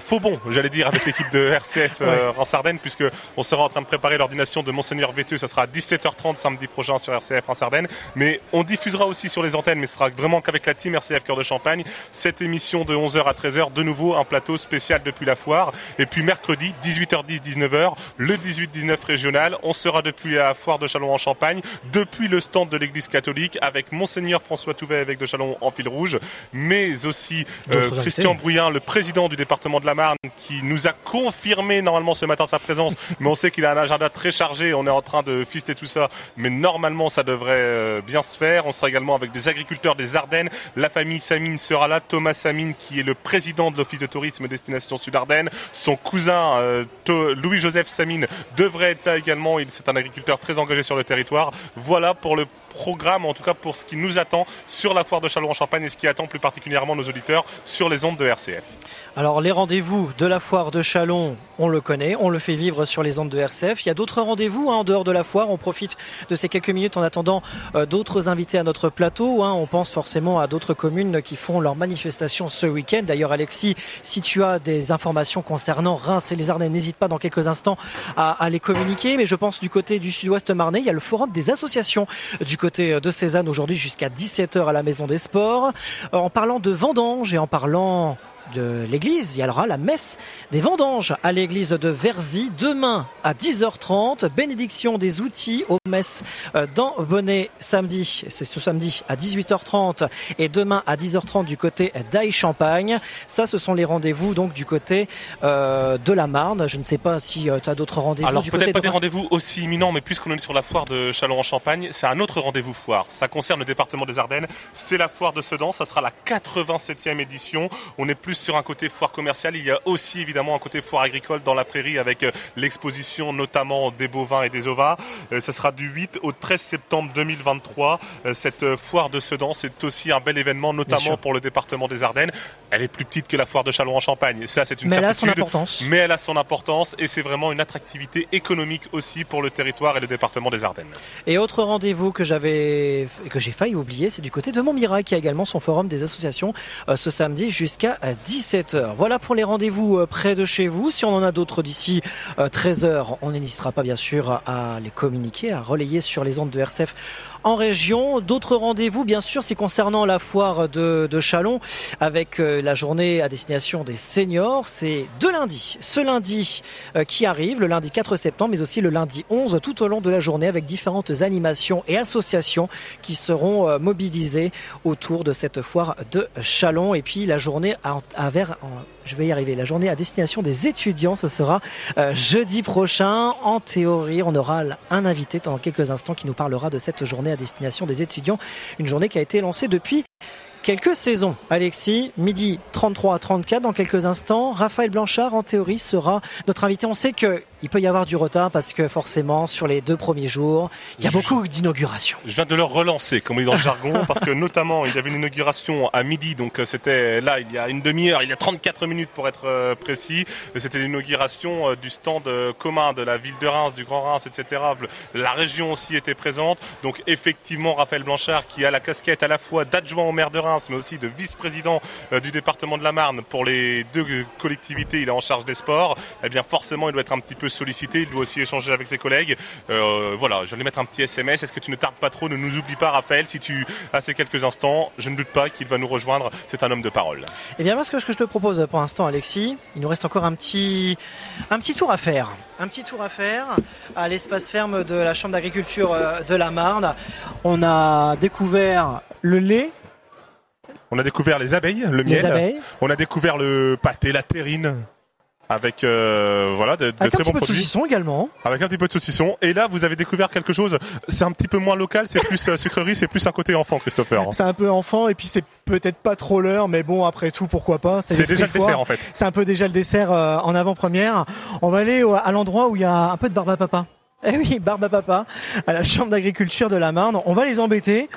S3: faux bon, j'allais dire, avec l'équipe de RCF euh, Reims-Ardennes, puisque on sera en train de préparer l'ordination de Monseigneur Véteux. Ça sera à 17h30 samedi prochain sur RCF Reims-Ardennes. Mais on diffusera aussi sur les antennes, mais ce sera vraiment qu'avec la team RCF Cœur de Champagne, cette émission de 11h à 13h, de nouveau un plateau spécial depuis la foire. Et puis mercredi, 18h10, 19h, le 18-19 régional, on sera depuis la foire de Chalon en Champagne, depuis le stand de l'église catholique, avec Monseigneur François Touvet, évêque de Chalon en fil rouge, mais aussi euh, Christian. Brouillin, le président du département de la Marne, qui nous a confirmé normalement ce matin sa présence, mais on sait qu'il a un agenda très chargé, on est en train de fister tout ça, mais normalement ça devrait euh, bien se faire. On sera également avec des agriculteurs des Ardennes, la famille Samine sera là, Thomas Samine qui est le président de l'Office de tourisme destination Sud-Ardennes, son cousin euh, Louis-Joseph Samine devrait être là également, il c'est un agriculteur très engagé sur le territoire. Voilà pour le programme, en tout cas pour ce qui nous attend sur la foire de Chalon en Champagne et ce qui attend plus particulièrement nos auditeurs sur les ondes de RCF.
S2: Alors les rendez-vous de la foire de Chalon, on le connaît, on le fait vivre sur les ondes de RCF. Il y a d'autres rendez-vous hein, en dehors de la foire. On profite de ces quelques minutes en attendant euh, d'autres invités à notre plateau. hein. On pense forcément à d'autres communes qui font leur manifestation ce week-end. D'ailleurs, Alexis, si tu as des informations concernant Reims et les Ardennes, n'hésite pas dans quelques instants à, les communiquer. Mais je pense du côté du Sud-Ouest Marnais, il y a le forum des associations du côté de Cézanne aujourd'hui jusqu'à 17h à la Maison des Sports. Euh, En parlant de vendanges et en parlant de l'église. Il y aura la messe des vendanges à l'église de Verzy demain à 10h30. Bénédiction des outils aux messes euh, dans Bonnet samedi. C'est ce samedi à 18h30 et demain à 10h30 du côté d'Aix-Champagne. Ça, ce sont les rendez-vous donc du côté euh, de la Marne. Je ne sais pas si tu as d'autres rendez-vous
S3: Alors peut-être pas
S2: de
S3: des rendez-vous aussi imminents, mais puisqu'on est sur la foire de Chalon en Champagne, c'est un autre rendez-vous foire. Ça concerne le département des Ardennes. C'est la foire de Sedan. Ça sera la 87e édition. On est plus sur un côté foire commerciale. Il y a aussi évidemment un côté foire agricole dans la prairie avec euh, l'exposition notamment des bovins et des ovins. Euh, Ça sera du 8 au 13 septembre 2023. Euh, Cette euh, foire de Sedan, c'est aussi un bel événement, notamment pour le département des Ardennes. Elle est plus petite que la foire de Chalon en Champagne. Ça, c'est une
S2: Mais elle a son
S3: certitude.
S2: importance.
S3: Mais elle a son importance et c'est vraiment une attractivité économique aussi pour le territoire et le département des Ardennes.
S2: Et autre rendez-vous que j'avais que j'ai failli oublier, c'est du côté de Montmirail qui a également son forum des associations euh, ce samedi jusqu'à 17h. Voilà pour les rendez-vous euh, près de chez vous. Si on en a d'autres d'ici 13h, on n'hésitera pas bien sûr à les communiquer, à relayer sur les ondes de RCF en région. D'autres rendez-vous, bien sûr, c'est concernant la foire de, de Chalon avec euh, la journée à destination des seniors. C'est deux lundis. Ce lundi euh, qui arrive, le lundi 4 septembre, mais aussi le lundi 11, tout au long de la journée avec différentes animations et associations qui seront euh, mobilisées autour de cette foire de Chalon. Et puis la journée à, vers, je vais y arriver, la journée à destination des étudiants, ce sera euh, jeudi prochain. En théorie, on aura un invité dans quelques instants qui nous parlera de cette journée à destination des étudiants. Une journée qui a été lancée depuis quelques saisons. Alexis, midi 33 à 34 dans quelques instants. Raphaël Blanchard, en théorie, sera notre invité. On sait que il peut y avoir du retard parce que forcément, sur les deux premiers jours, il y a beaucoup d'inaugurations.
S3: Je viens de le relancer, comme on dit dans le jargon, parce que notamment, il y avait une inauguration à midi, donc euh, c'était là, il y a une demi-heure, il y a 34 minutes pour être euh, précis. C'était l'inauguration euh, du stand commun de la ville de Reims, du Grand Reims, etc. La région aussi était présente. Donc effectivement, Raphaël Blanchard, qui a la casquette à la fois d'adjoint au maire de Reims, mais aussi de vice-président du département de la Marne pour les deux collectivités, il est en charge des sports. Eh bien, forcément, il doit être un petit peu sollicité. Il doit aussi échanger avec ses collègues. Euh, voilà, je vais lui mettre un petit SMS. Est-ce que tu ne tardes pas trop? Ne nous oublie pas, Raphaël. Si tu as ces quelques instants, je ne doute pas qu'il va nous rejoindre. C'est un homme de parole.
S2: Eh bien, moi, ce que je te propose pour l'instant, Alexis, il nous reste encore un petit, un petit tour à faire. Un petit tour à faire à l'espace ferme de la Chambre d'agriculture euh, de la Marne. On a découvert le lait.
S3: On a découvert les abeilles, le
S2: Les
S3: miel.
S2: abeilles.
S3: On a découvert le pâté, la terrine. Avec euh, voilà de, de
S2: Avec un petit
S3: bons
S2: peu de saucisson également.
S3: Avec un petit peu de saucisson. Et là, vous avez découvert quelque chose. C'est un petit peu moins local. C'est plus euh, sucrerie. C'est plus un côté enfant, Christopher.
S25: C'est un peu enfant et puis c'est peut-être pas trop l'heure, mais bon après tout pourquoi pas.
S3: C'est déjà le
S25: foire.
S3: dessert, en fait.
S25: C'est un peu déjà le dessert euh, en avant-première. On va aller au- à l'endroit où il y a un peu de barbe à papa.
S2: Eh oui, barbe à papa, à la Chambre d'agriculture de la Marne. On va les embêter.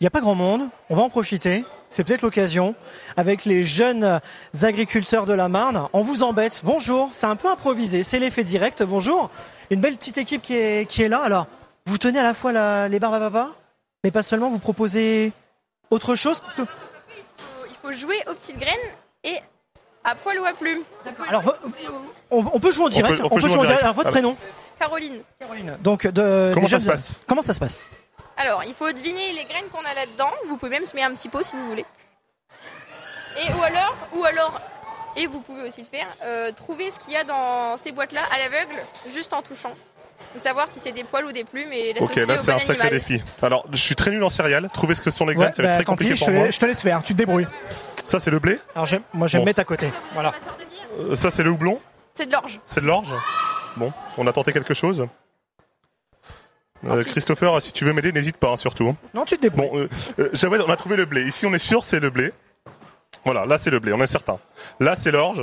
S2: Il n'y a pas grand monde. On va en profiter. C'est peut-être l'occasion. Avec les jeunes agriculteurs de la Marne. On vous embête. Bonjour. C'est un peu improvisé. C'est l'effet direct. Bonjour. Une belle petite équipe qui est, qui est là. Alors, vous tenez à la fois la- les barbes à papa, mais pas seulement. Vous proposez autre chose.
S11: Il faut jouer aux petites graines et à poil ou à plume.
S2: Alors, on, on peut jouer en direct.
S3: on peut jouer en direct.
S2: Alors, votre prénom.
S11: Caroline.
S2: Donc, de,
S3: Comment
S2: des
S3: ça
S2: jeunes-
S3: se passe
S2: Comment ça se passe
S11: Alors, il faut deviner les graines qu'on a là-dedans. Vous pouvez même semer un petit pot si vous voulez. Et ou alors, ou alors, et vous pouvez aussi le faire, euh, trouver ce qu'il y a dans ces boîtes-là à l'aveugle, juste en touchant. Donc, savoir si c'est des poils ou des plumes et
S3: Ok,
S11: l'associer
S3: là
S11: au
S3: c'est
S11: bon
S3: un sacré défi. Alors, je suis très nul en céréales. Trouver ce que sont les graines,
S25: Ouais,
S3: ça va
S25: bah,
S3: être très
S25: tant
S3: compliqué
S25: je
S3: pour
S25: te,
S3: moi.
S25: je te laisse faire, tu te débrouilles.
S3: Ça c'est le blé.
S25: Alors j'aime- moi j'aime
S3: Bon.
S25: mettre à côté. Voilà.
S3: Euh, Ça c'est le houblon.
S11: C'est de l'orge.
S3: C'est de l'orge. Bon, on a tenté quelque chose. Euh, Christopher, si tu veux m'aider, n'hésite pas, hein, surtout.
S25: Non, tu te débrouilles.
S3: Bon, euh, euh, Jawed, on a trouvé le blé. Ici, on est sûr, c'est le blé. Voilà, là, c'est le blé, on est certain. Là, c'est l'orge.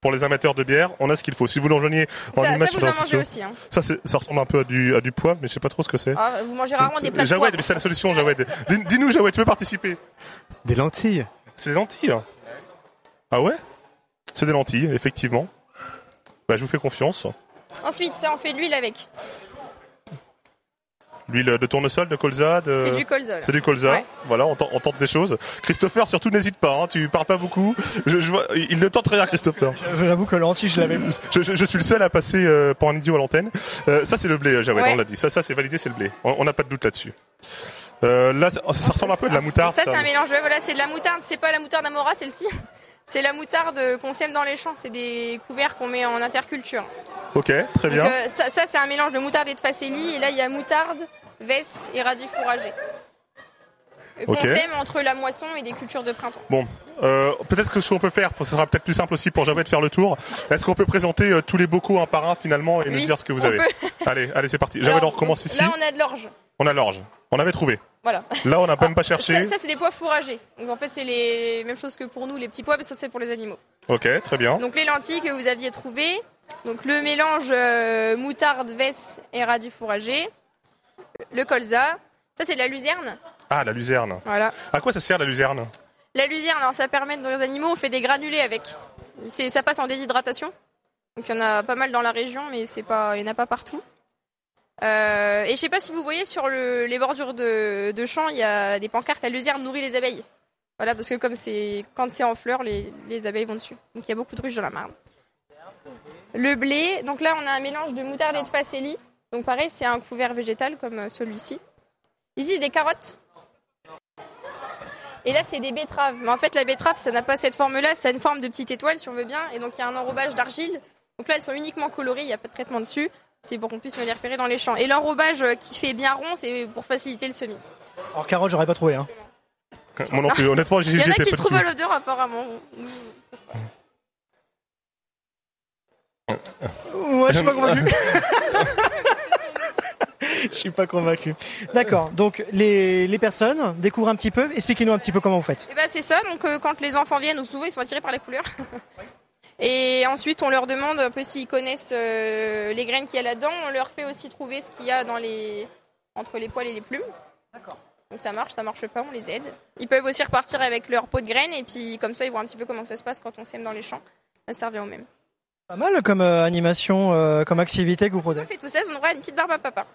S3: Pour les amateurs de bière, on a ce qu'il faut. Si vous l'enjoignez en
S11: Ça- ça,
S3: image
S11: vous en mangez aussi, hein.
S3: Ça, c'est- ça ressemble un peu à du, à du poivre, mais je sais pas trop ce que c'est.
S11: Ah, vous mangez rarement des plats de
S3: Jawed,
S11: poivre.
S3: mais c'est la solution, Jawed. Dis- Dis-nous, Jawed, tu veux participer
S25: Des lentilles.
S3: C'est des lentilles. Ah ouais? C'est des lentilles, effectivement. Bah, je vous fais confiance.
S11: Ensuite, ça, on fait de l'huile avec.
S3: L'huile de tournesol, de colza, de...
S11: C'est du colza.
S3: C'est du colza.
S11: Ouais.
S3: Voilà, on, tente- on tente des choses. Christopher, surtout n'hésite pas. Hein, tu parles pas beaucoup. Je, je vois, il ne tente rien, Christopher.
S25: J'avoue que lentilles, je l'avais.
S3: Je, je- je suis le seul à passer euh, pour un idiot à l'antenne. Euh, ça, c'est le blé, Jawed,
S11: Ouais.
S3: on l'a dit. Ça, ça c'est validé, c'est le blé. On n'a pas de doute là-dessus. Euh, là, ça, ça ressemble un peu à de la moutarde.
S11: Ça, c'est un mélange. Ouais, voilà, c'est de la moutarde. C'est pas la moutarde Amora, celle-ci. C'est la moutarde qu'on sème dans les champs. C'est des couverts qu'on met en interculture.
S3: Ok, très
S11: Donc,
S3: bien.
S11: euh, ça, ça, c'est un mélange de moutarde et de facélie. Et là, il y a moutarde, vesse et radis fourragé. Euh, Qu'on sème entre la moisson et des cultures de printemps.
S3: Bon, euh, peut-être que ce qu'on peut faire, ce sera peut-être plus simple aussi pour Jawed de faire le tour. Est-ce qu'on peut présenter euh, tous les bocaux un par un finalement et nous dire ce que vous
S11: on
S3: avez
S11: peut.
S3: Allez, allez, c'est parti.
S11: Alors,
S3: on recommence ici.
S11: Là, on a de l'orge.
S3: On a l'orge. On avait trouvé.
S11: Voilà.
S3: Là, on n'a même pas cherché.
S11: Ça, ça, c'est des pois fourragés. Donc, en fait, c'est les mêmes choses que pour nous, les petits pois, mais ça, c'est pour les animaux.
S3: Ok, très bien.
S11: Donc les lentilles que vous aviez trouvées, donc le mélange euh, moutarde, vesse et radis fourragé, le colza, ça c'est de la luzerne.
S3: Ah, la luzerne.
S11: Voilà.
S3: À quoi ça sert la luzerne?
S11: La luzerne, alors ça permet dans les animaux, on fait des granulés avec. Ça passe en déshydratation. Donc il y en a pas mal dans la région, mais il n'y en a pas partout. Euh, et je sais pas si vous voyez sur le- les bordures de, de champs, il y a des pancartes, la luzerne nourrit les abeilles. Voilà, parce que comme c'est quand c'est en fleurs, les, les abeilles vont dessus. Donc il y a beaucoup de ruches dans la Marne. Le blé, donc là on a un mélange de moutarde et de facélie. Donc pareil, c'est un couvert végétal comme euh, celui-ci. Ici, des carottes. Et là, c'est des betteraves. Mais en fait, la betterave, ça n'a pas cette forme-là, ça a une forme de petite étoile, si on veut bien. Et donc, il y a un enrobage d'argile. Donc là, elles sont uniquement colorées, il n'y a pas de traitement dessus. C'est pour qu'on puisse me les repérer dans les champs. Et l'enrobage euh, qui fait bien rond, c'est pour faciliter le semis.
S25: Alors carotte, j'aurais pas trouvé. Hein.
S3: Moi non plus, honnêtement, j'y
S11: Il y en a qui trouvent l'odeur, apparemment.
S25: Ouais, je suis pas convaincu. Je suis pas convaincu. D'accord. Donc les, les personnes découvrent un petit peu. Expliquez-nous un petit peu comment vous faites.
S11: Et ben c'est ça, donc euh, quand les enfants viennent, souvent ils sont attirés par les couleurs. Et ensuite on leur demande un peu s'ils connaissent euh, les graines qu'il y a là-dedans. On leur fait aussi trouver ce qu'il y a dans les... entre les poils et les plumes. Donc ça marche, ça marche pas, on les aide. Ils peuvent aussi repartir avec leur pot de graines et puis comme ça ils voient un petit peu comment ça se passe quand on sème dans les champs. Ça revient au même.
S25: Pas mal comme euh, animation, euh, comme activité que vous proposez.
S11: On fait tout ça, droit à une petite barbe à papa.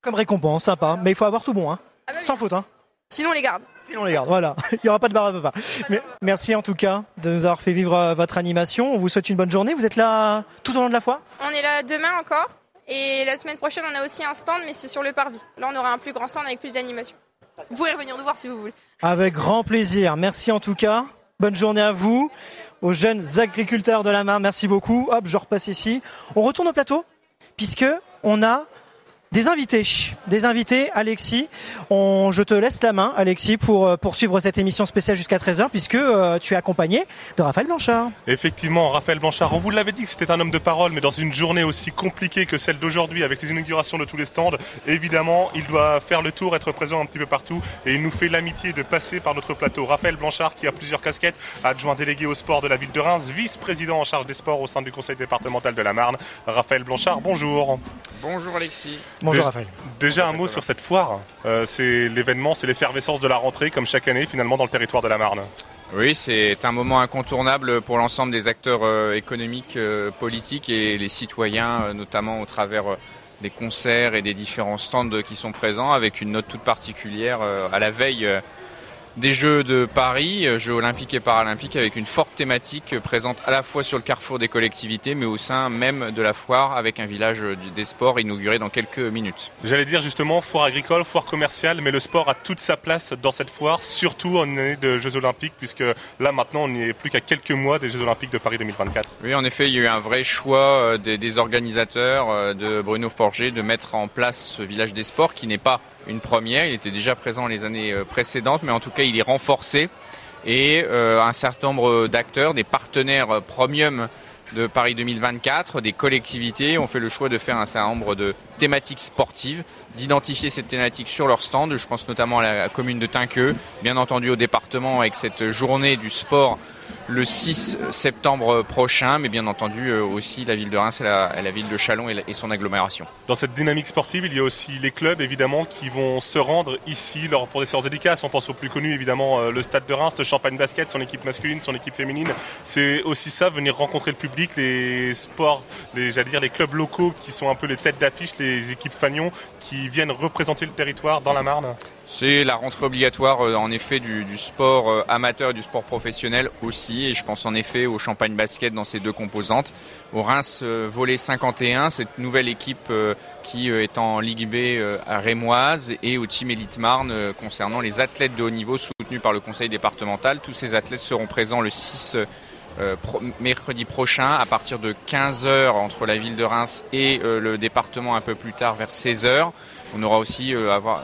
S25: Comme récompense, sympa. Mais il faut avoir tout bon, hein.
S11: Ah bah oui.
S25: Sans faute, hein.
S11: Sinon on les garde.
S25: Sinon on les garde. Voilà. Il y aura pas de barre à papa. Mais merci en tout cas de nous avoir fait vivre euh, votre animation. On vous souhaite une bonne journée. Vous êtes là tout au long de la foire
S11: On est là demain encore. Et la semaine prochaine, on a aussi un stand, mais c'est sur le parvis. Là, on aura un plus grand stand avec plus d'animation. Vous pourrez revenir nous voir si vous voulez.
S25: Avec grand plaisir. Merci en tout cas. Bonne journée à vous, aux jeunes agriculteurs de la Marne. Merci beaucoup. Hop, je repasse ici. On retourne au plateau puisque on a des invités. Des invités, Alexis. On, je te laisse la main, Alexis, pour euh, poursuivre cette émission spéciale jusqu'à 13h puisque euh, tu es accompagné de Raphaël Blanchard.
S3: Effectivement, Raphaël Blanchard, on vous l'avait dit que c'était un homme de parole, mais dans une journée aussi compliquée que celle d'aujourd'hui, avec les inaugurations de tous les stands, évidemment, il doit faire le tour, être présent un petit peu partout, et il nous fait l'amitié de passer par notre plateau. Raphaël Blanchard, qui a plusieurs casquettes, adjoint délégué au sport de la ville de Reims, vice-président en charge des sports au sein du conseil départemental de la Marne. Raphaël Blanchard, bonjour.
S27: Bonjour Alexis.
S25: Bonjour
S3: Dé-
S25: Raphaël.
S3: Déjà un mot sur cette foire. Euh, c'est l'événement, c'est l'effervescence de la rentrée, comme chaque année finalement dans le territoire de la Marne.
S27: Oui, c'est un moment incontournable pour l'ensemble des acteurs euh, économiques, euh, politiques et les citoyens, euh, notamment au travers euh, des concerts et des différents stands qui sont présents, avec une note toute particulière euh, à la veille euh, des Jeux de Paris, euh, Jeux olympiques et paralympiques, avec une forte thématique euh, présente à la fois sur le carrefour des collectivités, mais au sein même de la foire, avec un village euh, des sports inauguré dans quelques minutes.
S3: J'allais dire justement foire agricole, foire commerciale, mais le sport a toute sa place dans cette foire, surtout en une année de Jeux Olympiques, puisque là maintenant on n'y est plus qu'à quelques mois des Jeux Olympiques de Paris 2024.
S27: Oui, en effet, il y a eu un vrai choix des, des organisateurs de Bruno Forger de mettre en place ce village des sports qui n'est pas une première. Il était déjà présent les années euh, précédentes, mais en tout cas, il est renforcé. Et euh, un certain nombre d'acteurs, des partenaires euh, premium de Paris 2024, des collectivités ont fait le choix de faire un certain nombre de thématiques sportives, d'identifier ces thématiques sur leur stand. Je pense notamment à la commune de Tinqueux, bien entendu au département avec cette journée du sport le 6 septembre prochain, mais bien entendu euh, aussi la ville de Reims et la, ville de Chalon et, la- et son agglomération.
S3: Dans cette dynamique sportive, il y a aussi les clubs évidemment qui vont se rendre ici pour des séances dédicaces. On pense au plus connu évidemment euh, le Stade de Reims, le Champagne Basket, son équipe masculine, son équipe féminine. C'est aussi ça, venir rencontrer le public, les sports, les, j'allais dire les clubs locaux qui sont un peu les têtes d'affiche, les équipes fagnons qui viennent représenter le territoire dans la Marne.
S27: C'est la rentrée obligatoire euh, en effet du, du sport amateur et du sport professionnel aussi et je pense en effet au Champagne Basket dans ses deux composantes. Au Reims euh, Volley 51, cette nouvelle équipe euh, qui euh, est en Ligue B à Rémoise et au Team Elite Marne concernant les athlètes de haut niveau soutenus par le conseil départemental. Tous ces athlètes seront présents le 6 euh, pro- mercredi prochain à partir de 15h entre la ville de Reims et le département un peu plus tard vers 16h. On aura aussi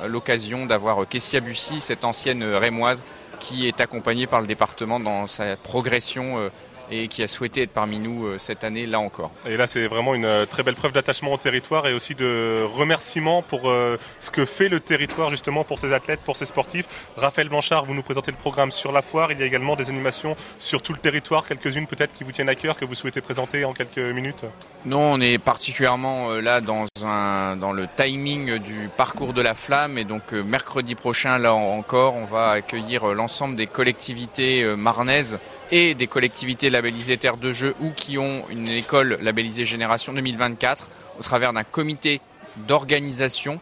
S27: l'occasion d'avoir Kessia Bussy, cette ancienne rémoise qui est accompagnée par le département dans sa progression euh, et qui a souhaité être parmi nous euh, cette année là encore.
S3: Et là, c'est vraiment une euh, très belle preuve d'attachement au territoire et aussi de remerciement pour euh, ce que fait le territoire justement pour ces athlètes, pour ces sportifs. Raphaël Blanchard, vous nous présentez le programme sur la foire. Il y a également des animations sur tout le territoire, quelques-unes peut-être qui vous tiennent à cœur, que vous souhaitez présenter en quelques minutes.
S27: Non, on est particulièrement là dans, un, dans le timing du parcours de la flamme et donc mercredi prochain, là en- encore, on va accueillir l'ensemble des collectivités marnaises et des collectivités labellisées Terre de Jeu ou qui ont une école labellisée Génération 2024 au travers d'un comité d'organisation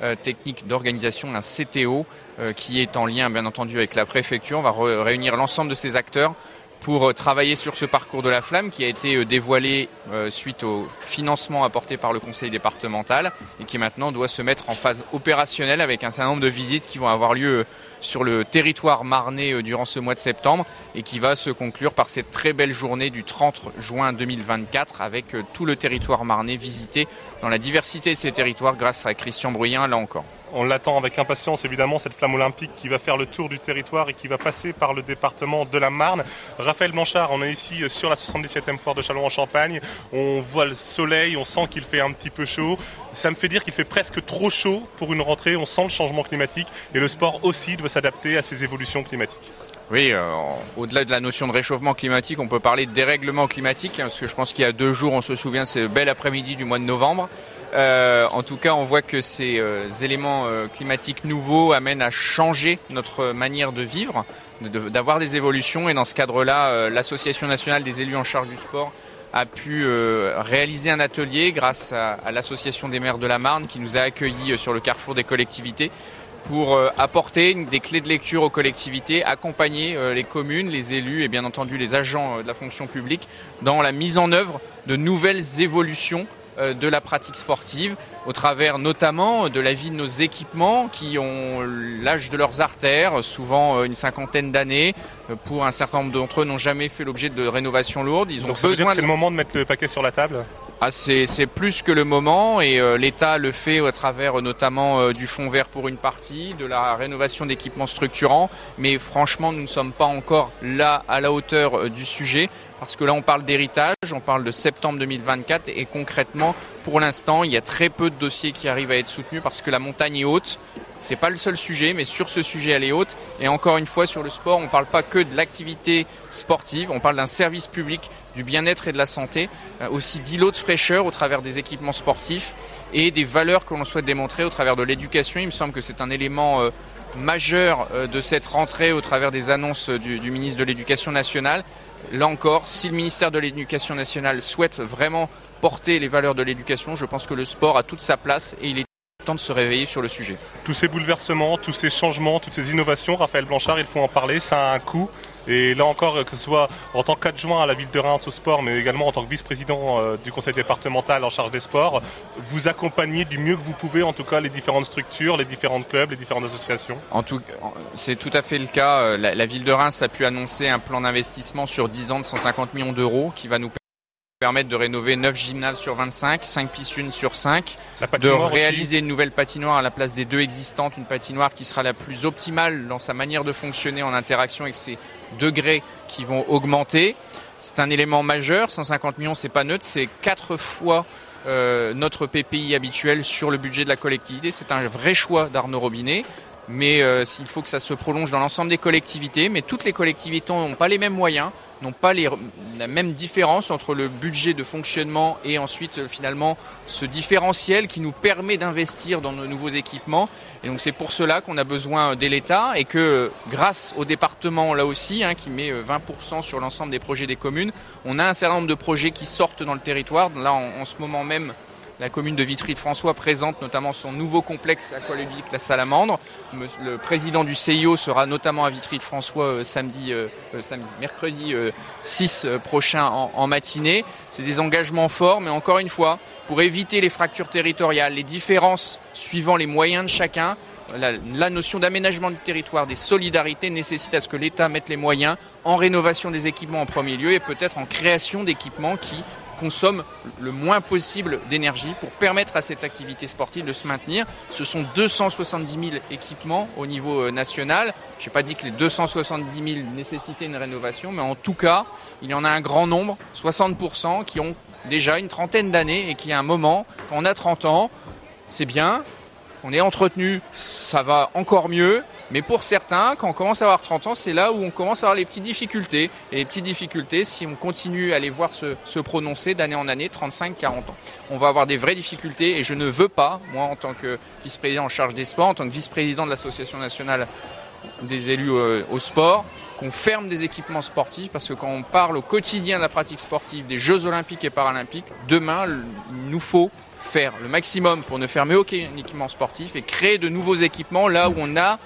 S27: euh, technique d'organisation, un CTO, euh, qui est en lien bien entendu avec la préfecture. On va réunir l'ensemble de ces acteurs pour euh, travailler sur ce parcours de la flamme qui a été dévoilé suite au financement apporté par le conseil départemental et qui maintenant doit se mettre en phase opérationnelle avec un certain nombre de visites qui vont avoir lieu sur le territoire marnais euh, durant ce mois de septembre et qui va se conclure par cette très belle journée du 30 juin 2024 avec euh, tout le territoire marnais visité dans la diversité de ces territoires grâce à Christian Bruyens là encore.
S3: On l'attend avec impatience, évidemment, cette flamme olympique qui va faire le tour du territoire et qui va passer par le département de la Marne. Raphaël Blanchard, on est ici euh, sur la 77e foire de Châlons en Champagne. On voit le soleil, on sent qu'il fait un petit peu chaud. Ça me fait dire qu'il fait presque trop chaud pour une rentrée. On sent le changement climatique et le sport aussi doit s'adapter à ces évolutions climatiques.
S27: Oui, euh, au-delà de la notion de réchauffement climatique, on peut parler de dérèglement climatique, hein, parce que je pense qu'il y a deux jours, on se souvient, ce bel après-midi du mois de novembre. Euh, en tout cas, on voit que ces euh, éléments euh, climatiques nouveaux amènent à changer notre manière de vivre, d'avoir des évolutions. Et dans ce cadre-là, l'Association nationale des élus en charge du sport a pu réaliser un atelier grâce à, l'Association des maires de la Marne qui nous a accueillis sur le carrefour des collectivités pour apporter des clés de lecture aux collectivités, accompagner les communes, les élus et bien entendu les agents de la fonction publique dans la mise en œuvre de nouvelles évolutions de la pratique sportive au travers notamment de la vie de nos équipements qui ont l'âge de leurs artères, souvent euh, une cinquantaine d'années. Euh, Pour un certain nombre d'entre eux n'ont jamais fait l'objet de rénovation lourde. Ils ont
S3: Donc ça
S27: besoin
S3: c'est
S27: de-
S3: le moment de mettre le paquet sur la table?
S27: Ah, c'est c'est plus que le moment et euh, l'État le fait à travers euh, notamment euh, du fonds vert pour une partie, de la rénovation d'équipements structurants. Mais franchement, nous ne sommes pas encore là à la hauteur euh, du sujet parce que là, on parle d'héritage, on parle de septembre 2024 et concrètement, pour l'instant, il y a très peu de dossiers qui arrivent à être soutenus parce que la montagne est haute. C'est pas le seul sujet, mais sur ce sujet, elle est haute. Et encore une fois, sur le sport, on parle pas que de l'activité sportive, on parle d'un service public, du bien-être et de la santé, euh, aussi d'îlots de fraîcheur au travers des équipements sportifs et des valeurs que l'on souhaite démontrer au travers de l'éducation. Il me semble que c'est un élément euh, majeur euh, de cette rentrée au travers des annonces du, du ministre de l'Éducation nationale. Là encore, si le ministère de l'Éducation nationale souhaite vraiment porter les valeurs de l'éducation, je pense que le sport a toute sa place et il est temps de se réveiller sur le sujet.
S3: Tous ces bouleversements, tous ces changements, toutes ces innovations, Raphaël Blanchard, il faut en parler, ça a un coût. Et là encore, que ce soit en tant qu'adjoint à la ville de Reims au sport, mais également en tant que vice-président euh, du conseil départemental en charge des sports, vous accompagnez du mieux que vous pouvez, en tout cas, les différentes structures, les différents clubs, les différentes associations.
S27: En tout, c'est tout à fait le cas. Euh, La, la ville de Reims a pu annoncer un plan d'investissement sur 10 ans de 150 millions d'euros qui va nous permettre de rénover 9 gymnases sur 25, 5 piscines sur 5,
S3: La
S27: de
S3: aussi.
S27: réaliser une nouvelle patinoire à la place des deux existantes, une patinoire qui sera la plus optimale dans sa manière de fonctionner en interaction avec ses degrés qui vont augmenter. C'est un élément majeur, 150 millions c'est pas neutre, c'est quatre fois euh, notre PPI habituel sur le budget de la collectivité. C'est un vrai choix d'Arnaud Robinet. Mais euh, s'il faut que ça se prolonge dans l'ensemble des collectivités, mais toutes les collectivités n'ont pas les mêmes moyens, n'ont pas la même différence entre le budget de fonctionnement et ensuite euh, finalement ce différentiel qui nous permet d'investir dans nos nouveaux équipements. Et donc c'est pour cela qu'on a besoin de l'État et que euh, grâce au département là aussi, hein, qui met euh, 20% sur l'ensemble des projets des communes, on a un certain nombre de projets qui sortent dans le territoire. Là en ce moment même, la commune de Vitry-de-François présente notamment son nouveau complexe aqualudique, la Salamandre. Le président du CIO sera notamment à Vitry-de-François euh, euh, euh, samedi, mercredi euh, 6 euh, prochain en, matinée. C'est des engagements forts, mais encore une fois, pour éviter les fractures territoriales, les différences suivant les moyens de chacun, la notion d'aménagement du territoire, des solidarités nécessite à ce que l'État mette les moyens en rénovation des équipements en premier lieu et peut-être en création d'équipements qui consomment le moins possible d'énergie pour permettre à cette activité sportive de se maintenir. Ce sont 270 000 équipements au niveau euh, national. Je n'ai pas dit que les 270 000 nécessitaient une rénovation, mais en tout cas, il y en a un grand nombre, 60%, qui ont déjà une trentaine d'années et qui à un moment, quand on a 30 ans, c'est bien, on est entretenu, ça va encore mieux. Mais pour certains, quand on commence à avoir 30 ans, c'est là où on commence à avoir les petites difficultés. Et les petites difficultés, si on continue à les voir se, prononcer d'année en année, 35, 40 ans, on va avoir des vraies difficultés. Et je ne veux pas, moi, en tant que vice-président en charge des sports, en tant que vice-président de l'Association nationale des élus euh, au sport, qu'on ferme des équipements sportifs, parce que quand on parle au quotidien de la pratique sportive, des Jeux olympiques et paralympiques, demain, il nous faut faire le maximum pour ne fermer aucun équipement sportif et créer de nouveaux équipements là où on n'a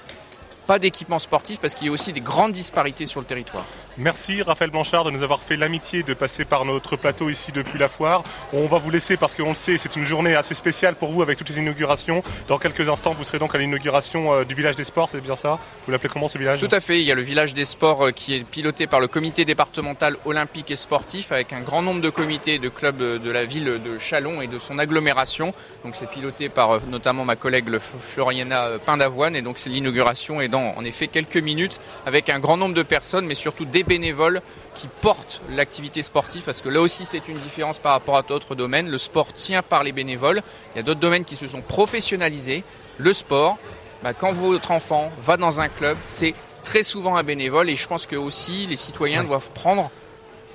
S27: pas d'équipement sportif parce qu'il y a aussi des grandes disparités sur le territoire.
S3: Merci Raphaël Blanchard de nous avoir fait l'amitié de passer par notre plateau ici depuis la foire. On va vous laisser parce qu'on le sait, c'est une journée assez spéciale pour vous avec toutes les inaugurations. Dans quelques instants, vous serez donc à l'inauguration euh, du village des sports, c'est bien ça? Vous l'appelez comment ce village?
S27: Tout à fait, il y a le village des sports euh, qui est piloté par le comité départemental olympique et sportif avec un grand nombre de comités de clubs euh, de la ville de Chalon et de son agglomération. Donc c'est piloté par notamment ma collègue Floriana Pindavoine et donc c'est l'inauguration est dans en effet quelques minutes avec un grand nombre de personnes mais surtout des bénévoles qui portent l'activité sportive parce que là aussi c'est une différence par rapport à d'autres domaines. Le sport tient par les bénévoles. Il y a d'autres domaines qui se sont professionnalisés. Le sport, bah, quand votre enfant va dans un club, c'est très souvent un bénévole et je pense que aussi les citoyens doivent prendre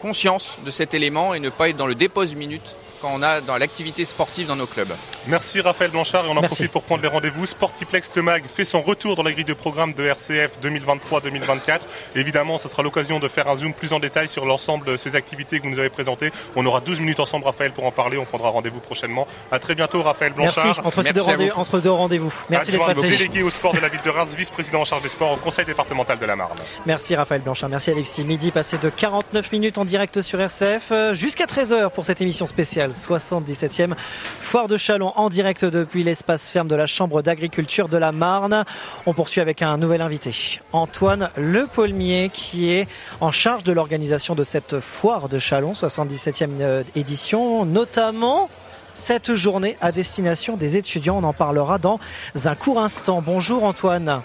S27: conscience de cet élément et ne pas être dans le dépose minute quand on a dans l'activité sportive dans nos clubs.
S3: Merci Raphaël Blanchard et on en
S27: Merci.
S3: profite pour prendre les rendez-vous. Sportiplex Le Mag fait son retour dans la grille de programme de RCF 2023-2024. Évidemment, ce sera l'occasion de faire un zoom plus en détail sur l'ensemble de ces activités que vous nous avez présentées. On aura 12 minutes ensemble Raphaël pour en parler. On prendra rendez-vous prochainement. À très bientôt Raphaël
S2: Merci,
S3: Blanchard.
S2: entre, ces deux rendez- entre deux rendez-vous. Merci d'être passé.
S3: délégué au sport de la ville de Reims, vice-président en charge des sports au conseil départemental de la Marne.
S2: Merci Raphaël Blanchard, merci Alexis. Midi passé de 49 minutes en direct sur RCF euh, jusqu'à 13h pour cette émission spéciale 77e Foire de Chalon en direct depuis l'espace ferme de la Chambre d'agriculture de la Marne. On poursuit avec un nouvel invité, Antoine Le Paulmier qui est en charge de l'organisation de cette Foire de Chalon 77e euh, édition, notamment cette journée à destination des étudiants. On en parlera dans un court instant. Bonjour Antoine.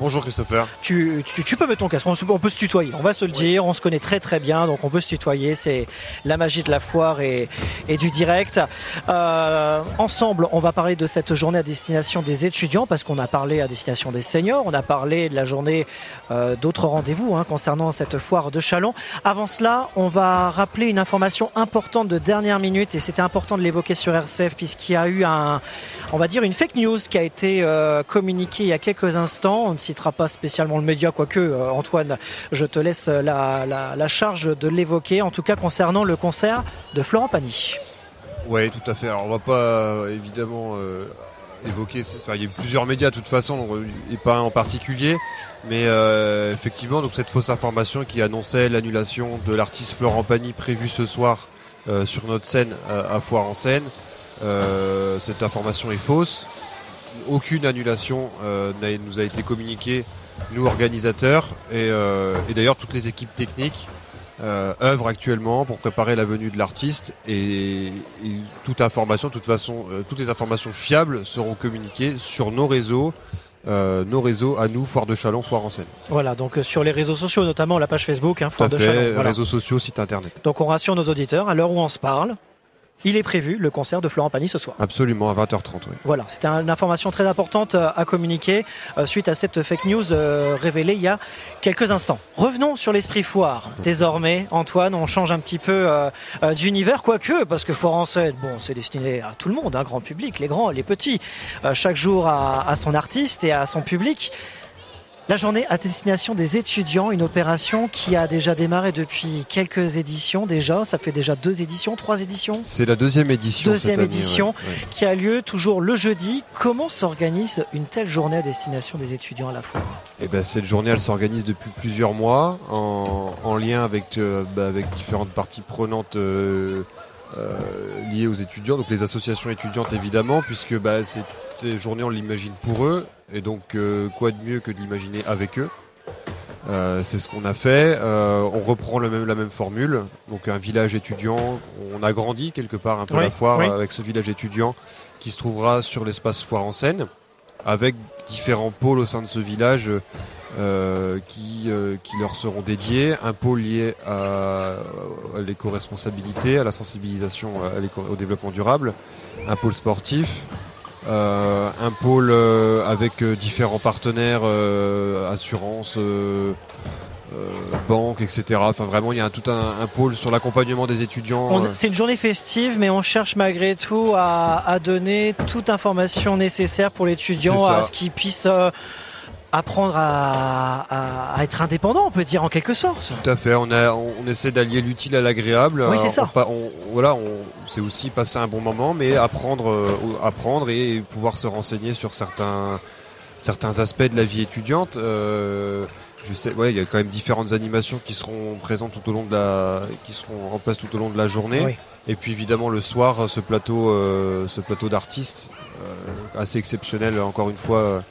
S28: Bonjour Christopher.
S2: Tu, tu, tu peux mettre ton casque, on, se- on peut se tutoyer, on va se le dire, on se connaît très très bien, donc on peut se tutoyer, c'est la magie de la foire et, et du direct. Euh, ensemble, on va parler de cette journée à destination des étudiants, parce qu'on a parlé à destination des seniors, on a parlé de la journée euh, d'autres rendez-vous hein, concernant cette foire de Chalon. Avant cela, on va rappeler une information importante de dernière minute, et c'était important de l'évoquer sur RCF, puisqu'il y a eu un, on va dire une fake news qui a été euh, communiquée il y a quelques instants. On ne citera pas spécialement le média, quoique euh, Antoine, je te laisse la, charge de l'évoquer. En tout cas, concernant le concert de Florent Pagny.
S28: Oui, tout à fait. Alors, on va pas euh, évidemment euh, évoquer. Enfin, il y a eu plusieurs médias de toute façon, donc, et pas un en particulier. Mais effectivement, donc cette fausse information qui annonçait l'annulation de l'artiste Florent Pagny prévue ce soir sur notre scène à, Foire en Seine. Cette information est fausse. Aucune annulation euh, nous a été communiquée, nous organisateurs, et, euh, et d'ailleurs toutes les équipes techniques euh, œuvrent actuellement pour préparer la venue de l'artiste et, et toute information, de toute façon, euh, toutes les informations fiables seront communiquées sur nos réseaux, euh, nos réseaux à nous, Foire de Chalon, Foire en Seine.
S2: Voilà, donc sur les réseaux sociaux, notamment la page Facebook, hein,
S28: Tout
S2: Foire
S28: à
S2: de
S28: fait,
S2: Chalon. Voilà.
S28: réseaux sociaux, site internet.
S2: Donc on rassure nos auditeurs, à l'heure où on se parle, il est prévu le concert de Florent Pagny ce soir.
S28: Absolument, à 20h30, oui.
S2: Voilà, c'était une information très importante euh, à communiquer euh, suite à cette fake news euh, révélée il y a quelques instants. Revenons sur l'esprit foire. Désormais, Antoine, on change un petit peu d'univers, quoique, parce que Seine, bon, c'est destiné à tout le monde, un grand public, les grands, les petits. Chaque jour à, à son artiste et à son public. La journée à destination des étudiants, une opération qui a déjà démarré depuis quelques éditions déjà. Ça fait déjà deux éditions, trois éditions
S28: C'est la deuxième édition.
S2: Deuxième
S28: cette année,
S2: édition
S28: ouais, ouais.
S2: qui a lieu toujours le jeudi. Comment s'organise une telle journée à destination des étudiants à la fois
S28: Eh ben, cette journée, elle s'organise depuis plusieurs mois en, en lien avec, euh, bah, avec différentes parties prenantes euh, euh, liées aux étudiants, donc les associations étudiantes évidemment, puisque bah, cette journée, on l'imagine pour eux, et donc euh, quoi de mieux que de l'imaginer avec eux Euh, c'est ce qu'on a fait. Euh, on reprend le même, la même formule. Donc un village étudiant. On a grandi quelque part un peu
S2: Oui,
S28: la foire
S2: oui.
S28: avec ce village étudiant qui se trouvera sur l'espace foire en Seine, avec différents pôles au sein de ce village euh, qui, euh, qui leur seront dédiés. Un pôle lié à, à l'éco-responsabilité, à la sensibilisation à l'éco- au développement durable. Un pôle sportif. Euh, un pôle euh, avec euh, différents partenaires, euh, assurances, euh, euh, banques, etc. Enfin, vraiment, il y a un- tout un, un pôle sur l'accompagnement des étudiants.
S2: C'est une journée festive, mais on cherche malgré tout à, à donner toute information nécessaire pour l'étudiant, à ce qu'il puisse euh, apprendre à, à- à être indépendant, on peut dire en quelque sorte.
S28: Tout à fait. On, a, on, on essaie d'allier l'utile à l'agréable.
S2: Oui, c'est ça.
S28: on voilà, c'est aussi passer un bon moment, mais apprendre, euh, apprendre et pouvoir se renseigner sur certains, certains aspects de la vie étudiante. Euh, je sais, ouais, il y a quand même différentes animations qui seront présentes tout au long de la, qui seront en place tout au long de la journée.
S2: Oui.
S28: Et puis évidemment le soir, ce plateau, euh, ce plateau d'artistes assez exceptionnel. Encore une fois,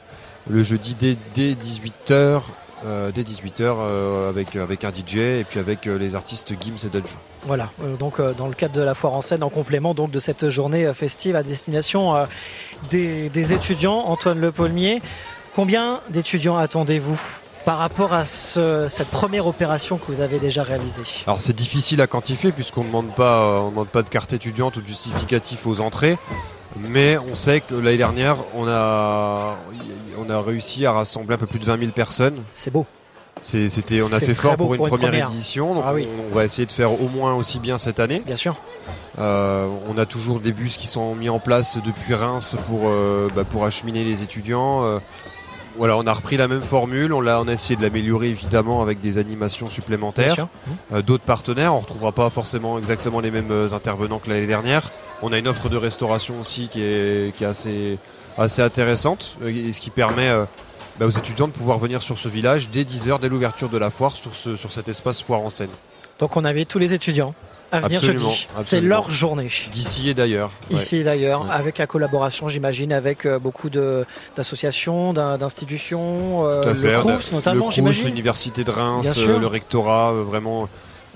S28: le jeudi dès, dès 18h. dès 18h avec, avec un DJ et puis avec euh, les artistes Gims et Dodge.
S2: Voilà, euh, donc euh, dans le cadre de la foire en scène, en complément donc de cette journée euh, festive à destination euh, des, des étudiants, Antoine Le Paulmier, combien d'étudiants attendez-vous par rapport à ce- cette première opération que vous avez déjà réalisée?
S28: Alors c'est difficile à quantifier puisqu'on ne demande pas, euh, on demande pas de carte étudiante ou de justificatif aux entrées, mais on sait que l'année dernière on a, on a réussi à rassembler un peu plus de 20 000 personnes.
S2: C'est beau.
S28: C'était, on a fait fort pour une
S2: pour une
S28: première,
S2: première.
S28: édition, donc
S2: Ah oui.
S28: on, on va essayer de faire au moins aussi bien cette année.
S2: Bien sûr.
S28: Euh, on a toujours des bus qui sont mis en place depuis Reims pour, euh, bah, pour acheminer les étudiants. Euh, voilà, on a repris la même formule, on, a essayé de l'améliorer évidemment avec des animations supplémentaires. d'autres partenaires, on retrouvera pas forcément exactement les mêmes intervenants que l'année dernière. On a une offre de restauration aussi qui est, qui est assez, assez intéressante euh, et ce qui permet euh, bah, aux étudiants de pouvoir venir sur ce village dès 10h, dès l'ouverture de la foire, sur, ce, sur cet espace foire en scène.
S2: Donc on avait tous les étudiants à venir
S28: Absolument,
S2: jeudi. C'est leur journée.
S28: D'ici et d'ailleurs. ouais.
S2: Ici et d'ailleurs,
S28: Ouais.
S2: avec la collaboration, j'imagine, avec euh, beaucoup d'associations, d'in- d'institutions, euh, le Crous notamment, j'imagine.
S28: l'université de Reims, euh, le rectorat, euh, vraiment.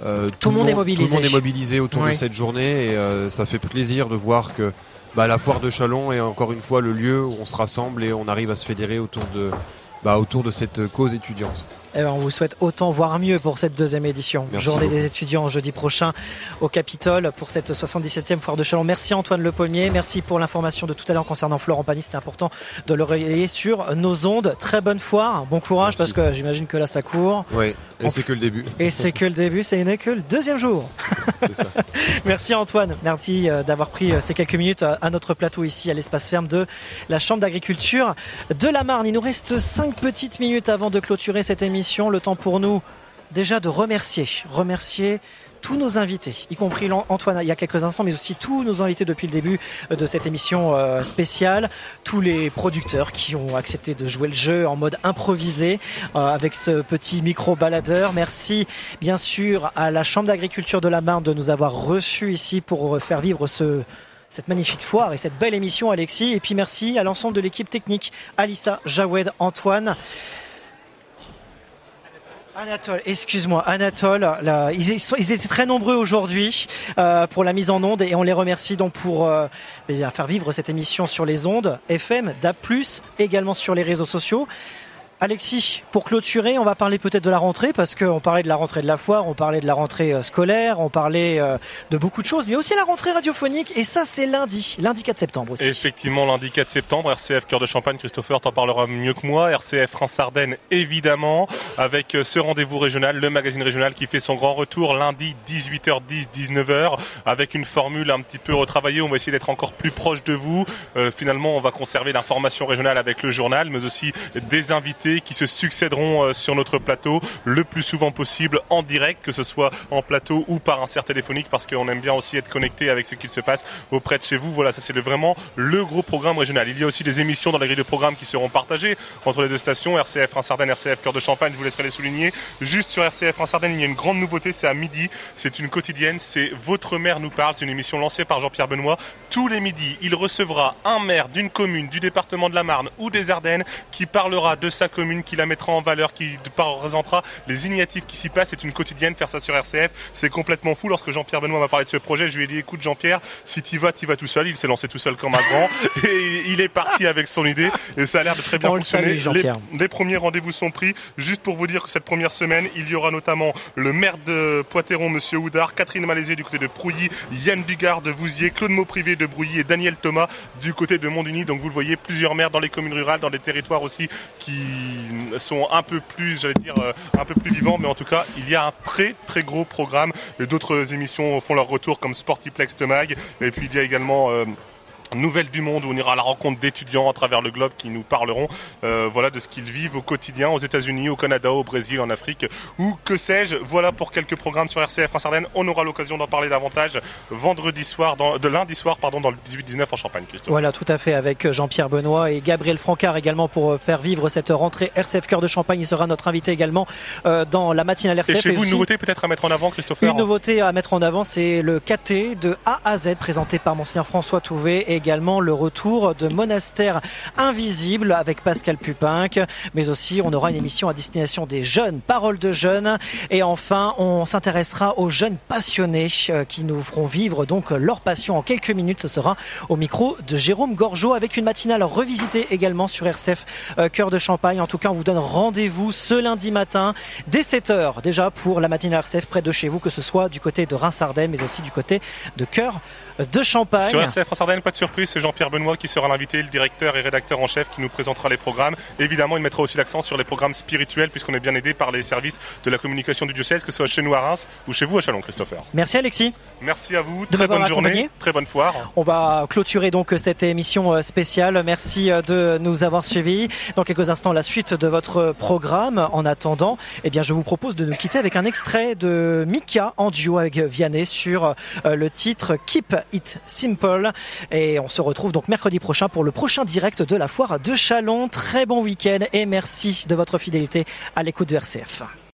S28: Euh,
S2: Tout le monde est mobilisé.
S28: Tout le monde est mobilisé autour de
S2: Oui.
S28: cette journée et euh, ça fait plaisir de voir que bah, la foire de Chalon est encore une fois le lieu où on se rassemble et on arrive à se fédérer autour de, bah, autour de cette cause étudiante.
S2: Eh ben, on vous souhaite autant, voire mieux pour cette deuxième édition.
S28: Merci
S2: Journée
S28: beaucoup.
S2: des étudiants jeudi prochain au Capitole pour cette 77e foire de Chalon. Merci Antoine Le Paulmier. Merci pour l'information de tout à l'heure concernant Florent Pagny. C'était important de le relayer sur nos ondes. Très bonne foire. Bon courage parce que j'imagine que là ça court.
S28: Ouais, et c'est que le début.
S2: Et c'est que le début, c'est n'est que le deuxième jour.
S28: Ça.
S2: Merci Antoine, merci euh, d'avoir pris euh, ces quelques minutes à à notre plateau ici à l'espace ferme de la Chambre d'agriculture de la Marne. Il nous reste cinq petites minutes avant de clôturer cette émission. Le temps pour nous déjà de remercier, remercier tous nos invités, y compris Antoine il y a quelques instants, mais aussi tous nos invités depuis le début euh, de cette émission euh, spéciale, tous les producteurs qui ont accepté de jouer le jeu en mode improvisé euh, avec ce petit micro baladeur. Merci bien sûr à la Chambre d'agriculture de la Marne de nous avoir reçus ici pour faire vivre ce cette magnifique foire et cette belle émission, Alexis. Et puis merci à l'ensemble de l'équipe technique, Alissa, Jawed, Antoine. Anatole, excuse-moi, Anatole, ils, étaient très nombreux aujourd'hui euh, pour la mise en onde et on les remercie donc pour euh, eh faire vivre cette émission sur les ondes FM, DAP+, également sur les réseaux sociaux. Alexis, pour clôturer, on va parler peut-être de la rentrée parce qu'on parlait de la rentrée de la foire, on parlait de la rentrée euh, scolaire, on parlait euh, de beaucoup de choses, mais aussi la rentrée radiophonique et ça c'est lundi, lundi 4 septembre aussi.
S3: Effectivement, lundi 4 septembre, RCF Cœur de Champagne, Christopher t'en parlera mieux que moi. RCF France-Ardennes, évidemment, avec euh, ce rendez-vous régional, le magazine régional qui fait son grand retour lundi 18h10, 19h, avec une formule un petit peu retravaillée. On va essayer d'être encore plus proche de vous. Finalement, on va conserver l'information régionale avec le journal, mais aussi des invités qui se succéderont euh, sur notre plateau le plus souvent possible en direct, que ce soit en plateau ou par insert téléphonique, parce qu'on aime bien aussi être connecté avec ce qu'il se passe auprès de chez vous. Voilà, ça c'est vraiment le gros programme régional. Il y a aussi des émissions dans la grille de programme qui seront partagées entre les deux stations, RCF France-Ardennes, RCF Cœur de Champagne, je vous laisserai les souligner. Juste sur RCF France-Ardennes, il y a une grande nouveauté, c'est à midi, c'est une quotidienne, c'est Votre maire nous parle, c'est une émission lancée par Jean-Pierre Benoît. Tous les midis, il recevra un maire d'une commune, du département de la Marne ou des Ardennes qui parlera de sa commune, qui la mettra en valeur, qui représentera les initiatives qui s'y passent. C'est une quotidienne, faire ça sur RCF, c'est complètement fou. Lorsque Jean-Pierre Benoît m'a parlé de ce projet, je lui ai dit, écoute Jean-Pierre, si tu vas, tu vas tout seul. Il s'est lancé tout seul comme un grand et il est parti avec son idée et ça a l'air de très bien
S2: On le
S3: fonctionner.
S2: salue.
S3: Les- les premiers rendez-vous sont pris. Juste pour vous dire que cette première semaine, il y aura notamment le maire de Poitéron, Monsieur Houdard, Catherine Malaisie du côté de Prouilly, Yann Bugard de Vouziers, Claude Mauprivé de Brouilly et Daniel Thomas du côté de Mondigny. Donc vous le voyez, plusieurs maires dans les communes rurales, dans des territoires aussi qui sont un peu plus, j'allais dire, euh, un peu plus vivants. Mais en tout cas, il y a un très très gros programme. Et D'autres émissions font leur retour comme Sportiplex Mag. Et puis il y a également... euh, nouvelle du monde où on ira à la rencontre d'étudiants à travers le globe qui nous parleront euh, voilà de ce qu'ils vivent au quotidien aux États-Unis, au Canada, au Brésil, en Afrique ou que sais-je. Voilà pour quelques programmes sur RCF France Ardennes. On aura l'occasion d'en parler davantage vendredi soir, dans, de lundi soir pardon, dans le 18-19 en Champagne, Christophe.
S2: Voilà, tout à fait, avec Jean-Pierre Benoît et Gabriel Francard également pour euh, faire vivre cette rentrée RCF Cœur de Champagne. Il sera notre invité également euh, dans la matinale RCF.
S3: Et chez vous, une nouveauté peut-être à mettre en avant, Christopher
S2: Une nouveauté à mettre en avant, c'est le KT de A à Z présenté par Monseigneur François Touvet et également le retour de Monastère Invisible avec Pascal Pupinck. Mais aussi, on aura une émission à destination des jeunes, paroles de jeunes. Et enfin, on s'intéressera aux jeunes passionnés euh, qui nous feront vivre donc leur passion en quelques minutes. Ce sera au micro de Jérôme Gorgeau avec une matinale revisitée également sur RCF euh, Cœur de Champagne. En tout cas, on vous donne rendez-vous ce lundi matin dès 7h déjà pour la matinale RCF près de chez vous, que ce soit du côté de Reims-Ardennes, mais aussi du côté de Cœur de Champagne.
S3: Sur RCF France Ardennes, pas de surprise, c'est Jean-Pierre Benoît qui sera l'invité, le directeur et rédacteur en chef qui nous présentera les programmes. Évidemment, il mettra aussi l'accent sur les programmes spirituels puisqu'on est bien aidé par les services de la communication du diocèse, que ce soit chez nous à Reims ou chez vous à Chalon, Christopher.
S2: Merci Alexis.
S3: Merci à vous,
S2: De
S3: très bonne journée,
S2: accompagné.
S3: très bonne foire.
S2: On va clôturer donc cette émission euh, spéciale. Merci euh, de nous avoir suivis. Dans quelques instants, la suite de votre programme. En attendant, eh bien, je vous propose de nous quitter avec un extrait de Mika en duo avec Vianney sur euh, le titre Keep It Simple. Et on se retrouve donc mercredi prochain pour le prochain direct de la foire de Chalon. Très bon week-end et merci de votre fidélité à l'écoute de RCF.